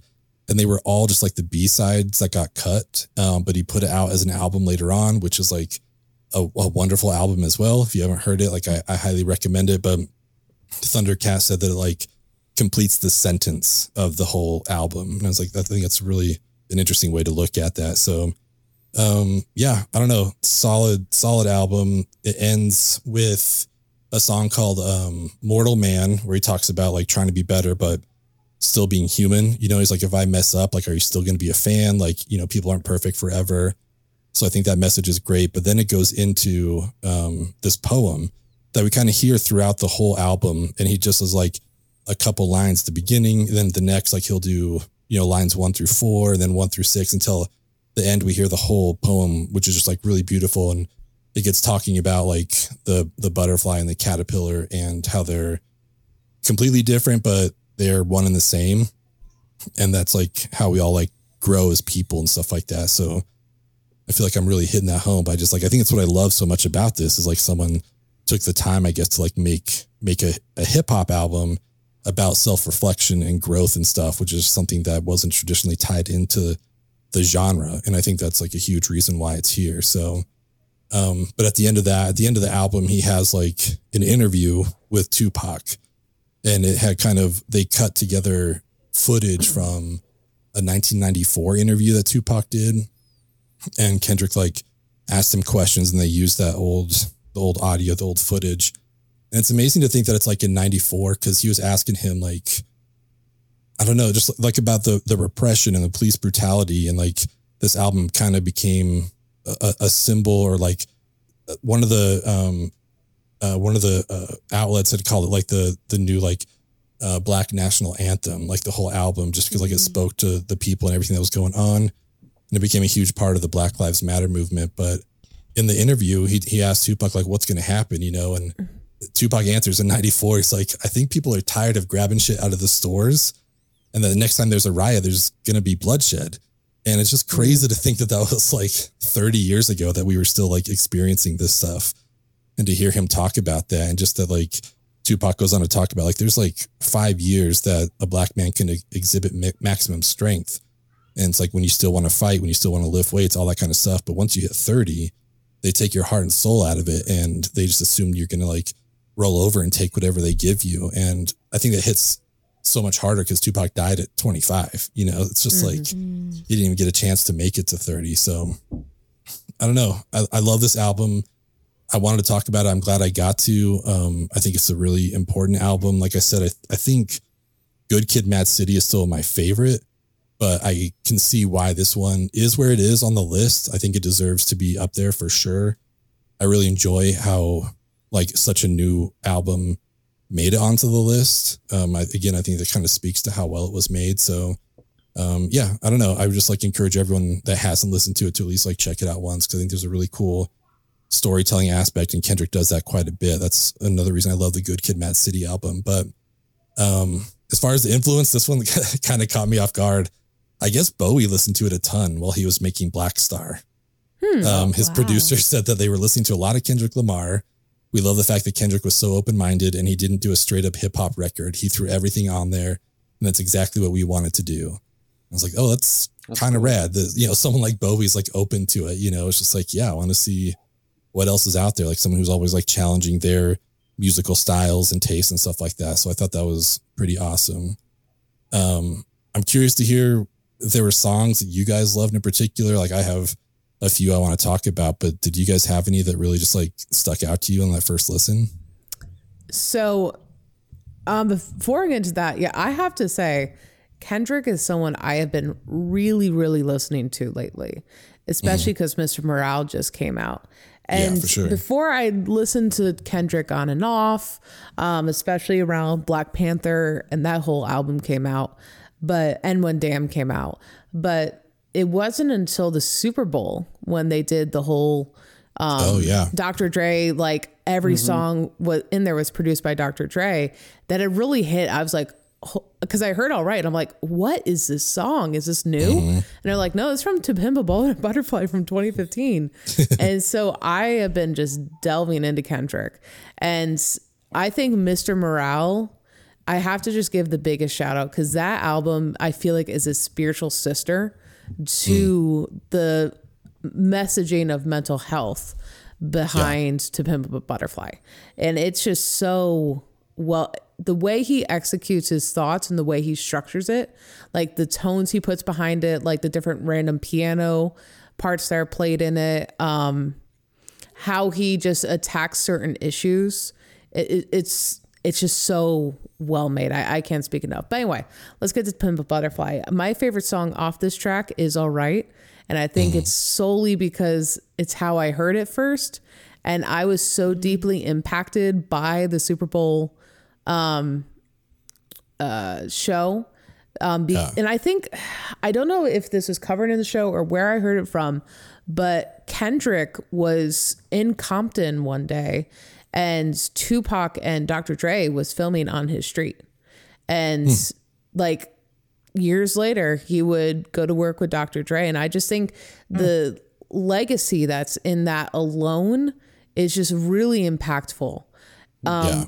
and they were all just like the B sides that got cut. Um, but he put it out as an album later on, which is like a, a wonderful album as well. If you haven't heard it, like I, I highly recommend it. But Thundercat said that it like completes the sentence of the whole album. And I was like, I think that's really an interesting way to look at that. So, um, yeah, I don't know. Solid, solid album. It ends with a song called um, Mortal Man, where he talks about like trying to be better, but still being human. You know, he's like, if I mess up, like, are you still going to be a fan? Like, you know, people aren't perfect forever. So I think that message is great. But then it goes into um, this poem that we kind of hear throughout the whole album. And he just is like a couple lines at the beginning. Then the next, like, he'll do, you know, lines one through four, and then one through six until the end. We hear the whole poem, which is just like really beautiful. And it gets talking about like the the butterfly and the caterpillar and how they're completely different, but they're one and the same. And that's like how we all like grow as people and stuff like that. So I feel like I'm really hitting that home. I just like I think it's what I love so much about this is like someone took the time, I guess, to like make make a, a hip hop album about self reflection and growth and stuff, which is something that wasn't traditionally tied into the genre. And I think that's like a huge reason why it's here. So um, but at the end of that, at the end of the album, he has like an interview with Tupac, and it had kind of they cut together footage from a 1994 interview that Tupac did, and Kendrick like asked him questions, and they used that old the old audio, the old footage, and it's amazing to think that it's like in '94 because he was asking him like, I don't know, just like about the the repression and the police brutality, and like this album kind of became a, a symbol or like one of the um uh, one of the uh, outlets had called it like the the new like uh, black national anthem, like the whole album, just because like it spoke to the people and everything that was going on, and it became a huge part of the Black Lives Matter movement. But in the interview, he he asked Tupac like, "What's going to happen?" You know, and Tupac answers in '94. He's like, "I think people are tired of grabbing shit out of the stores, and the next time there's a riot, there's going to be bloodshed." And it's just crazy to think that that was like 30 years ago that we were still like experiencing this stuff and to hear him talk about that and just that like Tupac goes on to talk about like there's like five years that a black man can exhibit maximum strength. And it's like when you still want to fight, when you still want to lift weights, all that kind of stuff. But once you hit 30, they take your heart and soul out of it and they just assume you're going to like roll over and take whatever they give you. And I think that hits so much harder because Tupac died at 25. You know, it's just like mm-hmm. he didn't even get a chance to make it to 30. So I don't know. I, I love this album. I wanted to talk about it. I'm glad I got to. Um, I think it's a really important album. Like I said, I, I think Good Kid, Mad City is still my favorite, but I can see why this one is where it is on the list. I think it deserves to be up there for sure. I really enjoy how like such a new album made it onto the list. Um, I, again, I think that kind of speaks to how well it was made. So, um, yeah, I don't know. I would just like encourage everyone that hasn't listened to it to at least like check it out once because I think there's a really cool storytelling aspect, and Kendrick does that quite a bit. That's another reason I love the Good Kid, Mad City album. But um, as far as the influence, this one kind of caught me off guard. I guess Bowie listened to it a ton while he was making Blackstar. Um, his wow. producer said that they were listening to a lot of Kendrick Lamar. We love the fact that Kendrick was so open minded and he didn't do a straight up hip hop record. He threw everything on there, and that's exactly what we wanted to do. I was like, oh, that's, kind of rad. That you know, someone like Bowie's like open to it. You know, it's just like, yeah, I want to see what else is out there. Like someone who's always like challenging their musical styles and tastes and stuff like that. So I thought that was pretty awesome. Um, I'm curious to hear if there were songs that you guys loved in particular. Like I have a few I want to talk about, but did you guys have any that really just like stuck out to you on that first listen? So, um, before I get into that, yeah, I have to say, Kendrick is someone I have been really, really listening to lately, especially because Mr. Morale just came out. And for sure. before I listened to Kendrick on and off, um, especially around Black Panther and that whole album came out, but and when Damn came out, but it wasn't until the Super Bowl when they did the whole um, oh yeah, Dr. Dre, like every song was in there was produced by Dr. Dre, that it really hit. I was like, because I heard all right. I'm like, what is this song? Is this new? Mm-hmm. And they're like, no, it's from To Pimp a Butterfly from 2015. and so I have been just delving into Kendrick. And I think Mr. Morale, I have to just give the biggest shout out because that album, I feel like, is a spiritual sister to mm. the messaging of mental health behind To Pimp a Butterfly. And it's just so well the way he executes his thoughts and the way he structures it, like the tones he puts behind it, like the different random piano parts that are played in it, um, how he just attacks certain issues. It, it, it's it's just so well made. I, I can't speak enough. But anyway, let's get to Pimp a Butterfly. My favorite song off this track is All Right. And I think it's solely because it's how I heard it first. And I was so deeply impacted by the Super Bowl um, uh, show. Um, be, And I think, I don't know if this was covered in the show or where I heard it from, but Kendrick was in Compton one day and Tupac and Dr. Dre was filming on his street. And like years later, he would go to work with Dr. Dre. And I just think the legacy that's in that alone is just really impactful. Um, yeah.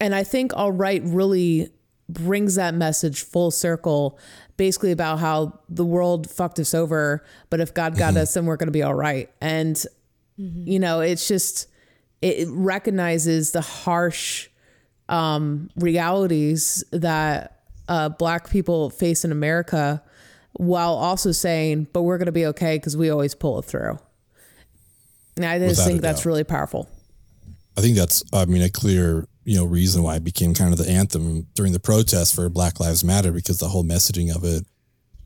And I think All Right really brings that message full circle, basically about how the world fucked us over, but if God got us, then we're going to be all right. And, you know, it's just, it it recognizes the harsh um, realities that uh, black people face in America, while also saying, "But we're going to be okay because we always pull it through." And I just Without think that's doubt. really powerful. I think that's, I mean, a clear, you know, reason why it became kind of the anthem during the protests for Black Lives Matter because the whole messaging of it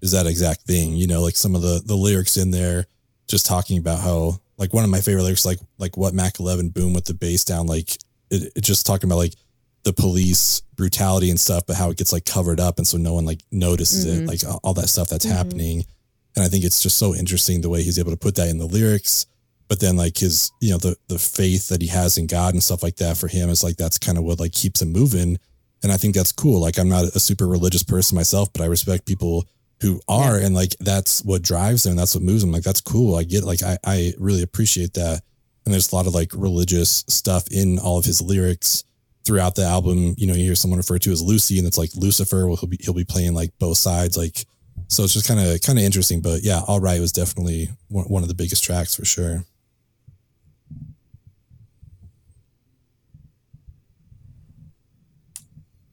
is that exact thing. You know, like some of the the lyrics in there, just talking about how, like one of my favorite lyrics, like like what Mac Eleven boom with the bass down, like it, it just talking about like the police brutality and stuff, but how it gets like covered up, and so no one like notices it, mm-hmm. like all- all that stuff that's mm-hmm. happening. And I think it's just so interesting the way he's able to put that in the lyrics but then like his you know the the faith that he has in God and stuff like that for him is like that's kind of what like keeps him moving. And I think that's cool. Like I'm not a super religious person myself but I respect people who are and like that's what drives them that's what moves them. Like that's cool. I get like I I really appreciate that. And there's a lot of like religious stuff in all of his lyrics throughout the album. You know you hear someone refer to as Lucy and it's like Lucifer well he'll be he'll be playing like both sides like so it's just kind of kind of interesting. But yeah all right was definitely one of the biggest tracks for sure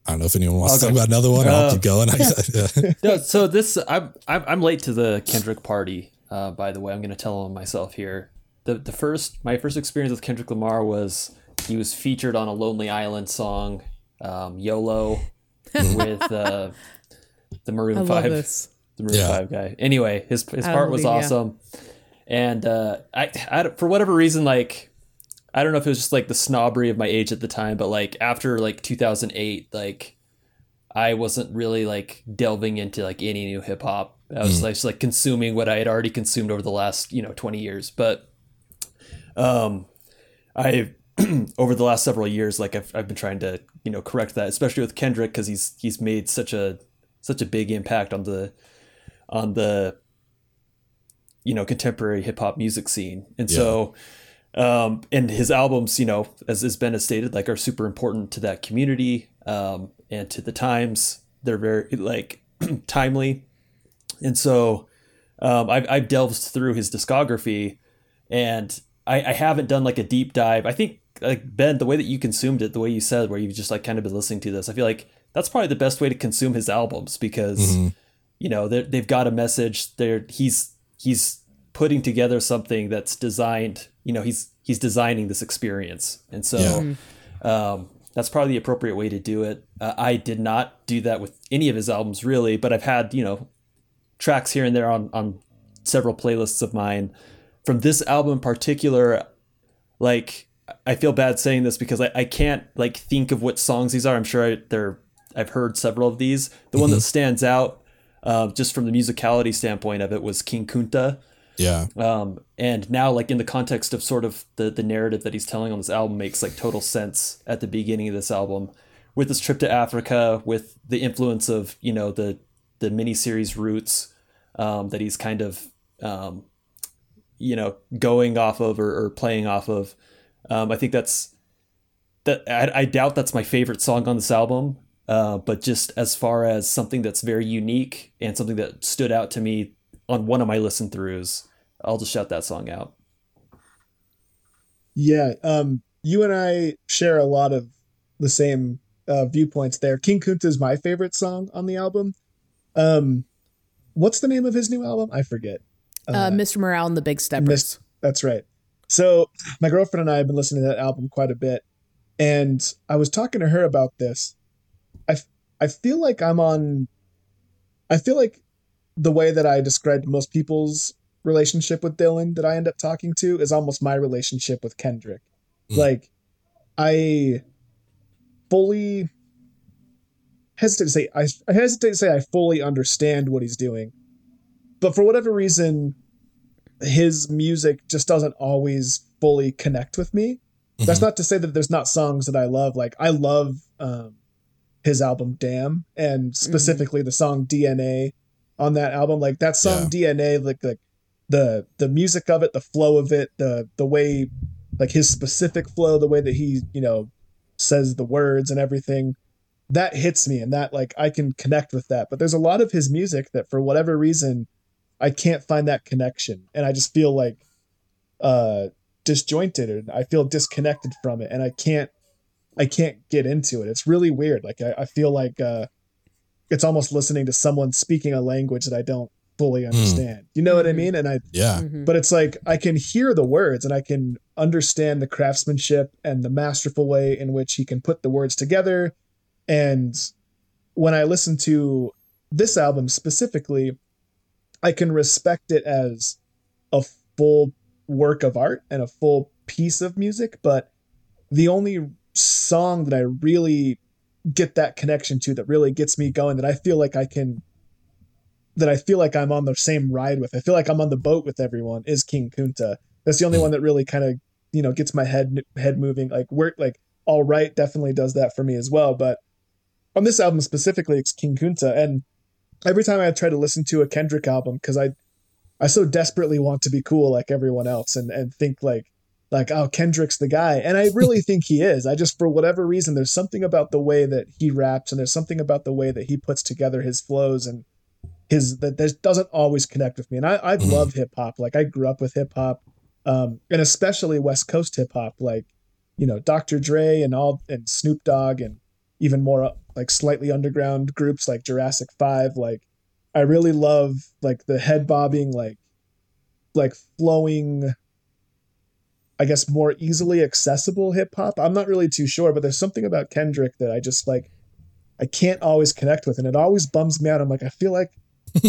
I don't know if anyone wants I'll to talk go. about another one. I'll Uh, keep going. I, yeah. No, so this I'm I'm I'm late to the Kendrick party. Uh, by the way, I'm going to tell on myself here. The the first my first experience with Kendrick Lamar was he was featured on a Lonely Island song, um, YOLO, with uh, the I Maroon love Five, this. the Maroon Yeah. Five guy. Anyway, his his part was Levine, yeah. awesome, and uh, I, I for whatever reason like. I don't know if it was just like the snobbery of my age at the time, but like after like 2008, like I wasn't really like delving into like any new hip hop. I was like just like consuming what I had already consumed over the last you know 20 years. But um, I over the last several years, like I've I've been trying to you know correct that, especially with Kendrick because he's he's made such a such a big impact on the on the you know contemporary hip hop music scene, and so um, and his albums, you know, as as Ben has stated, like are super important to that community um, and to the times. They're very like timely, and so um, I've I've delved through his discography, and I, I haven't done like a deep dive. I think like Ben, the way that you consumed it, the way you said, where you've just like kind of been listening to this, I feel like that's probably the best way to consume his albums because you know they've got a message. They're he's he's putting together something that's designed. You know, he's he's designing this experience, and so um, that's probably the appropriate way to do it. Uh, I did not do that with any of his albums really, but I've had you know tracks here and there on on several playlists of mine. From this album in particular, like I feel bad saying this because I, I can't like think of what songs these are. I'm sure I, they're I've heard several of these. The one that stands out, uh, just from the musicality standpoint of it, was King Kunta. Yeah. Um, and now, like in the context of sort of the the narrative that he's telling on this album, makes like total sense at the beginning of this album, with this trip to Africa, with the influence of you know the the miniseries Roots um, that he's kind of um, you know going off of or, or playing off of. Um, I think that's that. I, I doubt that's my favorite song on this album. Uh, but just as far as something that's very unique and something that stood out to me on one of my listen throughs, I'll just shout that song out. Yeah, um, you and I share a lot of the same uh, viewpoints there. King Kunta is my favorite song on the album. Um, what's the name of his new album? I forget. Uh, Mr. Morale and the Big Steppers. Miss- That's right. So my girlfriend and I have been listening to that album quite a bit, and I was talking to her about this. I f- I feel like I'm on. I feel like the way that I described most people's relationship with Dylan that I end up talking to is almost my relationship with Kendrick. Mm. Like, I fully hesitate to say I, I hesitate to say I fully understand what he's doing, but for whatever reason, his music just doesn't always fully connect with me. That's Mhm. not to say that there's not songs that I love. Like I love um, his album "Damn" and specifically the song "DNA" on that album. Like that song "DNA," like like the the music of it, the flow of it, the the way like his specific flow, the way that he you know says the words and everything that hits me and that like I can connect with that. But there's a lot of his music that for whatever reason I can't find that connection and I just feel like uh disjointed and I feel disconnected from it and I can't I can't get into it. It's really weird. Like I, I feel like uh it's almost listening to someone speaking a language that I don't fully understand. You know what I mean? And I Yeah. Mhm. but it's like I can hear the words and I can understand the craftsmanship and the masterful way in which he can put the words together. And when I listen to this album specifically, I can respect it as a full work of art and a full piece of music. But the only song that I really get that connection to, that really gets me going, that I feel like I can that I feel like I'm on the same ride with. I feel like I'm on the boat with everyone. Is King Kunta? That's the only one that really kind of you know gets my head head moving. Like work like all right definitely does that for me as well. But on this album specifically, it's King Kunta, and every time I try to listen to a Kendrick album because I I so desperately want to be cool like everyone else and and think like like oh Kendrick's the guy and I really think he is. I just for whatever reason there's something about the way that he raps and there's something about the way that he puts together his flows and his that that doesn't always connect with me. And I I Mhm. love hip hop. Like I grew up with hip hop, um, and especially West Coast hip hop. Like you know Dr. Dre and all and Snoop Dogg and even more like slightly underground groups like Jurassic Five. Like I really love like the head bobbing like like flowing. I guess more easily accessible hip hop. I'm not really too sure, but there's something about Kendrick that I just like. I can't always connect with, and it always bums me out. I'm like, I feel like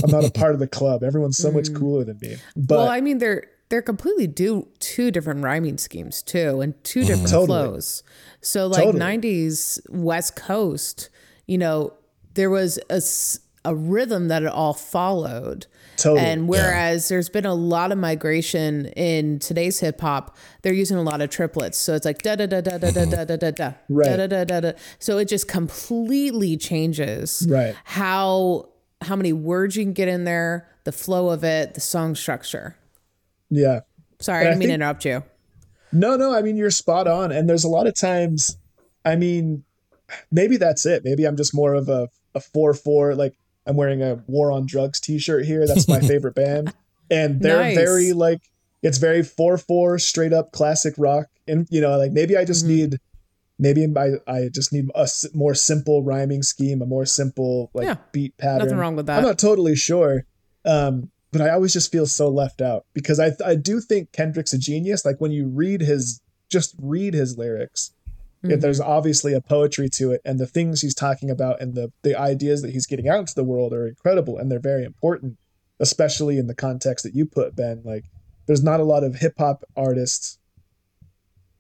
I'm not a part of the club. Everyone's so much Mm. cooler than me. But well, I mean, they're they're completely do two different rhyming schemes too, and two different Totally. flows. So, like Totally. '90s West Coast, you know, there was a a rhythm that it all followed. Totally. And whereas there's been a lot of migration in today's hip hop, they're using a lot of triplets. So it's like da da da da da da mm-hmm. da da da da da da da da da. So it just completely changes Right. how how many words you can get in there, the flow of it, the song structure. yeah. Sorry, And I I didn't mean to think- interrupt you. No, no, I mean you're spot on. And there's a lot of times I mean maybe that's it. Maybe I'm just more of a a 4-4 like I'm wearing a War on Drugs t-shirt here. That's my favorite band. And they're Nice. very like it's very 4-4 straight up classic rock and you know like maybe I just Mhm. need maybe I I just need a more simple rhyming scheme, a more simple like Yeah. beat pattern. Nothing wrong with that. I'm not totally sure. Um, but I always just feel so left out because I I do think Kendrick's a genius. Like when you read his just read his lyrics, Mm-hmm. if there's obviously a poetry to it, and the things he's talking about and the the ideas that he's getting out into the world are incredible and they're very important, especially in the context that you put, Ben. Like there's not a lot of hip hop artists,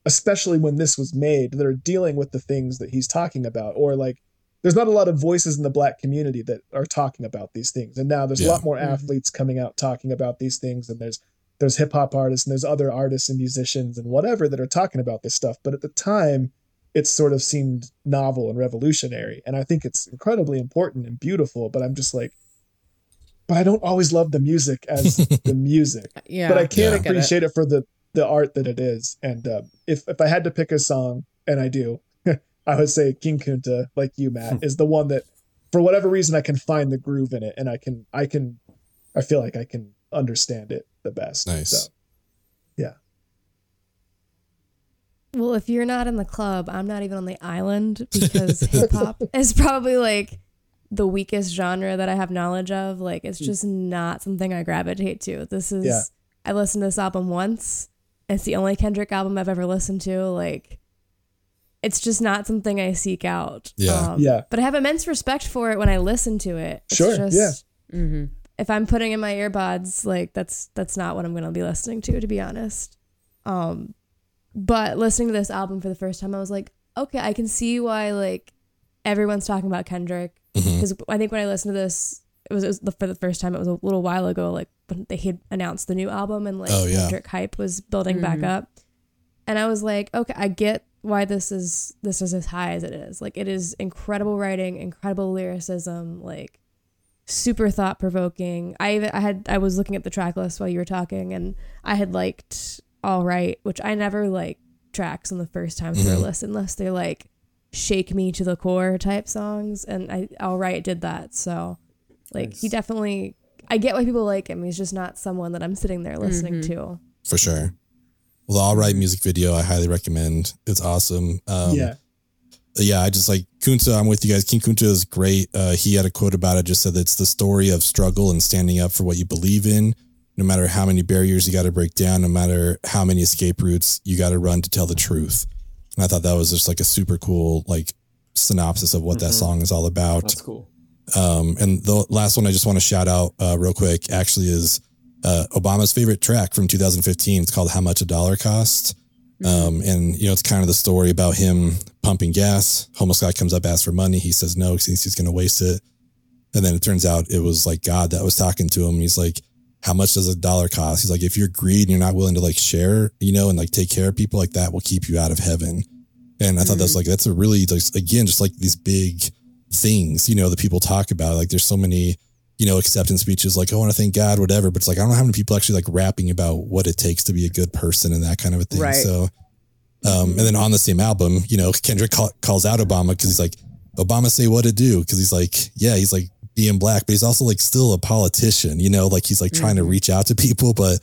especially when this was made, that are dealing with the things that he's talking about, or like there's not a lot of voices in the black community that are talking about these things. And now there's a lot more Mhm. athletes coming out talking about these things, and there's there's hip hop artists and there's other artists and musicians and whatever that are talking about this stuff. But at the time, it sort of seemed novel and revolutionary. And I think it's incredibly important and beautiful, but I'm just like, but I don't always love the music as the music. yeah, but I can Yeah. get it. appreciate it. for the the art that it is. And uh, if if I had to pick a song, and I do, I would say King Kunta, like you, Matt, is the one that, for whatever reason, I can find the groove in it, and I can I can, I feel like I can understand it the best. Nice. So, Well, if you're not in the club, I'm not even on the island because hip hop is probably like the weakest genre that I have knowledge of. Like, it's just not something I gravitate to. This is, Yeah. I listened to this album once. It's the only Kendrick album I've ever listened to. Like, it's just not something I seek out. Yeah. Um, Yeah. But I have immense respect for it when I listen to it. It's Sure, Just, yeah. hmm if I'm putting in my earbuds, like that's that's not what I'm gonna be listening to, to be honest. Um, but listening to this album for the first time, I was like, okay, I can see why like everyone's talking about Kendrick because I think when I listened to this, it was, it was the, for the first time. It was a little while ago, like when they had announced the new album and like Oh, yeah. Kendrick hype was building back Mhm. up, and I was like, okay, I get why this is this is as high as it is. Like it is incredible writing, incredible lyricism, like super thought provoking. I even I had I was looking at the track list while you were talking, and I had liked All Right, which I never like tracks on the first time through a list unless they're like shake me to the core type songs, and I All Right did that. So like he definitely. I get why people like him. He's just not someone that I'm sitting there listening Mhm. to. For sure. Well, the All Right music video, I highly recommend. It's awesome. Um, yeah, yeah, I just like Kunta. I'm with you guys. King Kunta is great. Uh, he had a quote about it. Just said that it's the story of struggle and standing up for what you believe in. No matter how many barriers you got to break down, no matter how many escape routes you got to run to tell the truth. And I thought that was just like a super cool like synopsis of what that song is all about. That's cool. Um, and the last one I just want to shout out uh, real quick actually is uh, Obama's favorite track from 2015. It's called "How Much a Dollar Cost." Um, and you know, it's kind of the story about him pumping gas. Homeless guy comes up, asks for money. He says no because he thinks he's going to waste it. And then it turns out it was like God that was talking to him. He's like, "How much does a dollar cost?" He's like, "If you're greedy and you're not willing to like share, you know, and like take care of people like that, will keep you out of heaven." And I thought that's like that's a really like, again just like these big things, you know, that people talk about. Like there's so many, you know, acceptance speeches like, I want to thank God, whatever. But it's like, I don't know how many people actually like rapping about what it takes to be a good person and that kind of a thing. Right. So, um, and then on the same album, you know, Kendrick call, calls out Obama because he's like, Obama say what to do. Cause he's like, yeah, he's like being black, but he's also like still a politician, you know, like he's like trying to mm-hmm. reach out to people, but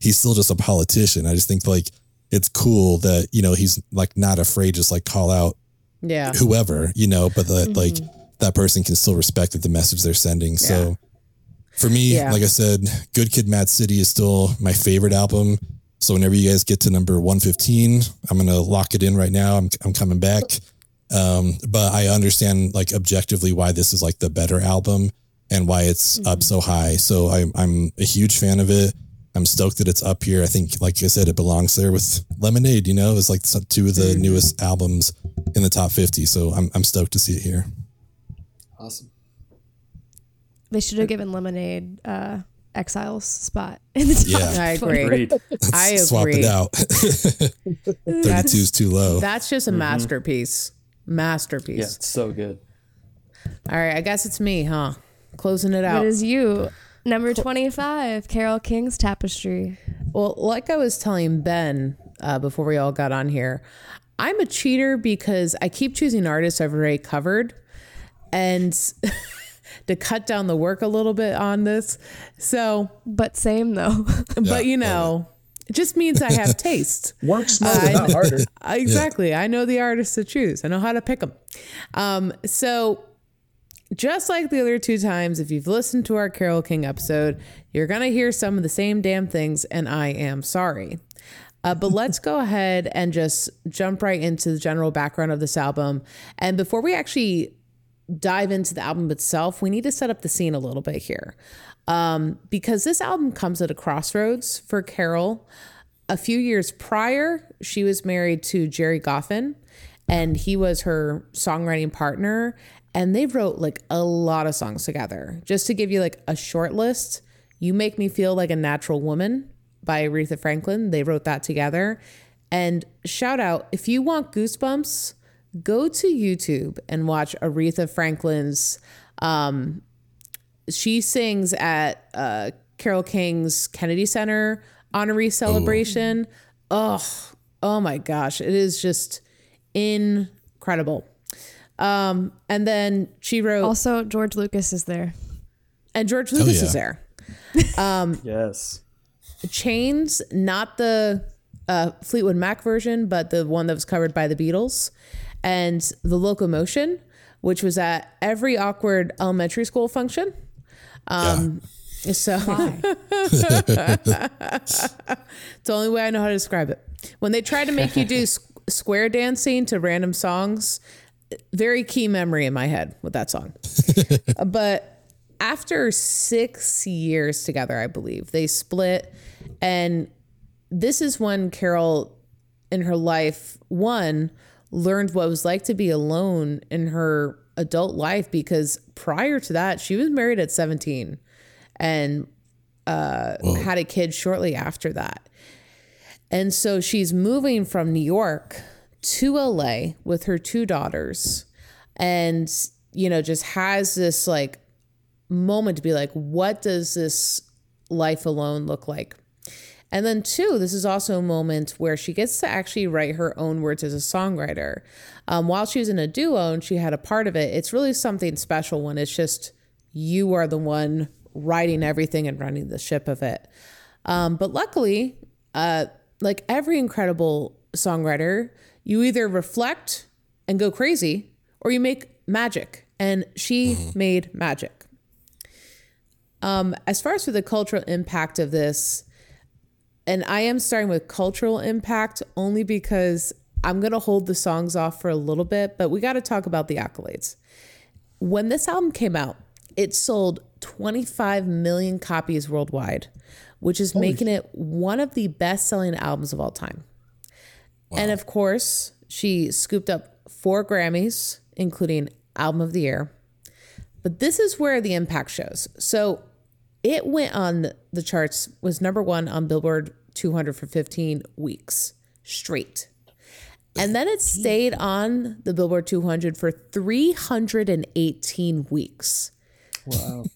he's still just a politician. I just think like it's cool that, you know, he's like not afraid just like call out Yeah. whoever, you know, but that mm-hmm. like that person can still respect that the message they're sending. So for me, Yeah. like I said, Good Kid Mad City is still my favorite album. So whenever you guys get to number 115, I'm going to lock it in right now. I'm, I'm coming back. Um, but I understand like objectively why this is like the better album and why it's up so high. So I, I'm a huge fan of it. I'm stoked that it's up here. I think, like I said, it belongs there with Lemonade. You know, it's like two of the newest albums in the top 50. So I'm I'm stoked to see it here. Awesome. They should have given Lemonade uh, Exiles spot in the top. Yeah. I agree. Great. I Swap it out. 32 is too low. That's just a masterpiece. Masterpiece. Yeah, it's so good. All right, I guess it's me, huh? Closing it out. It is you. Number 25, Carole King's Tapestry. Well, like I was telling Ben uh, before we all got on here, I'm a cheater because I keep choosing artists I've already covered, and to cut down the work a little bit on this. So, But same though. but you know, it just means I have taste. Work smarter, not harder. exactly. I know the artists to choose. I know how to pick them. Um, so, just like the other two times, if you've listened to our Carole King episode, you're going to hear some of the same damn things, and I am sorry. Uh, but let's go ahead and just jump right into the general background of this album. And before we actually dive into the album itself, we need to set up the scene a little bit here. Um, because this album comes at a crossroads for Carole. A few years prior, she was married to Gerry Goffin, and he was her songwriting partner. And they wrote like a lot of songs together. Just to give you like a short list, You Make Me Feel Like a Natural Woman by Aretha Franklin. They wrote that together. And shout out if you want goosebumps, go to YouTube and watch Aretha Franklin's. Um, she sings at uh, Carole King's Kennedy Center honoree celebration. Oh, oh my gosh, it is just incredible. Um, and then she wrote, also, George Lucas is there. and George Lucas yeah. is there. Yes. Chains, not the uh, Fleetwood Mac version, but the one that was covered by the Beatles, and the Locomotion, which was at every awkward elementary school function. Um, So it's the only way I know how to describe it. When they try to make you do s- square dancing to random songs, very key memory in my head with that song. but after six years together, I believe they split, and this is when Carole, in her life, one learned what it was like to be alone in her adult life because prior to that, she was married at 17 and uh, had a kid shortly after that. And so she's moving from New York to LA with her two daughters and, you know, just has this like moment to be like, what does this life alone look like? And then, two, this is also a moment where she gets to actually write her own words as a songwriter. Um, while she was in a duo and she had a part of it, it's really something special when it's just you are the one writing everything and running the ship of it. Um, but luckily, uh, like every incredible songwriter, you either reflect and go crazy, or you make magic. And she made magic. Um, as far as for the cultural impact of this, and I am starting with cultural impact only because I'm going to hold the songs off for a little bit, but we got to talk about the accolades. When this album came out, it sold 25 million copies worldwide, which is making it one of the best selling albums of all time. And of course, she scooped up four Grammys, including Album of the Year. But this is where the impact shows. So it went on the charts, was number one on Billboard 200 for 15 weeks straight. And then it stayed on the Billboard 200 for 318 weeks. Wow.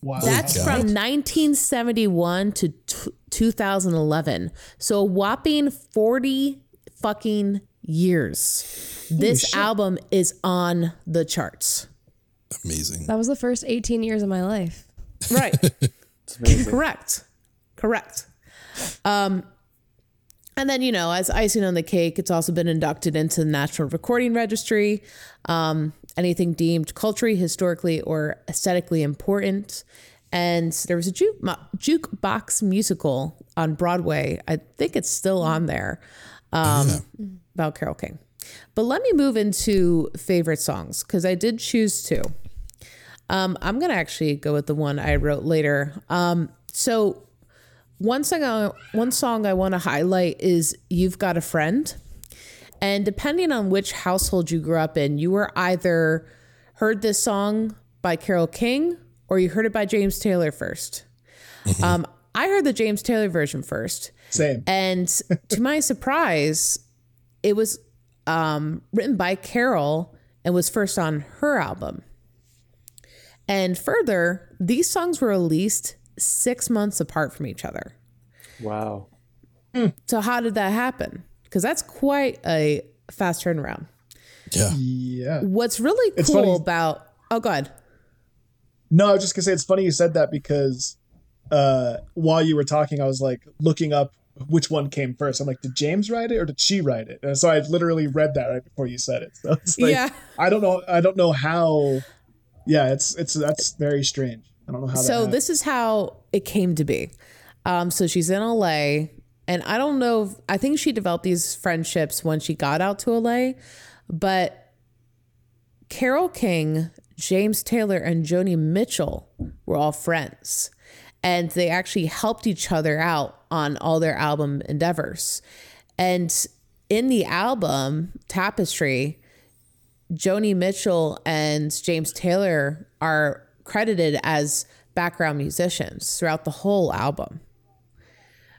Wow. That's God. from 1971 to t- 2011. So a whopping 40 fucking years. This album is on the charts. Amazing. That was the first 18 years of my life. Right. Correct. Correct. Um, and then, you know, as icing on the cake, it's also been inducted into the National Recording Registry. Um, anything deemed culturally, historically, or aesthetically important. And there was a juke, mo- jukebox musical on Broadway. I think it's still on there um, about Carole King. But let me move into favorite songs because I did choose two. Um, I'm gonna actually go with the one I wrote later. Um, so one song, I, one song I want to highlight is "You've Got a Friend," and depending on which household you grew up in, you were either heard this song by Carole King or you heard it by James Taylor 1st Um, I heard the James Taylor version first, Same. and to my surprise, it was um, written by Carole and was first on her album. And further, these songs were released six months apart from each other. Wow. So, how did that happen? Because that's quite a fast turnaround. Yeah. Yeah. What's really It's cool funny- about oh god No, I was just gonna say it's funny you said that because uh, while you were talking, I was like looking up which one came first. I'm like, did James write it or did she write it? And so I literally read that right before you said it. So it's like, Yeah. I don't know. I don't know how. Yeah, it's it's that's very strange. I don't know how. so this is how it came to be. Um, so she's in LA, and I don't know. If, I think she developed these friendships when she got out to LA, but Carole King, James Taylor, and Joni Mitchell were all friends, and they actually helped each other out on all their album endeavors. And in the album Tapestry, Joni Mitchell and James Taylor are credited as background musicians throughout the whole album.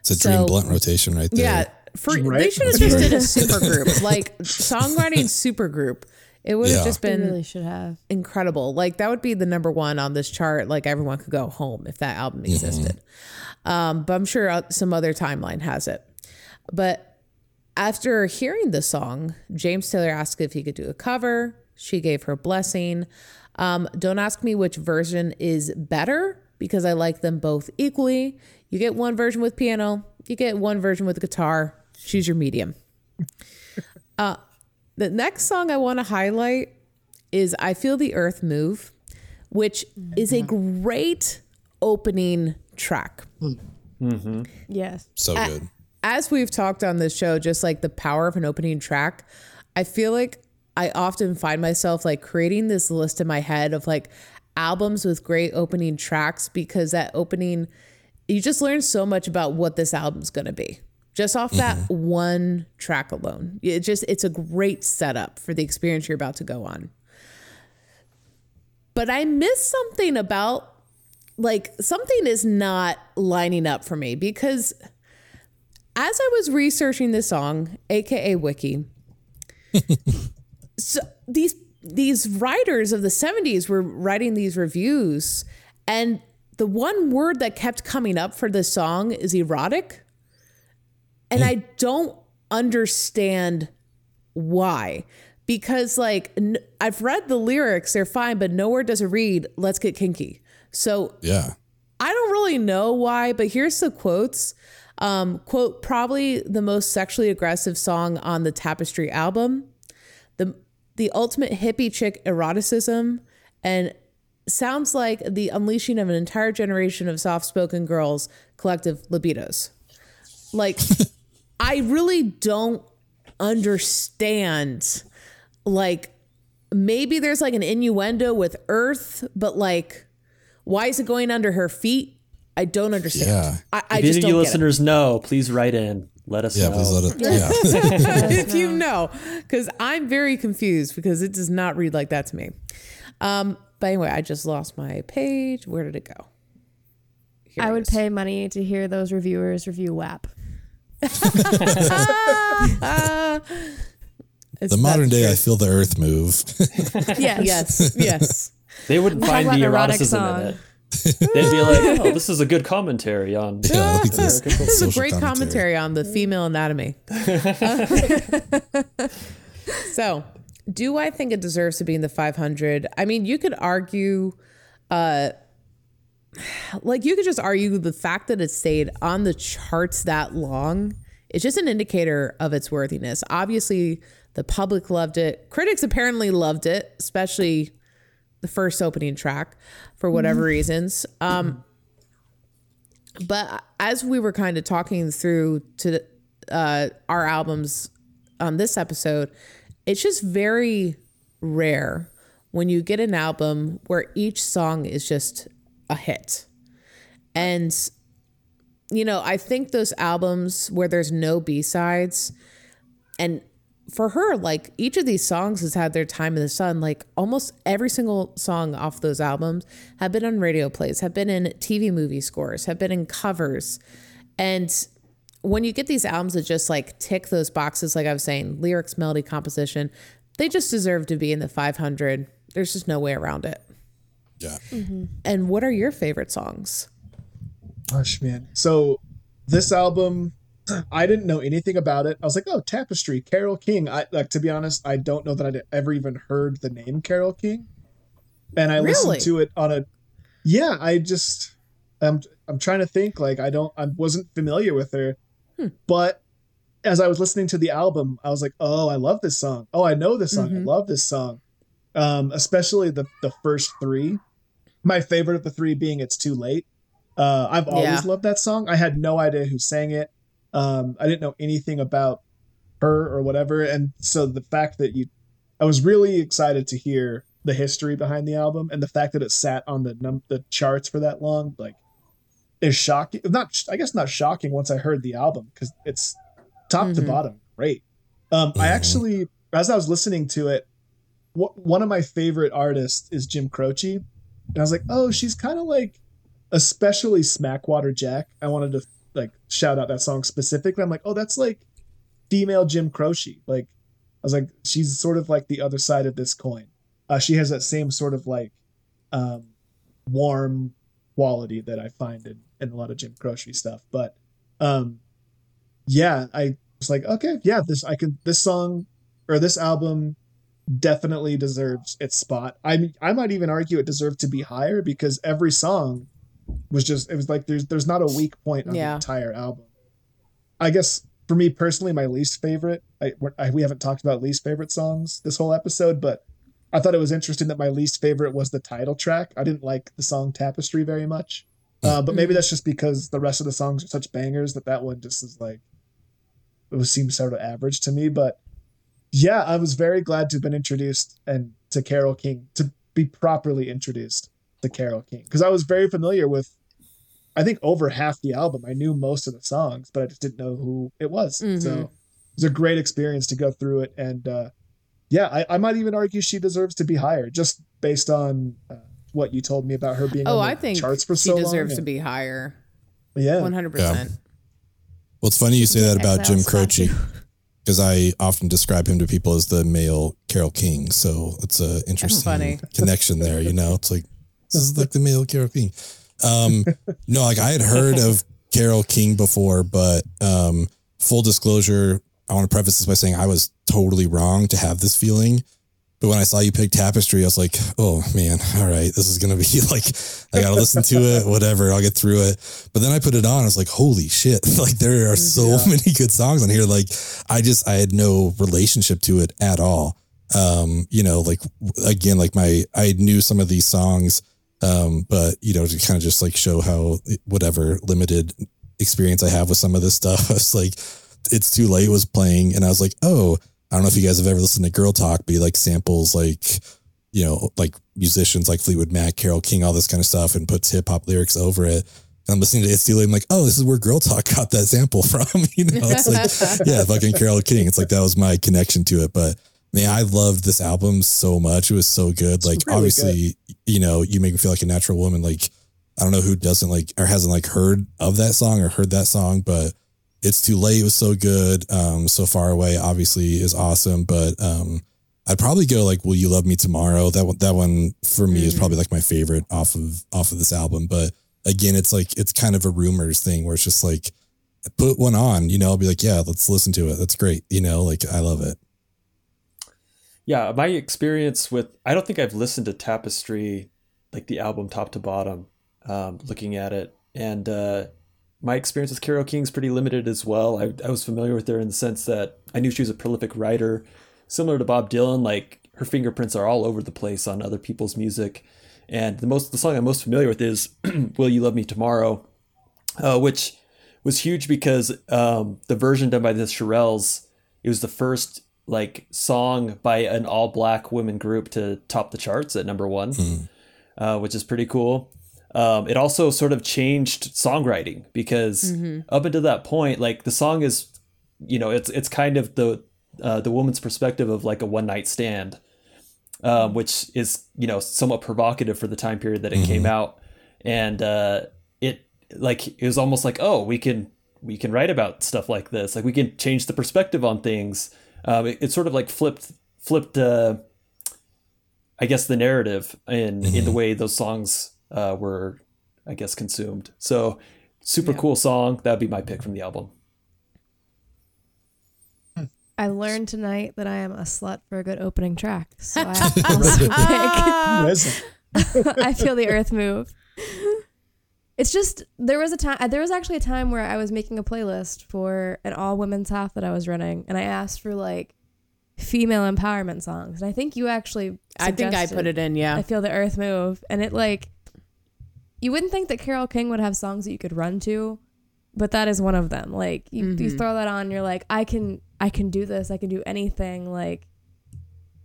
It's a So- dream blunt rotation right there. Yeah, for they should have just did a super group, like songwriting super group. It would have Yeah. just They been really should have. incredible. Like that would be the number one on this chart. Like everyone could go home if that album existed. Um, but I'm sure uh, some other timeline has it. But after hearing the song, James Taylor asked if he could do a cover. She gave her blessing. Um, don't ask me which version is better because I like them both equally. You get one version with piano, you get one version with guitar. Choose your medium. Uh, the next song I want to highlight is I Feel the Earth Move, which is a great opening track. Yes. So good. As we've talked on this show, just like the power of an opening track, I feel like I often find myself like creating this list in my head of like albums with great opening tracks because that opening, you just learn so much about what this album's going to be just off that mm-hmm. one track alone. It just, it's a great setup for the experience you're about to go on. But I miss something about like something is not lining up for me because as I was researching this song, aka Wiki, so these these writers of the 70s were writing these reviews and the one word that kept coming up for this song is erotic. And I don't understand why. Because like n- I've read the lyrics, they're fine, but nowhere does it read "Let's get kinky." So Yeah. I don't really know why, but here's the quotes. Um, quote, probably the most sexually aggressive song on the Tapestry album. The the ultimate hippie chick eroticism and sounds like the unleashing of an entire generation of soft-spoken girls collective libidos. Like I really don't understand like maybe there's like an innuendo with earth, but like why is it going under her feet? I don't understand. Yeah. I, I if just any of don't you get it. listeners know, please write in. Let us Yeah, know. please let it. Yeah. if you know, because I'm very confused because it does not read like that to me. Um, but anyway, I just lost my page. Where did it go? Here I it would is. pay money to hear those reviewers review WAP. It's The modern day, true. I feel the earth move. Yes. yes, yes. They wouldn't find the erotic eroticism song. in it. They'd be like, "Oh, this is a good commentary on." yeah, like this, This is a great commentary on the female anatomy. so, do I think it deserves to be in the 500? I mean, you could argue, uh, like, you could just argue the fact that it stayed on the charts that long is just an indicator of its worthiness. Obviously, the public loved it. Critics apparently loved it, especially the first opening track for whatever reasons. Um, but as we were kind of talking through to uh, our albums on this episode, it's just very rare when you get an album where each song is just a hit. And, you know, I think those albums where there's no B sides, and for her, like each of these songs has had their time in the sun. Like almost every single song off those albums have been on radio plays, have been in TV movie scores, have been in covers. And when you get these albums that just like tick those boxes, like I was saying, lyrics, melody, composition, they just deserve to be in the 500. There's just no way around it. Yeah. Mm-hmm. And what are your favorite songs? Gosh, man. So this album, I didn't know anything about it. I was like, oh, Tapestry, Carole King. I like to be honest, I don't know that I'd ever even heard the name Carole King. And I Really? listened to it on a Yeah, I just I'm I'm trying to think like I don't I wasn't familiar with her. But as I was listening to the album, I was like, "Oh, I love this song. Oh, I know this song. I love this song." Um especially the the first 3. My favorite of the 3 being It's Too Late. Uh, I've always Yeah. loved that song. I had no idea who sang it. Um, I didn't know anything about her or whatever, and so the fact that you, I was really excited to hear the history behind the album and the fact that it sat on the num- the charts for that long, like, is shocking. Not, I guess, not shocking once I heard the album because it's top to Mhm. bottom great. Um, I Mhm. actually, as I was listening to it, wh- one of my favorite artists is Jim Croce, and I was like, oh, she's kind of like especially Smackwater Jack. I wanted to like shout out that song specifically. I'm like, oh, that's like female Jim Croce. Like, I was like, she's sort of like the other side of this coin. Uh, she has that same sort of like um, warm quality that I find in, in a lot of Jim Croce stuff. But um, yeah, I was like, okay, yeah, this I can this song or this album definitely deserves its spot. I mean, I might even argue it deserved to be higher because every song was just it was like there's there's not a weak point on Yeah. the entire album. I guess for me personally, my least favorite. I, I we haven't talked about least favorite songs this whole episode, but I thought it was interesting that my least favorite was the title track. I didn't like the song Tapestry very much, uh, but maybe that's just because the rest of the songs are such bangers that that one just is like it was seems sort of average to me. But yeah, I was very glad to have been introduced and to Carole King to be properly introduced to Carole King because I was very familiar with. I think over half the album. I knew most of the songs, but I just didn't know who it was. Mhm. So it was a great experience to go through it. And uh, yeah, I, I might even argue she deserves to be higher just based on uh, what you told me about her being Oh, on the I think charts for she so deserves long. to be higher. Yeah. 100%. Well, it's funny you say that about Jim Croce because I often describe him to people as the male Carole King. So it's a interesting funny. connection there. You know, it's like this is like the male Carole King. Um, no, like I had heard of Carole King before, but um, full disclosure, I want to preface this by saying I was totally wrong to have this feeling. But when I saw you pick Tapestry, I was like, oh man, all right, this is going to be like, I got to listen to it, whatever, I'll get through it. But then I put it on, I was like, holy shit, like there are so many good songs on here. Like I just, I had no relationship to it at all. Um, you know, like again, like my I knew some of these songs, um, but you know, to kind of just like show how whatever limited experience I have with some of this stuff, I was like, it's too late was playing, and I was like, oh, I don't know if you guys have ever listened to Girl Talk, but he like samples like you know, like musicians like Fleetwood Mac, Carole King, all this kind of stuff, and puts hip hop lyrics over it. And I'm listening to It's Too Late. I'm like, oh, this is where Girl Talk got that sample from. you know, it's like, yeah, fucking Carole King. It's like that was my connection to it. But man, I loved this album so much. It was so good. Like, really obviously, you know, you make me feel like a natural woman. Like, I don't know who doesn't like or hasn't like heard of that song or heard that song, but It's Too Late It was so good. Um, So Far Away obviously is awesome, but um, I'd probably go like "Will You Love Me Tomorrow." That one, that one for me is probably like my favorite off of off of this album. But again, it's like it's kind of a rumors thing where it's just like put one on, you know, I'll be like, yeah, let's listen to it. That's great, you know, like I love it. Yeah, my experience with I don't think I've listened to Tapestry like the album top to bottom, um, looking at it, and uh, my experience with Carole King's pretty limited as well. I, I was familiar with her in the sense that I knew she was a prolific writer, similar to Bob Dylan. Like her fingerprints are all over the place on other people's music, and the most the song I'm most familiar with is "Will You Love Me Tomorrow," uh, which was huge because um, the version done by the Shirelles, it was the first like song by an all black women group to top the charts at number one, uh, which is pretty cool. Um, it also sort of changed songwriting because up until that point, like the song is, you know, it's it's kind of the uh, the woman's perspective of like a one night stand, um, which is you know somewhat provocative for the time period that it came out, and uh, it like it was almost like oh we can we can write about stuff like this. Like we can change the perspective on things. Um, it, it sort of like flipped flipped uh, I guess the narrative in in the way those songs uh, were I guess consumed. So super cool song. That'd be my pick from the album. I learned tonight that I am a slut for a good opening track. So I also pick I Feel the Earth Move. It's just there was a time there was actually a time where I was making a playlist for an all women's half that I was running and I asked for like female empowerment songs. And I think you actually I think I put it in. Yeah. I Feel the Earth Move and it like you wouldn't think that Carole King would have songs that you could run to, but that is one of them. Like you, Mm-hmm. you throw that on, you're like, I can I can do this. I can do anything. Like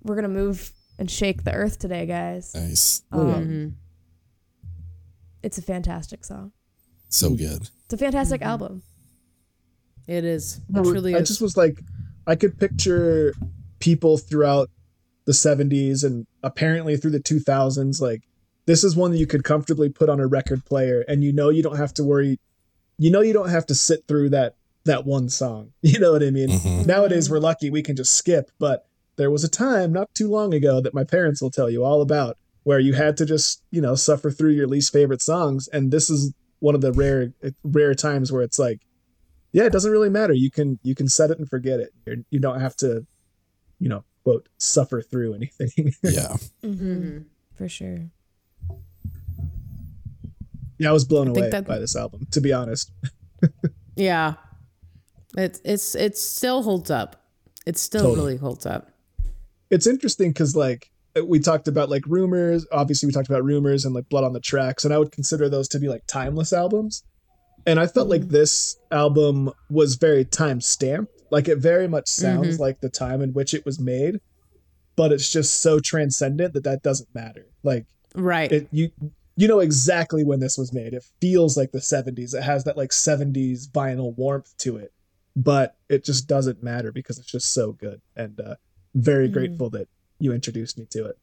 we're gonna move and shake the earth today, guys. Nice. Um, Mm-hmm. It's a fantastic song. So good. It's a fantastic Mm-hmm. album. It is. It No, truly I is. just was like, I could picture people throughout the 70s and apparently through the 2000s. Like, this is one that you could comfortably put on a record player, and you know you don't have to worry. You know you don't have to sit through that that one song. You know what I mean? Mhm. Nowadays we're lucky we can just skip, but there was a time not too long ago that my parents will tell you all about where you had to just you know suffer through your least favorite songs, and this is one of the rare rare times where it's like yeah, it doesn't really matter. You can you can set it and forget it. You're, you don't have to, you know, quote suffer through anything. Yeah. Mm-hmm. For sure. yeah, I was blown think away that- by this album, to be honest. Yeah. It's it's it still holds up. It still Totally. really holds up. It's interesting because like we talked about like rumors. Obviously, we talked about rumors and like Blood on the Tracks, and I would consider those to be like timeless albums. And I felt like mm-hmm. this album was very time stamped. Like it very much sounds mm-hmm. like the time in which it was made, but it's just so transcendent that that doesn't matter. Like Right. it you you know exactly when this was made. It feels like the 70s. It has that like 70s vinyl warmth to it. But it just doesn't matter because it's just so good and uh very mm-hmm. grateful that you introduced me to it.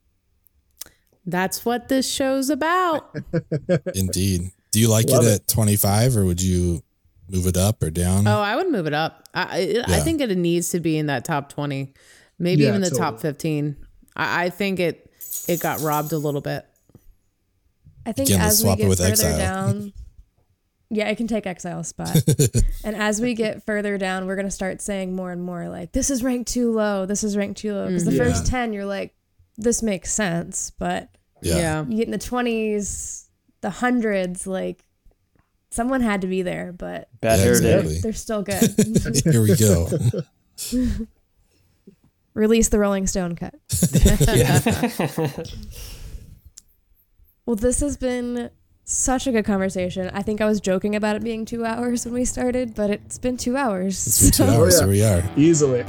That's what this show's about. Indeed. Do you like Love it it. at 25 or would you move it up or down? oh, I would move it up. I I, I think it needs to be in that top twenty, maybe Yeah, even the top fifteen. I, I think it it got robbed a little bit. I think Again, as we swap get with further Exile. down, yeah, I can take Exile's spot. and as we get further down, we're gonna start saying more and more like, "This is ranked too low. This is ranked too low." Because the Mhm. first ten, you're like, "This makes sense," but yeah. Yeah. you get in the twenties, the hundreds, like someone had to be there, but Bad Yeah, hair day. exactly. they're still good. Here we go. Release the Rolling Stone cut. Well, this has been such a good conversation. I think I was joking about it being two hours when we started, but it's been two hours. It's been two So- hours. Oh, yeah. Here we are. Easily.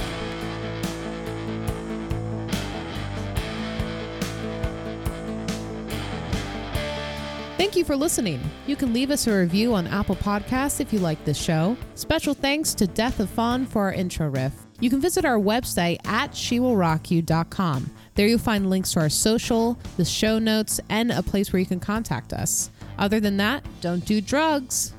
Thank you for listening. You can leave us a review on Apple Podcasts if you like this show. Special thanks to Death of Fawn for our intro riff. You can visit our website at shewillrockyou.com. There you'll find links to our social, the show notes, and a place where you can contact us. Other than that, don't do drugs.